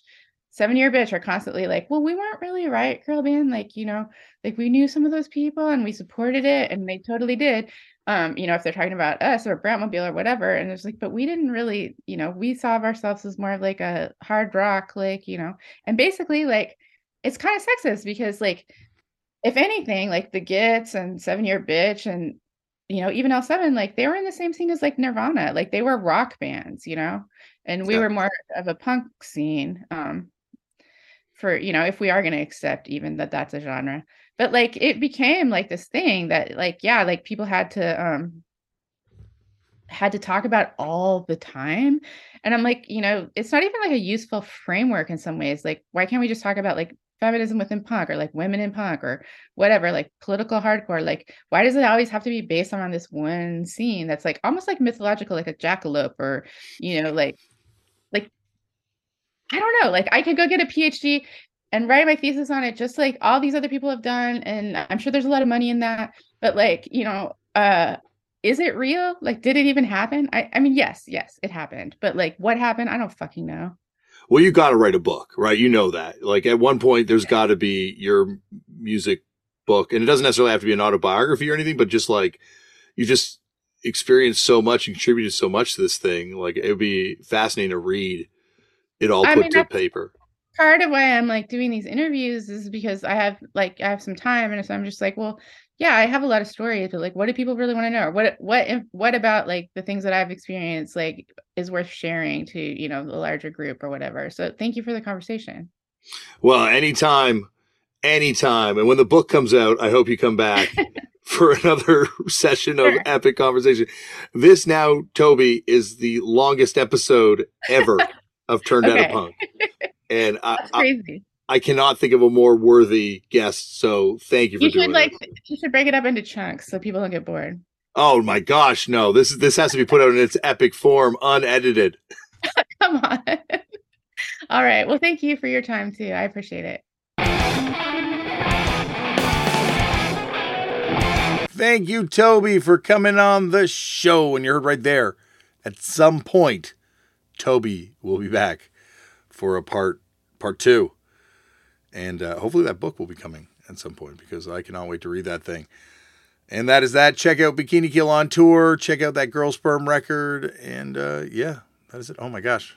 Seven year bitch are constantly like, well, we weren't really a Riot Grrrl band. Like, you know, like we knew some of those people and we supported it and they totally did um, you know, if they're talking about us or Bratmobile or whatever. And it's like, but we didn't really, you know, we saw of ourselves as more of like a hard rock, like, you know, and basically like it's kind of sexist because like if anything, like the Gits and Seven Year Bitch and you know, even L7, like they were in the same scene as like Nirvana, like they were rock bands, you know, and we yeah. were more of a punk scene. Um, for you know, if we are going to accept even that that's a genre, but like it became like this thing that like yeah like people had to um had to talk about all the time. And i'm like you know it's not even like a useful framework in some ways. Like why can't we just talk about like feminism within punk or like women in punk or whatever like political hardcore? Like why does it always have to be based on this one scene that's like almost like mythological like a jackalope or you know like like I don't know. Like I could go get a PhD and write my thesis on it just like all these other people have done and i'm sure there's a lot of money in that but like you know uh is it real? Like did it even happen? I i mean yes yes it happened but like what happened? I don't fucking know. Well you got to write a book right? You know that. Like at one point there's got to be your music book and it doesn't necessarily have to be an autobiography or anything but just like you just experienced so much and contributed so much to this thing like it would be fascinating to read it all put mean, to paper part of why I'm like doing these interviews is because I have like I have some time and so I'm just like, well, yeah, I have a lot of stories, but like what do people really want to know? Or what what what about like the things that I've experienced like is worth sharing to, you know, the larger group or whatever. So thank you for the conversation. Well, anytime, anytime. And when the book comes out, I hope you come back for another session of sure. epic conversation. This now, Tobi, is the longest episode ever of Turned okay. Out a Punk. and I, I, I, cannot think of a more worthy guest. So thank you for you should like you should break it up into chunks so people don't get bored. Oh my gosh, no! This this has to be put out in its epic form, unedited. Come on. All right. Well, thank you for your time too. I appreciate it. Thank you, Tobi, for coming on the show. And you heard right there, at some point, Tobi will be back for a part part two, and uh, hopefully that book will be coming at some point because I cannot wait to read that thing. And that is that. Check out Bikini Kill on tour. Check out that Girlsperm record, and uh, yeah, that is it. Oh my gosh.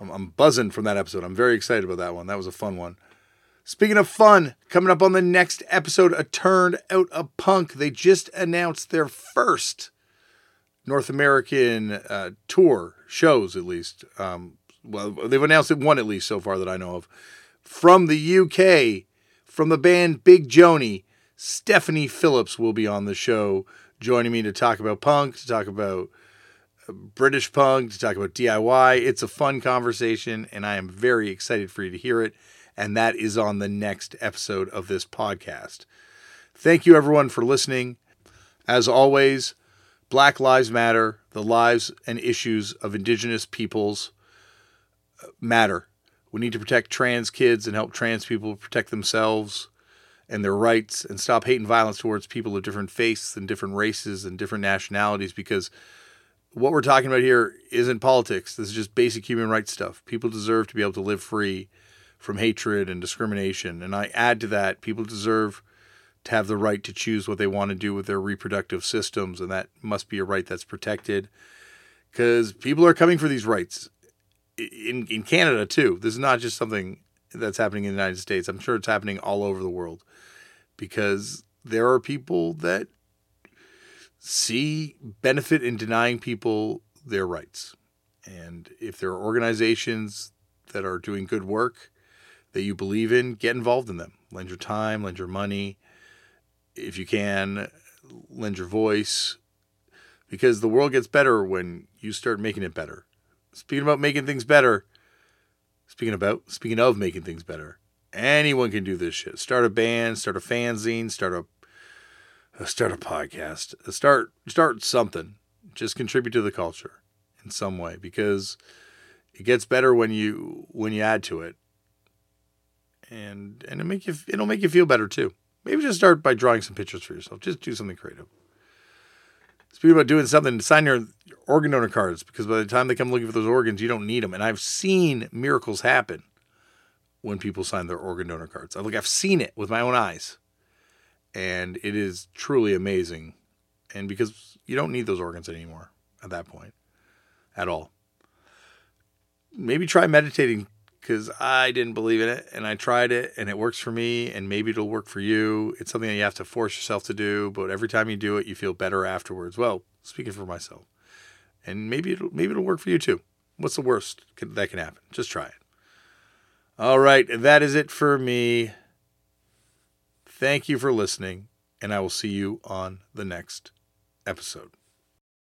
I'm, I'm buzzing from that episode. I'm very excited about that one. That was a fun one. Speaking of fun, coming up on the next episode, a turned out a punk. They just announced their first North American uh, tour shows, at least. Um, well, they've announced it one at least so far that I know of. From the UK, from the band Big Joanie, Stephanie Phillips will be on the show, joining me to talk about punk, to talk about uh, British punk, to talk about DIY. It's a fun conversation, and I am very excited for you to hear it. And that is on the next episode of this podcast. Thank you, everyone, for listening. As always, Black Lives Matter, the lives and issues of indigenous peoples uh, matter. We need to protect trans kids and help trans people protect themselves and their rights and stop hate and violence towards people of different faiths and different races and different nationalities because what we're talking about here isn't politics. This is just basic human rights stuff. People deserve to be able to live free from hatred and discrimination. And I add to that, people deserve to have the right to choose what they want to do with their reproductive systems. And that must be a right that's protected because people are coming for these rights in, in Canada too. This is not just something that's happening in the United States. I'm sure it's happening all over the world because there are people that see benefit in denying people their rights. And if there are organizations that are doing good work that you believe in, get involved in them. Lend your time, lend your money. If you can, lend your voice. Because the world gets better when you start making it better. Speaking about making things better, speaking about speaking of making things better, anyone can do this shit. Start a band, start a fanzine, start a uh, start a podcast, uh, start start something. Just contribute to the culture in some way because it gets better when you when you add to it, and and it make you it'll make you feel better too. Maybe just start by drawing some pictures for yourself. Just do something creative. Speaking about doing something, sign your organ donor cards because by the time they come looking for those organs, you don't need them. And I've seen miracles happen when people sign their organ donor cards. I like I've seen it with my own eyes and it is truly amazing. And because you don't need those organs anymore at that point at all. Maybe try meditating because I didn't believe in it and I tried it and it works for me and maybe it'll work for you. It's something that you have to force yourself to do, but every time you do it, you feel better afterwards. Well, speaking for myself, and maybe it'll maybe it'll work for you too. What's the worst that can happen? Just try it. All right, that is it for me. Thank you for listening, and I will see you on the next episode.